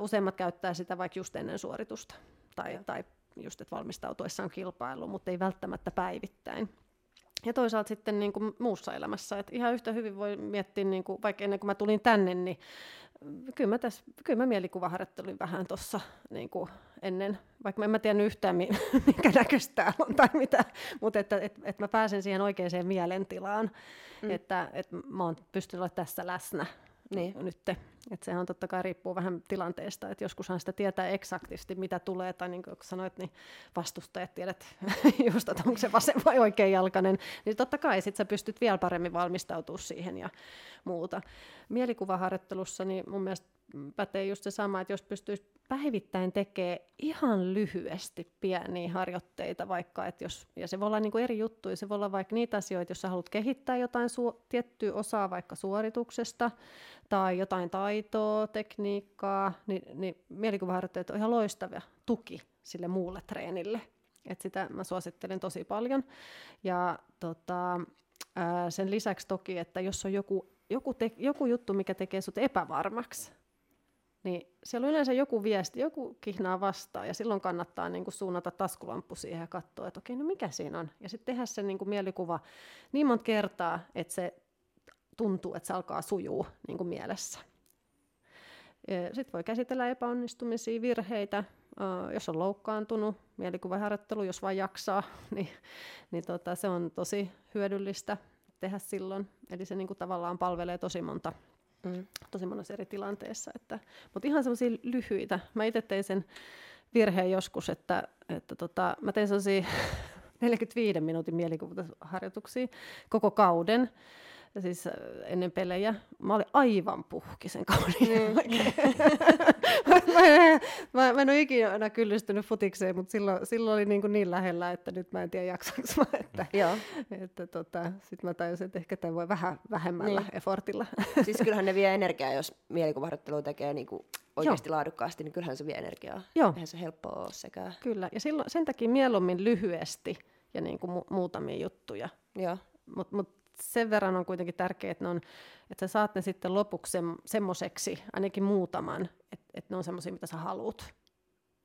useimmat käyttää sitä vaikka just ennen suoritusta tai, tai just, että valmistautuessaan kilpailuun, mutta ei välttämättä päivittäin. Ja toisaalta sitten niin kuin muussa elämässä, että ihan yhtä hyvin voi miettiä, niin kuin, vaikka ennen kuin mä tulin tänne, niin kyllä mä, tässä, kyllä mä mielikuvaharjoittelin vähän tuossa niin ennen, vaikka en mä tiennyt yhtään, minkä näköistä täällä on tai mitä, mutta että et, et mä pääsen siihen oikeaan mielentilaan, mm. että et mä oon pystynyt olemaan tässä läsnä niin. nyt. Et sehän totta kai riippuu vähän tilanteesta, että joskushan sitä tietää eksaktisti, mitä tulee, tai niin kuin sanoit, niin vastustajat tiedät just, että onko se vasen vai oikein jalkainen, niin totta kai sit sä pystyt vielä paremmin valmistautumaan siihen ja muuta. Mielikuvaharjoittelussa niin mun mielestä pätee just se sama, että jos pystyisi päivittäin tekee ihan lyhyesti pieniä harjoitteita vaikka, että jos, ja se voi olla niin kuin eri juttuja, se voi olla vaikka niitä asioita, jos sä haluat kehittää jotain su- tiettyä osaa vaikka suorituksesta, tai jotain taitoa, tekniikkaa, niin, niin mielikuvaharjoitteet on ihan loistava tuki sille muulle treenille. Et sitä mä suosittelen tosi paljon. Ja tota, ää, sen lisäksi toki, että jos on joku, joku, te, joku juttu, mikä tekee sut epävarmaksi, niin siellä on yleensä joku viesti, joku kihnaa vastaan, ja silloin kannattaa niin kuin suunnata taskulamppu siihen ja katsoa, että okei, no mikä siinä on. Ja sitten tehdä se niin kuin mielikuva niin monta kertaa, että se tuntuu, että se alkaa sujuu niin kuin mielessä. Sitten voi käsitellä epäonnistumisia, virheitä, jos on loukkaantunut, mielikuvaharjoittelu, jos vain jaksaa, niin, niin tota, se on tosi hyödyllistä tehdä silloin. Eli se niin kuin tavallaan palvelee tosi monta mm. tosi monessa eri tilanteessa. Että, mutta ihan semmoisia lyhyitä. Mä itse tein sen virheen joskus, että, että tota, mä tein sellaisia 45 minuutin mielikuvitusharjoituksia koko kauden siis äh, ennen pelejä. Mä olin aivan puhki sen kauden mm. mä, en, mä, mä en ole ikinä kyllistynyt futikseen, mutta silloin, silloin oli niin, niin lähellä, että nyt mä en tiedä jaksaanko mä. Että, että tota, sitten mä tajusin, että ehkä tämä voi vähän vähemmällä niin. effortilla. siis kyllähän ne vie energiaa, jos mielikuvaharjoittelu tekee niin kuin oikeasti Joo. laadukkaasti, niin kyllähän se vie energiaa. Joo. Eihän se helppoa ole sekä. Kyllä, ja silloin, sen takia mieluummin lyhyesti ja niin kuin mu- muutamia juttuja. Mutta mut sen verran on kuitenkin tärkeää, että, on, että sä saat ne sitten lopuksi se, semmoiseksi, ainakin muutaman, että, että ne on semmoisia, mitä sä haluat.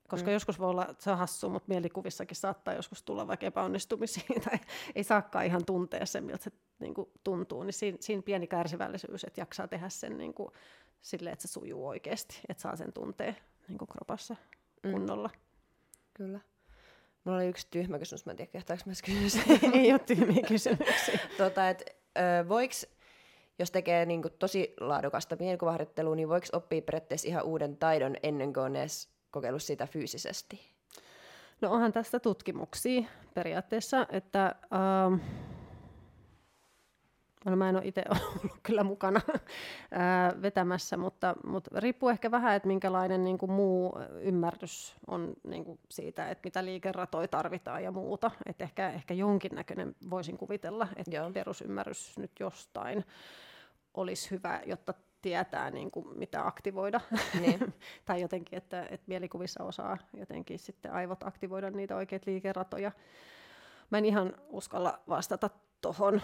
Koska mm. joskus voi olla, se on hassu, mutta mielikuvissakin saattaa joskus tulla vaikka epäonnistumisia, tai ei saakaan ihan tuntea sen, miltä se niin kuin, tuntuu. Niin siinä, siinä pieni kärsivällisyys, että jaksaa tehdä sen niin kuin, silleen, että se sujuu oikeasti, että saa sen tuntea niin kuin kropassa mm. kunnolla. Mm. Kyllä. Mulla oli yksi tyhmä kysymys, mä en tiedä, kehtaanko mä kysyä Ei ole tyhmiä kysymyksiä. tota, et, ö, voiks, jos tekee niinku tosi laadukasta mielikuvaharjoittelua, niin voiko oppia periaatteessa ihan uuden taidon ennen kuin on edes kokeillut sitä fyysisesti? No onhan tästä tutkimuksia periaatteessa, että... Uh, No mä en ole itse ollut kyllä mukana ää, vetämässä, mutta, mutta riippuu ehkä vähän, että minkälainen niin kuin muu ymmärrys on niin kuin siitä, että mitä liikeratoja tarvitaan ja muuta. Et ehkä, ehkä jonkinnäköinen voisin kuvitella, että Joo. perusymmärrys nyt jostain olisi hyvä, jotta tietää, niin kuin, mitä aktivoida. Niin. tai jotenkin, että, että mielikuvissa osaa jotenkin sitten aivot aktivoida niitä oikeita liikeratoja. Mä en ihan uskalla vastata tuohon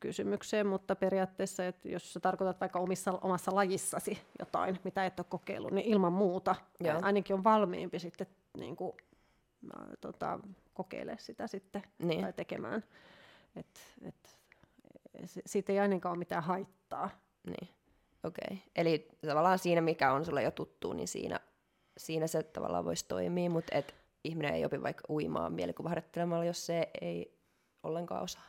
kysymykseen, mutta periaatteessa, että jos sä tarkoitat vaikka omissa, omassa lajissasi jotain, mitä et ole kokeillut, niin ilman muuta Joo. ainakin on valmiimpi sitten niin kuin, äh, tota, kokeile sitä sitten niin. tai tekemään. Et, et, siitä ei ainakaan ole mitään haittaa. Niin. Okei. Okay. Eli tavallaan siinä, mikä on sulle jo tuttu, niin siinä, siinä se tavallaan voisi toimia, mutta et ihminen ei opi vaikka uimaan mielikuvaharjoittelemalla, jos se ei ollenkaan osaa.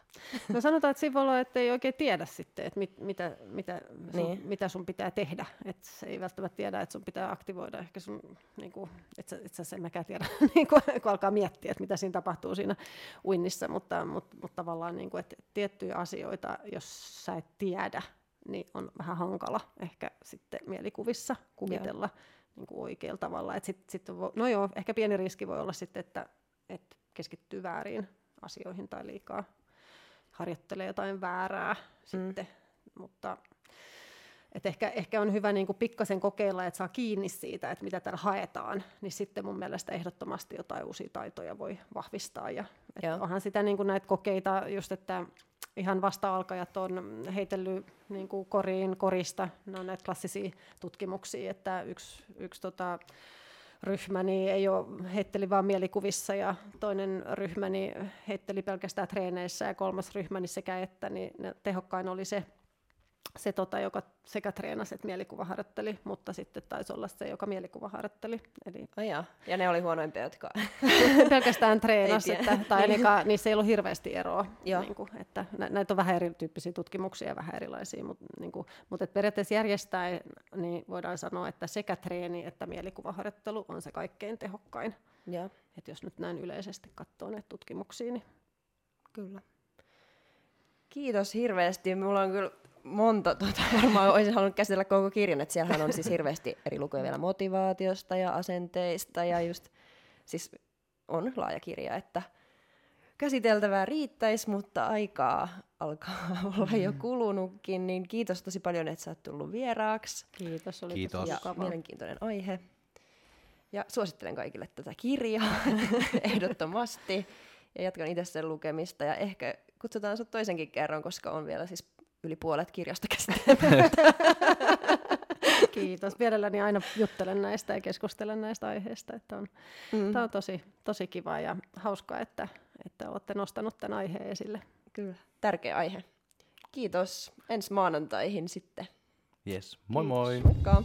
No sanotaan, että siinä voi olla, että ei oikein tiedä sitten, että mit, mitä, mitä, sun, niin. mitä sun pitää tehdä. Että se ei välttämättä tiedä, että sun pitää aktivoida ehkä sun, niin kuin, että itse asiassa en mäkään tiedä, niin kuin, kun alkaa miettiä, että mitä siinä tapahtuu siinä uinnissa, mutta, mutta, mutta tavallaan niin kuin, että tiettyjä asioita, jos sä et tiedä, niin on vähän hankala ehkä sitten mielikuvissa kuvitella niin kuin oikealla tavalla. Et sit, sit voi, no joo, ehkä pieni riski voi olla sitten, että, että keskittyy väärin asioihin tai liikaa harjoittelee jotain väärää mm. sitten, mutta et ehkä, ehkä on hyvä niin kuin pikkasen kokeilla, että saa kiinni siitä, että mitä täällä haetaan, niin sitten mun mielestä ehdottomasti jotain uusia taitoja voi vahvistaa. Ja, onhan sitä niin kuin näitä kokeita, just että ihan vasta-alkajat on heitellyt niin kuin koriin korista, ne on näitä klassisia tutkimuksia, että yksi, yksi tota, ryhmäni ei ole, heitteli vain mielikuvissa ja toinen ryhmäni heitteli pelkästään treeneissä ja kolmas ryhmäni sekä että, niin tehokkain oli se se, tota, joka sekä treenasi että mielikuvaharjoitteli, mutta sitten taisi olla se, joka mielikuvaharjoitteli. Eli... Oh ja. ja ne oli huonoimpia, jotka... Pelkästään treenasi, että, tai niin. ainakaan niissä ei ollut hirveästi eroa. Niin kuin, että näitä on vähän erityyppisiä tutkimuksia ja vähän erilaisia, mutta, niin kuin, mutta että periaatteessa järjestää, niin voidaan sanoa, että sekä treeni että mielikuvaharjoittelu on se kaikkein tehokkain. Ja. Että jos nyt näin yleisesti katsoo näitä tutkimuksia, niin... Kyllä. Kiitos hirveästi. Mulla on kyllä monta, tota, varmaan olisin halunnut käsitellä koko kirjan, että siellähän on siis hirveästi eri lukuja vielä motivaatiosta ja asenteista ja just, siis on laaja kirja, että käsiteltävää riittäisi, mutta aikaa alkaa olla jo kulunutkin, niin kiitos tosi paljon, että sä oot tullut vieraaksi. Kiitos, oli kiitos. Ja mielenkiintoinen aihe. Ja suosittelen kaikille tätä kirjaa ehdottomasti. Ja jatkan itse sen lukemista ja ehkä kutsutaan sut toisenkin kerran, koska on vielä siis yli puolet kirjasta käsittelemättä. Kiitos. Mielelläni aina juttelen näistä ja keskustelen näistä aiheista. Että on, mm. Tämä on tosi, tosi kiva ja hauskaa, että, että olette nostanut tämän aiheen esille. Kyllä, tärkeä aihe. Kiitos. Ensi maanantaihin sitten. Yes. Moi Kiitos. moi. Moikka.